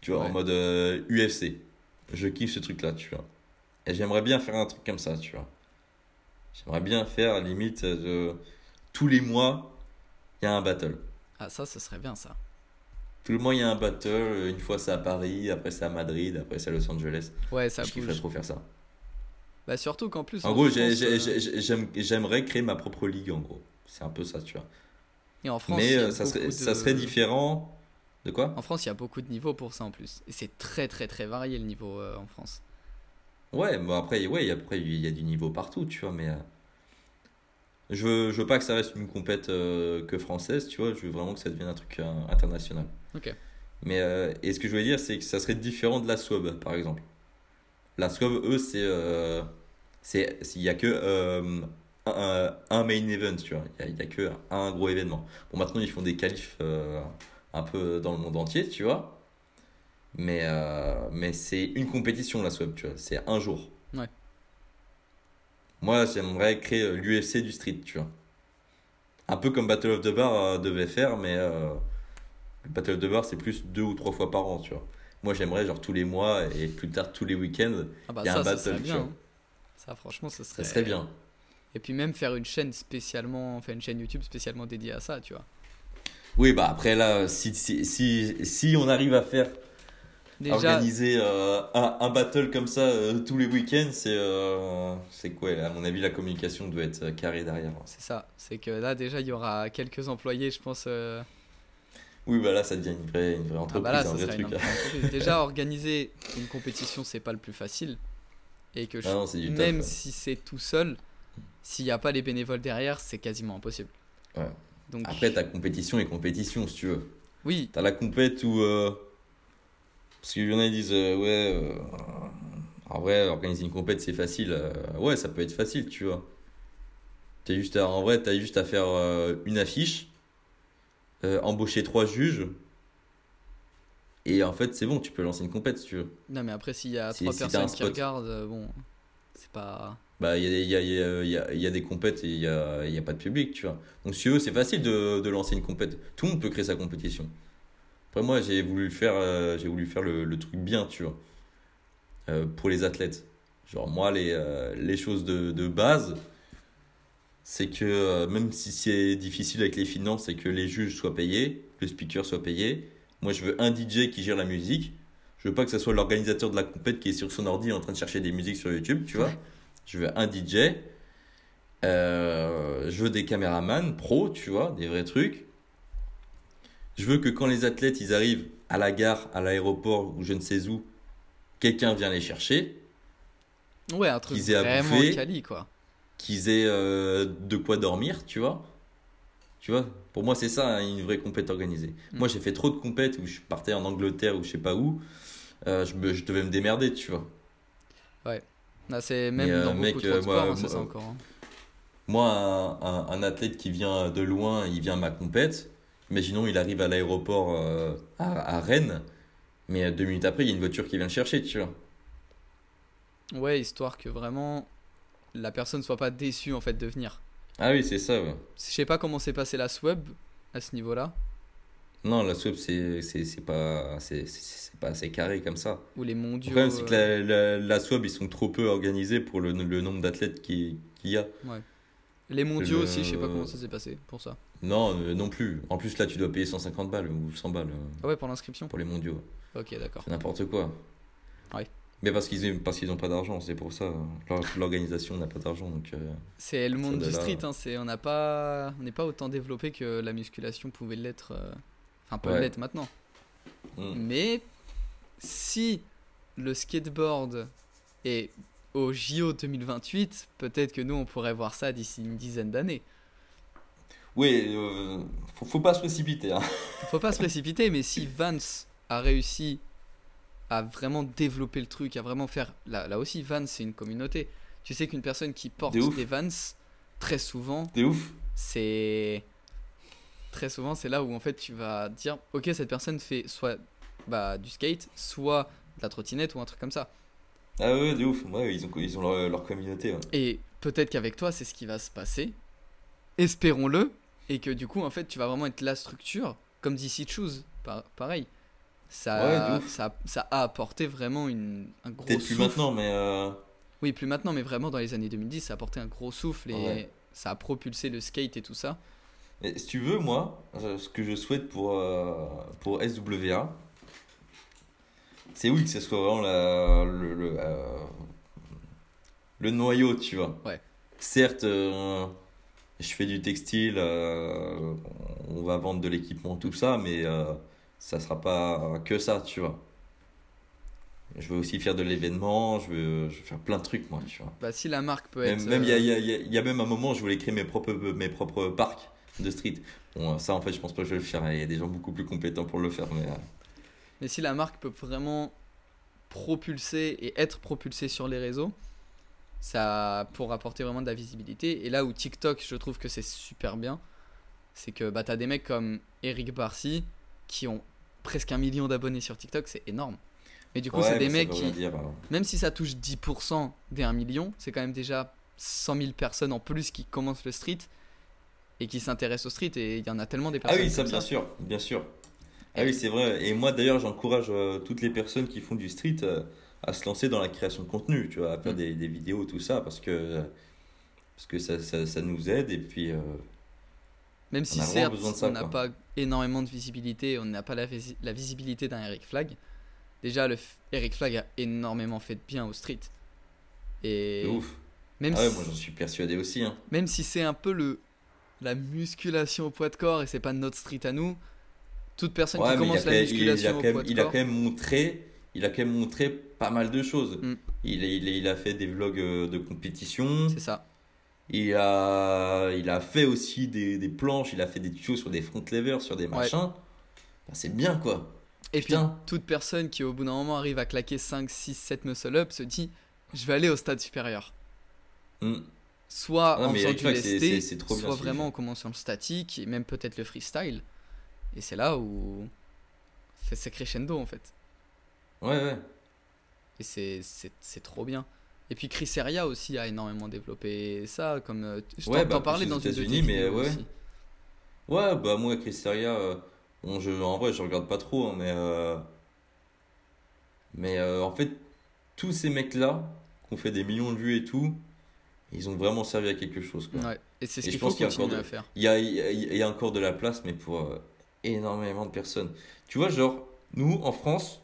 Tu vois, en mode euh, UFC. Je kiffe ce truc-là, tu vois. Et j'aimerais bien faire un truc comme ça, tu vois. J'aimerais bien faire, limite, euh, de... tous les mois, il y a un battle. Ah, ça, ce serait bien ça. Tous les mois, il y a un battle. euh, Une fois, c'est à Paris, après, c'est à Madrid, après, c'est à Los Angeles. Ouais, ça je kifferais trop faire ça. Bah, surtout qu'en plus. En gros, euh, j'ai- j'aime- j'aimerais créer ma propre ligue, en gros. C'est un peu ça, tu vois. Et en France, Mais euh, ça, serait, ça serait différent. De quoi En France, il y a beaucoup de niveaux pour ça en plus. Et c'est très, très, très varié le niveau euh, en France. Ouais, bon après, ouais, après, il y a du niveau partout, tu vois, mais. euh, je, veux, je veux pas que ça reste une compète euh, que française, tu vois, je veux vraiment que ça devienne un truc international. Ok. Mais, et ce que je veux dire, c'est que ça serait différent de la SWAB, par exemple. La SWAB, eux, c'est. c'est Il y a que. un, un main event, tu vois. Il y y a que un gros événement. Bon, maintenant, ils font des qualifs un peu dans le monde entier, tu vois. Mais, euh, mais c'est une compétition, la SWAB, tu vois. C'est un jour. Ouais. Moi, j'aimerais créer l'UFC du street, tu vois. Un peu comme Battle of the Bar euh, devait faire, mais euh, le Battle of the Bar, c'est plus deux ou trois fois par an, tu vois. Moi, j'aimerais genre tous les mois et plus tard tous les week-ends. Ah bah Il y a ça, un ça battle, serait tu bien. vois. hein. Ça, franchement, ce serait... Ça serait bien. Et puis même faire une chaîne spécialement, enfin une chaîne YouTube spécialement dédiée à ça, tu vois. Oui, bah après là, si, si, si, si on arrive à faire Déjà, organiser euh, un, un battle comme ça euh, tous les week-ends, c'est euh, c'est quoi À mon avis, la communication doit être carrée derrière. c'est ça. C'est que là, déjà, il y aura quelques employés, je pense. Oui, bah là, ça devient une vraie, une vraie Ah entreprise, bah là, un vrai truc. entreprise. Déjà, organiser une compétition, c'est pas le plus facile. Et que je- Ah non, taf, même ouais. si c'est tout seul, s'il n'y a pas les bénévoles derrière, c'est quasiment impossible. Ouais. Donc, Après, ta compétition et compétition, si tu veux. oui, T'as la compète où. euh, Parce qu'il y en a qui disent, euh, ouais, euh, en vrai, organiser une compète, c'est facile. Ouais, ça peut être facile, tu vois. T'as juste à- en vrai, t'as juste à faire une affiche, embaucher trois juges, et en fait, c'est bon, tu peux lancer une compète, si tu veux. non, mais après, s'il y a trois si personnes qui regardent, bon, c'est pas. Bah, il y a, y, a, y, y, a, des compètes et il y a, pas de public, tu vois. Donc, si tu veux, c'est facile de, de lancer une compète. Tout le monde peut créer sa compétition. Après, moi, j'ai voulu faire, euh, j'ai voulu faire le, le truc bien, tu vois. Euh, pour les athlètes. Genre, moi, les, euh, les choses de, de base, c'est que même si c'est difficile avec les finances, c'est que les juges soient payés, le speaker soit payé. Moi, je veux un DJ qui gère la musique. Je veux pas que ce soit l'organisateur de la compète qui est sur son ordi en train de chercher des musiques sur YouTube, tu vois. Je veux un DJ. Euh, je veux des caméramans pro, tu vois, des vrais trucs. Je veux que quand les athlètes ils arrivent à la gare, à l'aéroport ou je ne sais où, quelqu'un vient les chercher, Ouais, un truc Qu'ils aient à vraiment bouffer. quali, quoi. qu'ils aient euh, de quoi dormir, tu vois. Tu vois, pour moi c'est ça hein, une vraie compète organisée. Mm. Moi j'ai fait trop de compètes où je partais en Angleterre ou je sais pas où, Euh, je, me- je devais me démerder, tu vois. Ah, c'est même euh, dans beaucoup mec, trop de sports, moi- hein, c'est moi- ça encore. hein. Moi, un, un- un athlète qui vient de loin, il vient à ma compète. Imaginons, il arrive à l'aéroport euh, à, à Rennes, mais euh, deux minutes après, il y a une voiture qui vient le chercher, tu vois. Ouais, histoire que vraiment la personne soit pas déçue en fait de venir. Ah oui, c'est ça, ouais. Je sais pas comment s'est passé la swab à ce niveau-là, Non, la swap, c'est c'est- c'est pas, c'est- c'est- c'est pas assez carré comme ça. ou les Le mondiaux. problème, c'est que euh, la, la, la swab, ils sont trop peu organisés pour le, le nombre d'athlètes qui- qu'il y a. Les mondiaux le- aussi, je sais pas comment ça s'est passé pour ça. Non, euh, non plus. En plus, là, tu dois payer 150 balles ou 100 balles euh, Ah ouais, pour l'inscription pour les mondiaux. Ok, d'accord. C'est n'importe quoi. Ouais. Mais parce qu'ils parce qu'ils ont pas d'argent, c'est pour ça. L'organisation n'a pas d'argent, donc. euh, C'est le monde de du là- street, hein, c'est, on n'a pas, on n'est pas autant développé que la musculation pouvait l'être, euh, enfin peut Ouais. maintenant. hmm. Mais si le skateboard est au JO 2028, peut-être que nous on pourrait voir ça d'ici une dizaine d'années. Oui, euh, faut, faut pas se précipiter. Hein. Faut pas se précipiter, mais si Vance a réussi à vraiment développer le truc, à vraiment faire. Là, là aussi, Vance c'est une communauté. Tu sais qu'une personne qui porte De ouf. des Vance, très souvent, ouf c'est très souvent c'est là où en fait tu vas dire ok cette personne fait soit bah, du skate soit de la trottinette ou un truc comme ça Ah ouais, de ouf. Ouais, ils ont, ils ont leur, leur communauté. ouais. et peut-être qu'avec toi c'est ce qui va se passer espérons-le et que du coup en fait tu vas vraiment être la structure comme DC Choose par- pareil ça, Ouais, ça ça a apporté vraiment une, un gros Peut-être plus maintenant, mais. euh, oui plus maintenant mais vraiment dans les années 2010 ça a apporté un gros souffle et Ouais. ça a propulsé le skate et tout ça Mais si tu veux, moi, euh, ce que je souhaite pour, euh, pour SWA, c'est oui que ce soit vraiment la- le, le, euh, le noyau, tu vois. Ouais. Certes, euh, je fais du textile, on va vendre de l'équipement, tout ça, mais ça sera pas que ça, tu vois. Je veux aussi faire de l'événement, je veux, je veux faire plein de trucs, moi, tu vois. bah si la marque peut être même il y, a, y a- y a- y a même un moment, je voulais créer mes propres, mes propres parcs de street. Bon, ça, en fait, je pense pas que je vais le faire. Il y a des gens beaucoup plus compétents pour le faire. Mais, euh, Mais si la marque peut vraiment propulser et être propulsée sur les réseaux, ça pour apporter vraiment de la visibilité. Et là où TikTok, je trouve que c'est super bien, c'est que bah, tu as des mecs comme Eric Barcy qui ont presque un million d'abonnés sur TikTok, c'est énorme. Mais du coup, ouais, c'est des mecs qui, dire, euh. même si ça touche 10% des 1 million, c'est quand même déjà 100 000 personnes en plus qui commencent le street et qui s'intéressent au street. Et il y en a tellement des Ah personnes. oui, ça, bien sûr. Bien sûr. Ah oui, c'est vrai. Et moi, d'ailleurs, j'encourage euh, toutes les personnes qui font du street euh, à se lancer dans la création de contenu, tu vois, à faire Mm. des, des vidéos, tout ça, parce que, parce que ça, ça, ça nous aide. Et puis, euh, Même si certes, on n'a pas énormément de visibilité, on n'a pas la, visi- la visibilité d'un Eric Flag. Déjà, le Eric Flag a énormément fait de bien au street. Et de ouf. même, Ah ouais, si, moi, j'en suis persuadé aussi. Hein. même si c'est un peu le la musculation au poids de corps et c'est pas notre street à nous, toute personne Ouais, qui commence la musculation au poids de il a corps, quand même montré, il a quand même montré pas mal de choses. Mm. Il, il, il a fait des vlogs euh, de compétition. c'est ça. Il a, il a fait aussi des, des planches. Il a fait des tutos sur des front levers, sur des machins. C'est bien quoi. Et Putain. puis, toute personne qui au bout d'un moment arrive à claquer 5, 6, 7 muscle-up se dit je vais aller au stade supérieur. Mm. Soit Ah, en faisant du lesté, bien soit vraiment en commençant le statique et même peut-être le freestyle. Et c'est là où c'est crescendo en fait. Ouais, ouais. Et c'est- trop bien. Et puis Chris Heria aussi a énormément développé ça, comme euh, je Ouais, bah, aux dans une de mais ouais. aussi. Ouais, bah moi, Chris Seria, euh, bon, je, en vrai, je regarde pas trop, hein, mais. euh, mais euh, en fait, tous ces mecs-là, qui ont fait des millions de vues et tout, ils ont vraiment servi à quelque chose. Quoi. Ouais. Et c'est ce qu'il faut y a continuer encore à de- faire. Il y a, il y encore de la place, mais pour euh, énormément de personnes. Tu vois, genre, nous, en France,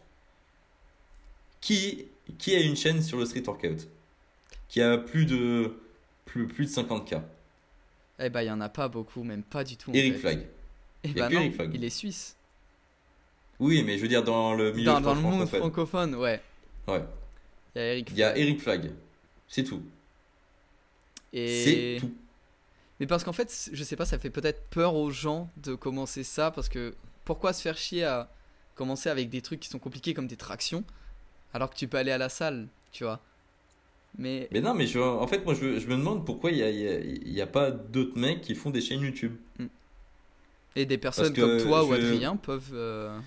qui, qui a une chaîne sur le street workout? Qui a plus de, plus, plus de 50K Eh bah il y en a pas beaucoup, même pas du tout. en Eric fait. Flag. Eh non, Eric Flag. il est suisse. Oui, mais je veux dire, dans le milieu Dans, dans le monde francophone. ouais. Ouais. Il y a. Eric Flag. C'est tout. Et... C'est tout. Mais parce qu'en fait, je sais pas, ça fait peut-être peur aux gens de commencer ça parce que pourquoi se faire chier à commencer avec des trucs qui sont compliqués comme des tractions alors que tu peux aller à la salle, tu vois? Mais, Mais non, mais je, en fait, moi, je, je me demande pourquoi il n'y a, y a- il y a pas d'autres mecs qui font des chaînes YouTube. et des personnes que comme toi ou Adrien peuvent. euh,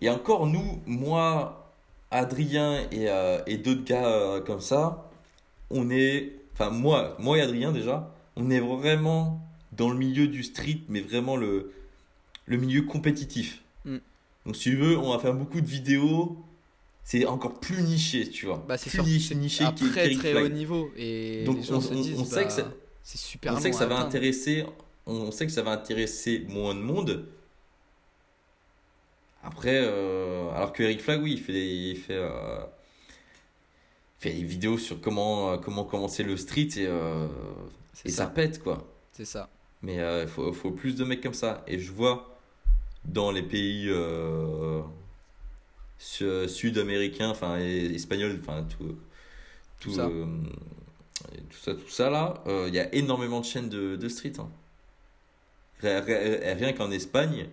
Et encore, nous, moi, Adrien et, euh, et d'autres gars euh, comme ça, on est. Enfin, moi, moi et Adrien déjà, on est vraiment dans le milieu du street, mais vraiment le, le milieu compétitif. Mm. Donc, si tu veux, on va faire beaucoup de vidéos. C'est encore plus niché, tu vois. Bah, c'est plus niché à très très Flag. haut niveau. Et Donc, on- se on- disent, on sait bah, que ça- c'est super On long sait que ça va intéresser, on sait que ça va intéresser moins de monde. Après, euh, alors que Eric Flag, oui, il fait, il fait, euh, fait des vidéos sur comment, euh, comment commencer le street et, euh, et ça ça. pète quoi. C'est ça. Mais euh, il faut, faut plus de mecs comme ça. Et je vois dans les pays euh, su- sud-américains, enfin espagnols, enfin tout, Tout tout, ça. tout ça, tout ça là, il y a énormément de chaînes de, de street. hein. Rien, qu'en Espagne,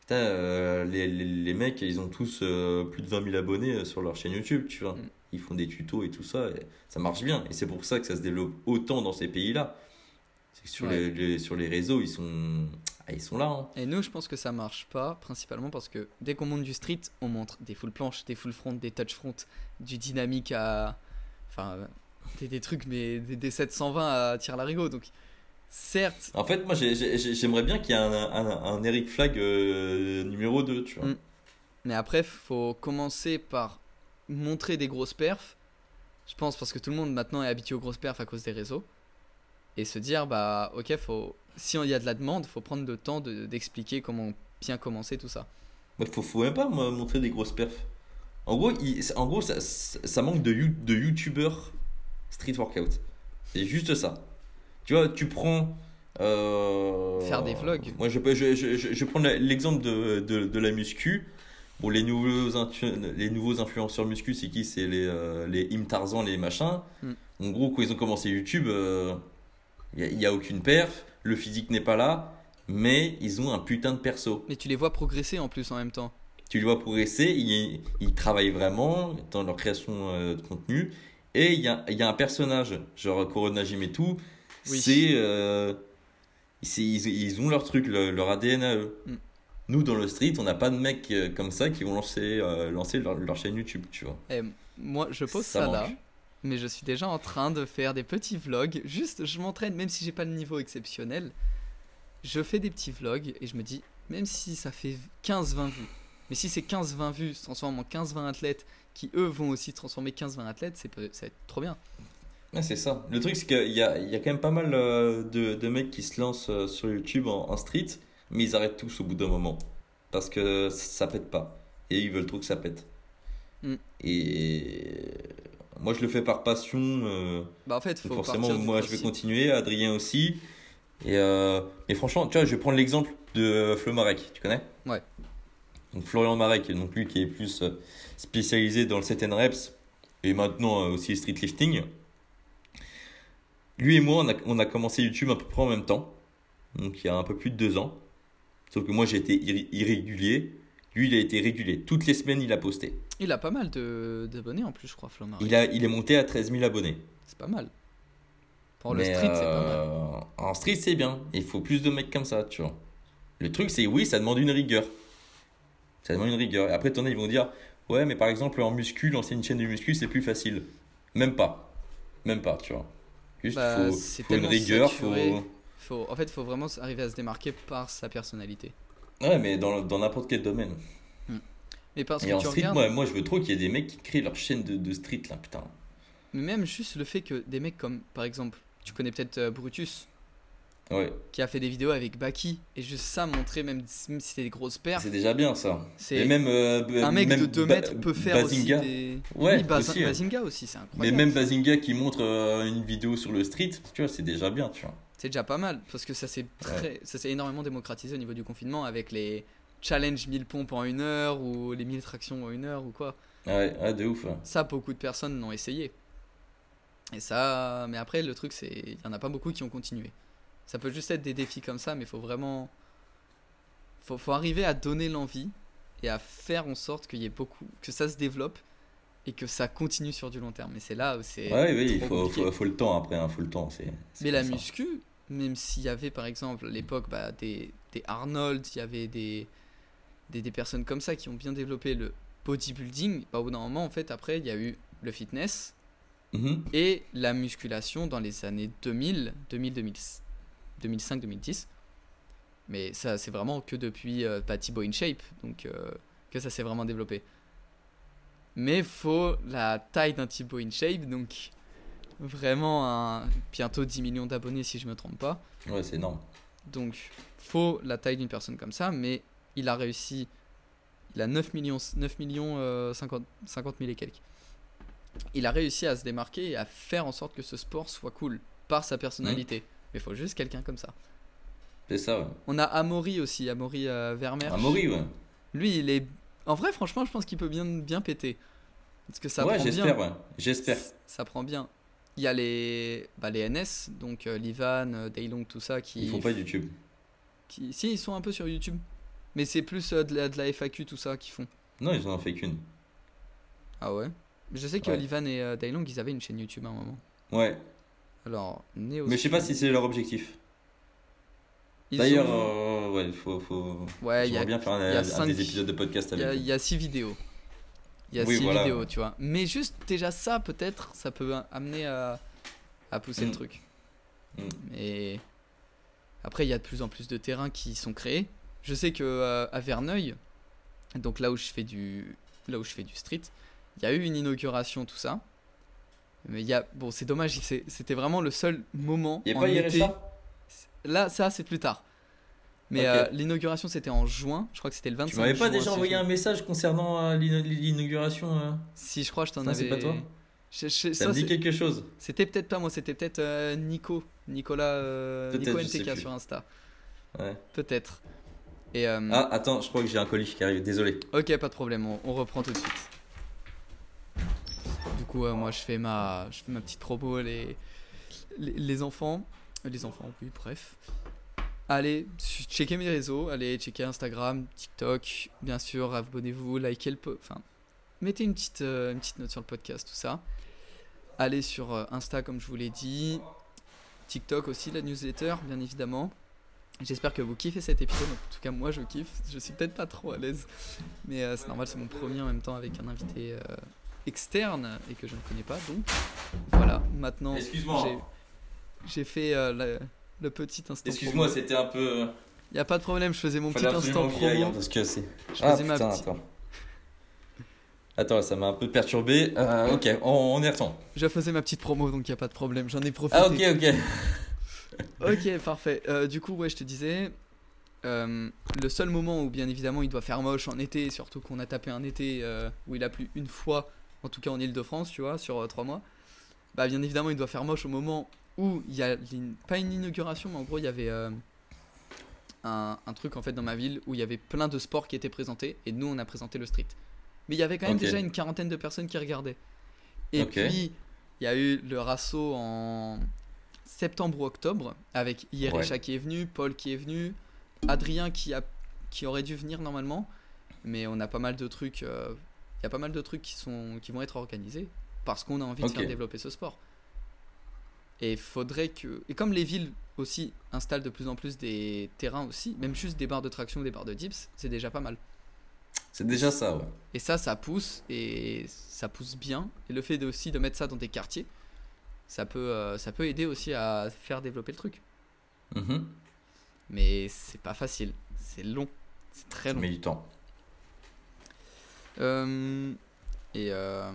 putain, les, les, les mecs, ils ont tous plus de 20 000 abonnés sur leur chaîne YouTube, tu vois. Mm. Ils font des tutos et tout ça, et ça marche bien. Et c'est pour ça que ça se développe autant dans ces pays-là. Sur, Ouais. les, les- sur les réseaux, ils sont, ah, ils sont là. hein. Et nous, je pense que ça marche pas, principalement parce que dès qu'on monte du street, on montre des full planches, des full front, des touch front, du dynamique à. Enfin, des, des trucs, mais des, des 720 à tir larigot. Donc, certes, En fait, moi, j'ai- j'ai- j'aimerais bien qu'il y ait un, un, un Eric Flag euh, numéro 2, tu vois. Mm. mais après, faut commencer par montrer des grosses perfs. Je pense parce que tout le monde maintenant est habitué aux grosses perfs à cause des réseaux. Et se dire, bah, ok, faut. Si il y a de la demande, faut prendre le temps de- d'expliquer comment bien commencer tout ça. Mais faut, faut même pas montrer des grosses perfs. En gros, il- en gros ça, ça manque de, you- de youtubeurs street workout. C'est juste ça. Tu vois, tu prends. euh, Faire des vlogs. Moi, je, je, je, je, prends l'exemple de, de, de la muscu. Bon, les nouveaux, les nouveaux influenceurs muscu, c'est qui? C'est les, euh, les Im Tarzan, les machins. Mm. En gros, quand ils ont commencé YouTube, il n'y a, aucune perf, le physique n'est pas là, mais ils ont un putain de perso Mais tu les vois progresser en plus en même temps. tu les vois progresser, ils, ils travaillent vraiment dans leur création euh, de contenu. Et il y a, y a un personnage, genre Corona Jim et tout, Oui. c'est, euh, c'est- ils, ils ont leur truc, le- leur ADN à eux. Mm. Nous, dans le street, on n'a pas de mecs euh, comme ça qui vont lancer, euh, lancer leur, leur chaîne YouTube, tu vois. Et moi, je pose Ça ça, là, mais je suis déjà en train de faire des petits vlogs. Juste, je m'entraîne, même si j'ai pas le niveau exceptionnel. Je fais des petits vlogs et je me dis, même si ça fait 15-20 vues, mais si ces 15-20 vues se transforment en 15-20 athlètes qui eux vont aussi transformer 15-20 athlètes, ça va être trop bien. Ouais, c'est ça. Le truc, c'est qu'il y a, il y a quand même pas mal euh, de, de mecs qui se lancent sur YouTube en, en street, mais ils arrêtent tous au bout d'un moment. Parce que ça pète pas. Et ils veulent trop que ça pète. Mm. Et moi, je le fais par passion. euh, Bah en fait, faut forcément, moi, je vais continuer. Adrien aussi. Et, euh, et franchement, tu vois, je vais prendre l'exemple de Flo Marek. Tu connais? Ouais. Donc Florian Marek, donc lui qui est plus euh, spécialisé dans le 7 reps et maintenant euh, aussi street lifting. Lui et moi, on a, on a commencé YouTube à peu près en même temps, donc il y a un peu plus de deux ans. Sauf que moi j'ai été irré- irrégulier, lui il a été régulier. Toutes les semaines il a posté. Il a pas mal d'abonnés en plus, je crois, Flomar. Il, a, il est monté à 13 000 abonnés. C'est pas mal. Pour le street, c'est pas mal. euh, En street c'est bien, il faut plus de mecs comme ça, tu vois. Le truc c'est oui, ça demande une rigueur. Ça demande une rigueur. Et après, t'en as, ils vont dire Ouais, mais par exemple, en muscu, lancer une chaîne de muscu, c'est plus facile. Même pas. Même pas, tu vois. Juste, Bah, faut, faut une rigueur, saturé. faut. Faut, en fait, faut vraiment arriver à se démarquer par sa personnalité. Ouais, mais dans, dans n'importe quel domaine. Mais parce Et que en tu street, regardes, moi, moi, je veux trop qu'il y ait des mecs qui créent leur chaîne de, de street, là, putain. mais même juste le fait que des mecs comme, par exemple, tu connais peut-être euh, Brutus, Ouais, qui a fait des vidéos avec Baki, et juste ça montrer, même, même si c'est des grosses perfs, c'est déjà bien ça. Et même. euh, un mec même de 2 Ba- mètres peut faire Bazinga. aussi des. Ouais, oui, Baz- aussi, hein. Bazinga aussi, c'est Mais incroyable. même Bazinga qui montre euh, une vidéo sur le street, tu vois, c'est déjà bien, tu vois. C'est déjà pas mal, parce que ça s'est très... ça s'est énormément démocratisé au niveau du confinement avec les challenge 1000 pompes en une heure ou les 1000 tractions en une heure ou quoi. Ouais, ouais, de ouf. hein. Ça, beaucoup de personnes l'ont essayé. Et ça, mais après, le truc, c'est. Il y en a pas beaucoup qui ont continué. Ça peut juste être des défis comme ça, mais faut vraiment. Faut, faut arriver à donner l'envie et à faire en sorte qu'il y ait beaucoup. que ça se développe et que ça continue sur du long terme. Et c'est là où c'est. Ouais, oui, il faut, faut, faut le temps après, il faut le temps. Mais la ça. muscu, même s'il y avait par exemple à l'époque bah, des, des Arnold, il y avait des, des, des personnes comme ça qui ont bien développé le bodybuilding, bah, au bout d'un moment, en fait, après, il y a eu le fitness Mhm. et la musculation dans les années 2000, 2000, 2000 2005, 2010. Mais ça, c'est vraiment que depuis euh, bah, Thibaut InShape, donc euh, que ça s'est vraiment développé. Mais faut la taille d'un Thibaut InShape, donc vraiment un, bientôt 10 millions d'abonnés si je me trompe pas. Ouais, c'est énorme. Donc, faut la taille d'une personne comme ça, mais il a réussi. Il a 9 millions, 9 millions euh, 50, 50 000 et quelques. Il a réussi à se démarquer et à faire en sorte que ce sport soit cool par sa personnalité. Mais il faut juste quelqu'un comme ça. C'est ça, ouais. On a Amaury aussi, Amaury euh, Vermeer. Amaury, ouais. Lui, il est. En vrai, franchement, je pense qu'il peut bien, bien péter. Parce que ça ouais, prend bien. j'espère, ouais. J'espère. Ça prend bien. Il y a les, bah, les NS, donc euh, Livan, euh, Daylong, tout ça, qui Ils font pas YouTube. Qui... Si, ils sont un peu sur YouTube. Mais c'est plus euh, de, la, de la FAQ, tout ça, qu'ils font. Non, ils en ont fait qu'une. Ah ouais? Je sais que Ouais. Livan et euh, Dailong, ils avaient une chaîne YouTube à un moment. Ouais. Alors. Mais je sais pas si c'est leur objectif. D'ailleurs, ont- euh, ouais, faut, faut... Ouais, il bien faire un, il y a un cinq- des épisodes de podcast avec il y a six vidéos. Il y a Oui, six voilà. vidéos, tu vois. Mais juste déjà ça, peut-être, ça peut amener à, à pousser le Mm. truc. Mm. Mais après, il y a de plus en plus de terrains qui sont créés. Je sais que euh, à Verneuil, donc là où je fais du, là où je fais du street, il y a eu une inauguration, tout ça. Mais il y a, bon, c'est dommage, c'était vraiment le seul moment. Il y a en pas été- Là, ça, c'est plus tard. Mais euh, l'inauguration, c'était en juin. Je crois que c'était le 25 Tu m'avais pas déjà envoyé un message concernant euh, l'ina- l'inauguration euh Si, je crois je t'en avais. c'est pas toi Je- je- Ça ça, me dit quelque chose. C'était peut-être pas moi, c'était peut-être Nico. Nicolas. Peut-être, Nico plus. sur Insta. Ouais. Peut-être. Et. Ah, attends, je crois que j'ai un colis qui arrive. Désolé. Ok, pas de problème, on, on reprend tout de suite. Du coup, moi, je fais ma, je fais ma petite promo, les, les, les enfants, les enfants, oui, bref. Allez, checker mes réseaux, allez checker Instagram, TikTok, bien sûr, abonnez-vous, likez le, po- enfin, mettez une petite, euh, une petite note sur le podcast, tout ça. Allez sur euh, Insta, comme je vous l'ai dit, TikTok aussi, la newsletter, bien évidemment. J'espère que vous kiffez cet épisode. En tout cas, moi, je kiffe. Je suis peut-être pas trop à l'aise, mais euh, c'est normal. C'est mon premier en même temps avec un invité euh, externe et que je ne connais pas. Donc, voilà. Maintenant, j'ai- fait la- le petit instant. Excuse-moi, c'était un peu. Il y a pas de problème. Je faisais mon Fallait petit instant promo. parce que c'est. Je Ah faisais ma putain, petite- attends. Attends, ça m'a un peu perturbé. Euh, ok, on, on y retourne. Je faisais ma petite promo, donc il y a pas de problème. J'en ai profité. Ah, ok, ok. Ok, parfait. Euh, du coup, ouais, je te disais, euh, le seul moment où, bien évidemment, il doit faire moche en été, surtout qu'on a tapé un été où il a plu une fois, en tout cas en Ile-de-France, tu vois, sur trois mois, bah, bien évidemment, il doit faire moche au moment où il y a, pas une inauguration, mais en gros, il y avait euh, un, un truc, en fait, dans ma ville où il y avait plein de sports qui étaient présentés, et nous, on a présenté le street. Mais il y avait quand même déjà une quarantaine de personnes qui regardaient. Et puis, il y a eu le rasso en septembre ou octobre avec Yerecha Ouais. qui est venu, Paul qui est venu, Adrien qui, a, qui aurait dû venir normalement, mais on a pas mal de trucs, euh, il y a pas mal de trucs qui, sont, qui vont être organisés parce qu'on a envie de faire développer ce sport. Et faudrait que. Et comme les villes aussi installent de plus en plus des terrains aussi, même juste des barres de traction ou des barres de dips, c'est déjà pas mal. C'est déjà ça, ouais. Et ça, ça pousse et ça pousse bien. Et le fait de, aussi de mettre ça dans des quartiers, ça peut, euh, ça peut aider aussi à faire développer le truc. Mhm. Mais c'est pas facile, c'est long, c'est très long. met du temps. Euh, et euh,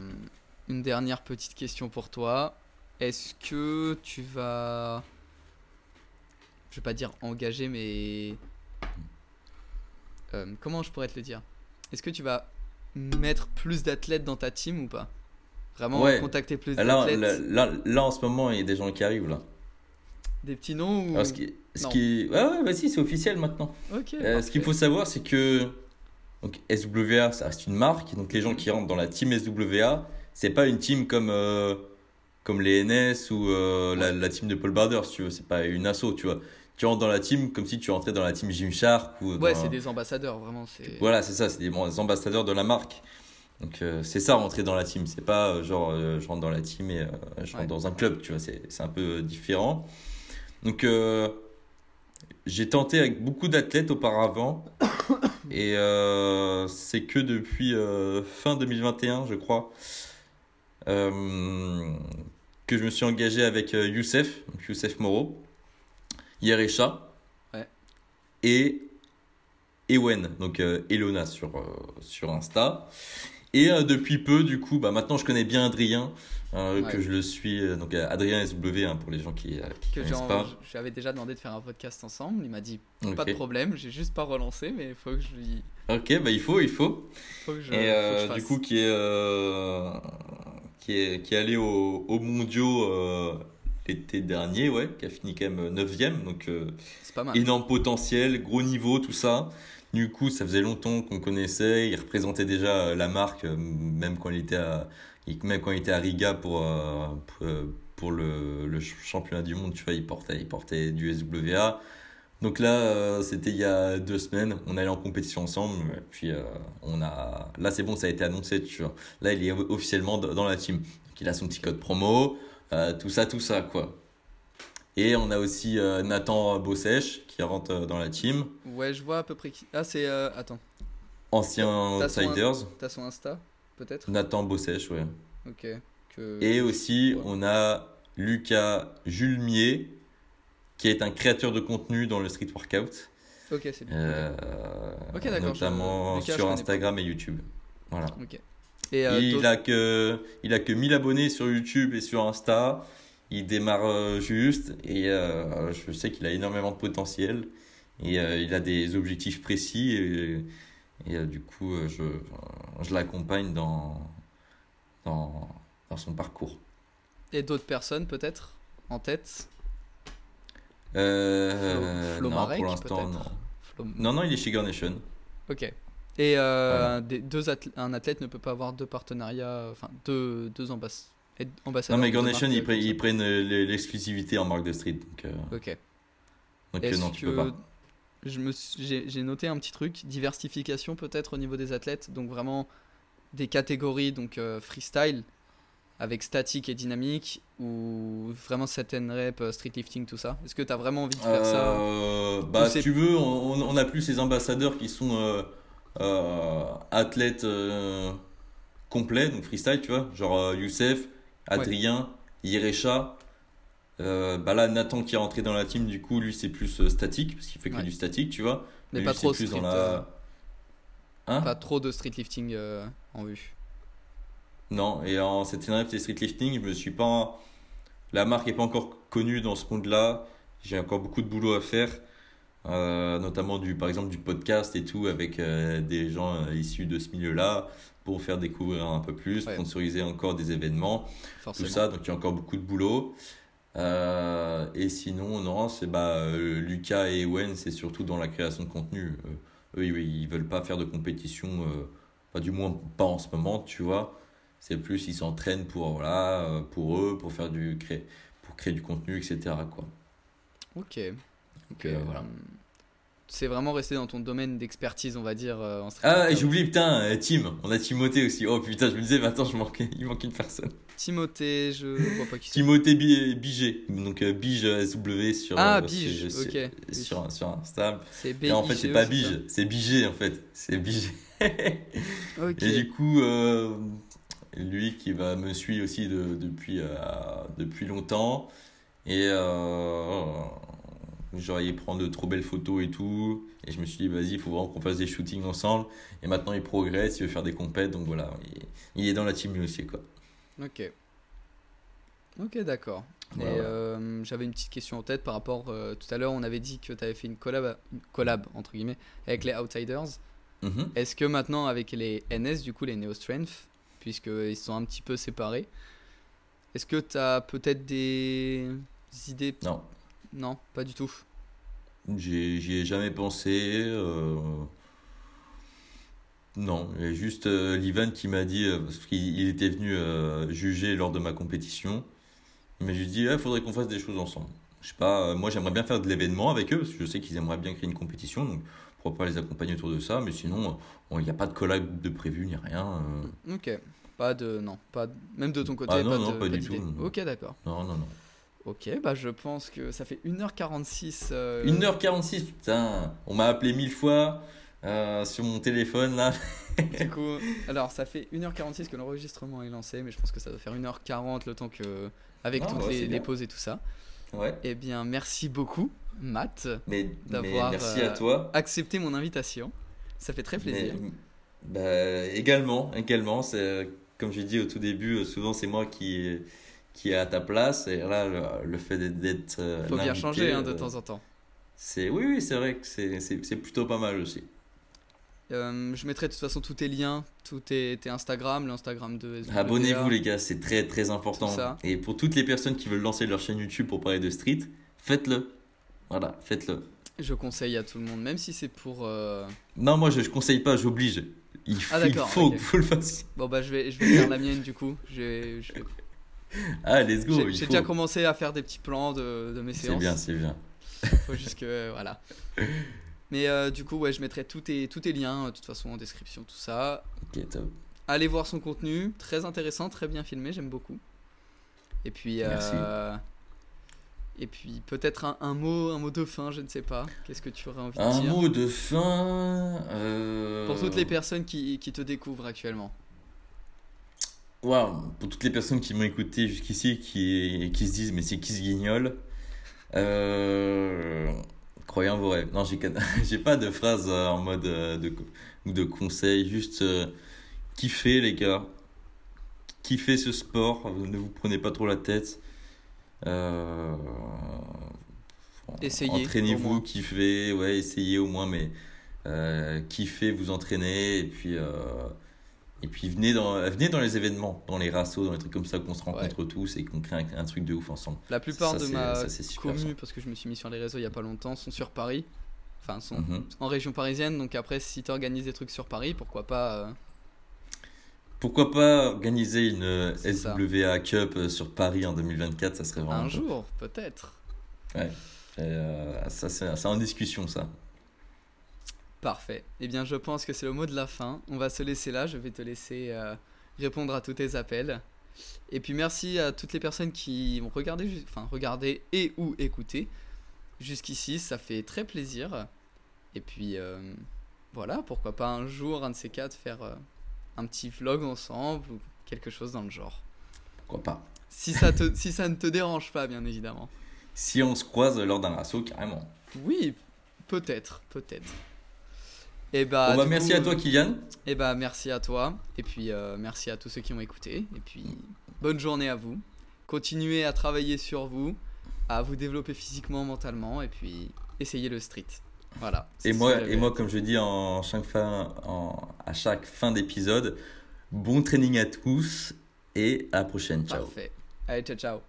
une dernière petite question pour toi. Est-ce que tu vas. Je vais pas dire engager, mais. Euh, comment je pourrais te le dire? Est-ce que tu vas mettre plus d'athlètes dans ta team ou pas? Vraiment Ouais. contacter plus d'athlètes? là, là, là, en ce moment, il y a des gens qui arrivent là. Des petits noms ou... Alors, ce qui, ce Non. qui... Ouais, ouais, bah si, c'est officiel maintenant. Euh, ce qu'il faut savoir, c'est que donc, SWA, ça reste une marque. Donc, les gens qui rentrent dans la team SWA, c'est pas une team comme, euh, comme les NS ou euh, la, la team de Paul Barder, si tu veux. C'est pas une asso, tu vois. Tu rentres dans la team comme si tu rentrais dans la team Gymshark ou Ouais, c'est des ambassadeurs, vraiment. Voilà, c'est ça, c'est des bons ambassadeurs de la marque. Donc euh, c'est ça rentrer dans la team, c'est pas euh, genre euh, je rentre dans la team et je rentre Ouais. dans un club, tu vois, c'est c'est un peu différent. Donc j'ai tenté avec beaucoup d'athlètes auparavant et c'est que depuis fin 2021, je crois, que je me suis engagé avec euh, Youssef, Youssef Moreau, Yerecha Ouais. et Ewen, donc euh, Elona sur, euh, sur Insta. Et euh, depuis peu, du coup, bah, maintenant je connais bien Adrien, euh, Ouais. que je le suis, euh, donc euh, Adrien SW hein, pour les gens qui, euh, qui Que connaissent pas. j'avais déjà demandé de faire un podcast ensemble. Il m'a dit pas de problème, j'ai juste pas relancé, mais il faut que je lui. Ok, bah il faut, il faut. Faut que je, Et faut que euh, je du coup, qui est, euh, qui est, qui est allé au, au mondiaux euh, l'été dernier, ouais, qui a fini quand même 9ème, donc euh, pas mal. énorme potentiel, gros niveau, tout ça. Du coup, ça faisait longtemps qu'on connaissait, il représentait déjà euh, la marque, euh, même quand il était à, même quand il était à Riga pour, euh, pour, euh, pour le, le championnat du monde, tu vois, il portait, il portait du SWA. Donc là, euh, c'était il y a deux semaines, on allait en compétition ensemble, puis euh, on a, là c'est bon, ça a été annoncé, tu vois. Là, il est officiellement dans la team. Donc il a son petit code promo, euh, tout ça, tout ça, quoi. Et on a aussi Nathan Bossèche qui rentre dans la team, Ouais, je vois à peu près qui. Ah, c'est. Attends, ancien Outsiders, t'as son Insta Peut-être? Nathan Bossèche, ouais. Ok. Que... Et aussi, Ouais. on a Lucas Julmier, qui est un créateur de contenu dans le street workout, Ok, c'est bien. euh, Ok, d'accord, je- notamment je sur Instagram et YouTube. Voilà. Et euh, il a que il a que 1000 abonnés sur YouTube et sur Insta. Il démarre euh, juste et euh, je sais qu'il a énormément de potentiel et il a des objectifs précis et, et, du coup je, je l'accompagne dans, dans dans son parcours. Et d'autres personnes, peut-être En tête? Euh, Flo- Flo non, Marek, pour l'instant non. Flo- Non non, il est chez Girl Nation. Ok. Et euh, des- deux athlè- un athlète ne peut pas avoir deux partenariats, enfin deux, deux ambass- ambassadeurs. Non mais de Girl deux Nation marques, ils, prennent- comme ils prennent l'exclusivité en marque de street donc, euh. Ok. donc euh, non tu que peux pas. j'ai noté un petit truc, diversification peut-être au niveau des athlètes, donc vraiment des catégories, donc freestyle avec statique et dynamique ou vraiment set and rep, euh, street lifting, tout ça? Est-ce que tu as vraiment envie de faire ça? Euh, bah, si tu veux, on, on- a plus ces ambassadeurs qui sont euh, euh, athlètes complets, donc freestyle, tu vois, genre Youssef, Adrien. Euh, bah là, Nathan qui est rentré dans la team, du coup, lui, c'est plus statique, parce qu'il fait que Ouais. du statique, tu vois? Mais pas trop plus street, dans la. Hein? Pas trop de street lifting en vue. Non, et en cette et street lifting, je me suis pas. La marque est pas encore connue dans ce monde-là. J'ai encore beaucoup de boulot à faire, euh, notamment du, par exemple, du podcast et tout, avec euh, des gens euh, issus de ce milieu-là, pour faire découvrir un peu plus, Ouais. sponsoriser encore des événements, Forcément. tout ça. Donc il y a encore beaucoup de boulot. Et sinon, non, c'est bah, Lucas et Ewen, c'est surtout dans la création de contenu. Eux, ils, ils veulent pas faire de compétition, pas du moins pas en ce moment, tu vois. C'est plus, ils s'entraînent pour, voilà, euh, pour eux, pour faire du cré... pour créer du contenu, etc. Quoi. Ok. Donc, euh, voilà. C'est vraiment resté dans ton domaine d'expertise, on va dire, euh, en Ah, oublié, putain, euh, Tim. On a Timothée aussi. Oh putain, je me disais, mais attends, je manquais, il manque une personne. Timothée, je vois pas qui. Timothée Bi- Bigé. Donc, euh, Bige SW sur, Ah, euh, Bige, sur, ok. sur, Oui. sur, Insta. C'est Et en fait, c'est pas B-I-G-E, Bige, c'est Bigé en fait. C'est Bigé. Ok. Et du coup, euh, lui qui va me suit aussi de- depuis, euh, depuis longtemps. Et genre, il prend de trop belles photos et tout. Et je me suis dit, vas-y, il faut vraiment qu'on fasse des shootings ensemble. Et maintenant, il progresse, il veut faire des compètes. Donc voilà, il, il est dans la team lui aussi. Quoi. Ok. Ok, d'accord. Voilà, Et voilà. euh, j'avais une petite question en tête par rapport. euh, tout à l'heure, on avait dit que tu avais fait une collab, une collab, entre guillemets, avec les Outsiders. Mhm. Est-ce que maintenant, avec les NS, du coup, les Neo Strength, puisqu'ils sont un petit peu séparés, est-ce que tu as peut-être des idées Non, Non, pas du tout. J'y ai jamais pensé. euh, Non, il y a juste euh, Livan qui m'a dit, euh, parce qu'il il était venu euh, juger lors de ma compétition, il m'a juste dit, il faudrait qu'on fasse des choses ensemble. Je sais pas, moi j'aimerais bien faire de l'événement avec eux, parce que je sais qu'ils aimeraient bien créer une compétition, donc pourra pas les accompagner autour de ça. Mais sinon, il n'y a pas de collab de prévu ni rien. euh. Ok. Pas de. Non. Pas de- Même de ton côté, Ah non, pas, non, de, pas du d'idée. tout, non. Ok, d'accord. Non, non, non. Ok, bah je pense que ça fait 1h46. euh, 1h46, putain, on m'a appelé mille fois euh, sur mon téléphone là. Du coup, alors ça fait 1h46 que l'enregistrement est lancé, mais je pense que ça doit faire 1h40 le temps que. Avec Ah, toutes ouais, les, pauses et tout ça. Ouais. Eh bien, merci beaucoup, Matt, D'avoir, euh, accepté mon invitation. Ça fait très plaisir. Mais, bah, également, également, c'est euh, comme j'ai dit au tout début, euh, souvent c'est moi qui qui est à ta place et là le, le fait d'être- euh, Faut bien changer hein, de temps en temps. C'est oui, oui, c'est vrai que c'est plutôt pas mal aussi. Euh, je mettrai de toute façon tous tes liens, tous tes, tes Instagram, l'Instagram de. Abonnez-vous les gars, c'est très très important. Et pour toutes les personnes qui veulent lancer leur chaîne YouTube pour parler de street, faites-le. Voilà, faites-le. Je conseille à tout le monde, même si c'est pour. euh, Non, moi je, je conseille pas, j'oblige. Il, Ah, il faut ok. que vous le fassiez. Bon bah je vais, je vais faire la mienne du coup. Je je Ah, let's go. J'ai il faut. déjà commencé à faire des petits plans de, de mes C'est séances. bien, c'est bien. Faut juste que voilà. Mais euh, du coup ouais, je mettrai tous tes, tous tes liens, euh, de toute façon en description, tout ça. Ok, top. Allez voir son contenu, très intéressant, très bien filmé, j'aime beaucoup. Et puis Merci. euh, et puis peut-être un, un mot, un mot de fin, je ne sais pas. Qu'est-ce que tu aurais envie de Un dire? mot de fin. euh, pour toutes les personnes qui, qui te découvrent actuellement Waouh, pour toutes les personnes qui m'ont écouté jusqu'ici qui, qui se disent mais c'est qui ce guignol? Euh, Croyez en vos rêves. Non, j'ai j'ai pas de phrase euh, en mode euh, de, ou de conseil, juste euh, kiffez les gars. Kiffez ce sport, ne vous prenez pas trop la tête. Euh, Essayez. Entraînez-vous, kiffez, ouais, essayez au moins, mais euh, kiffez, vous entraînez, et puis, euh, et puis venez, dans, venez dans les événements, dans les rassos, dans les trucs comme ça, qu'on se rencontre tous et qu'on crée un, un truc de ouf ensemble. La plupart Ça, de ma commu, parce que je me suis mis sur les réseaux il y a pas longtemps, sont sur Paris. Enfin, sont Mhm. en région parisienne. Donc après, si tu organises des trucs sur Paris, pourquoi pas euh, Pourquoi pas organiser une ça. SWA Cup euh, sur Paris en 2024, ça serait vraiment un jour, peut-être. Et, euh, ça, c'est en discussion, ça. Parfait. Eh bien, je pense que c'est le mot de la fin. On va se laisser là. Je vais te laisser euh, répondre à tous tes appels. Et puis, merci à toutes les personnes qui ont regardé, ju- enfin, regardé et ou écouté jusqu'ici. Ça fait très plaisir. Et puis, euh, voilà, pourquoi pas un jour, un de ces quatre, faire euh, un petit vlog ensemble ou quelque chose dans le genre. Pourquoi pas Si ça, te, si ça ne te dérange pas, bien évidemment. Si on se croise lors d'un rasso, carrément. Oui, peut-être, peut-être. Et bah, Bon, bah, du merci coup, à toi, Kylian. Et bah merci à toi et puis euh, merci à tous ceux qui ont écouté et puis bonne journée à vous. Continuez à travailler sur vous, à vous développer physiquement, mentalement et puis essayez le street. Voilà. Et moi, et moi, comme je dis en chaque fin, en, à chaque fin d'épisode, bon training à tous et à la prochaine. Ciao. Parfait. Allez, ciao ciao.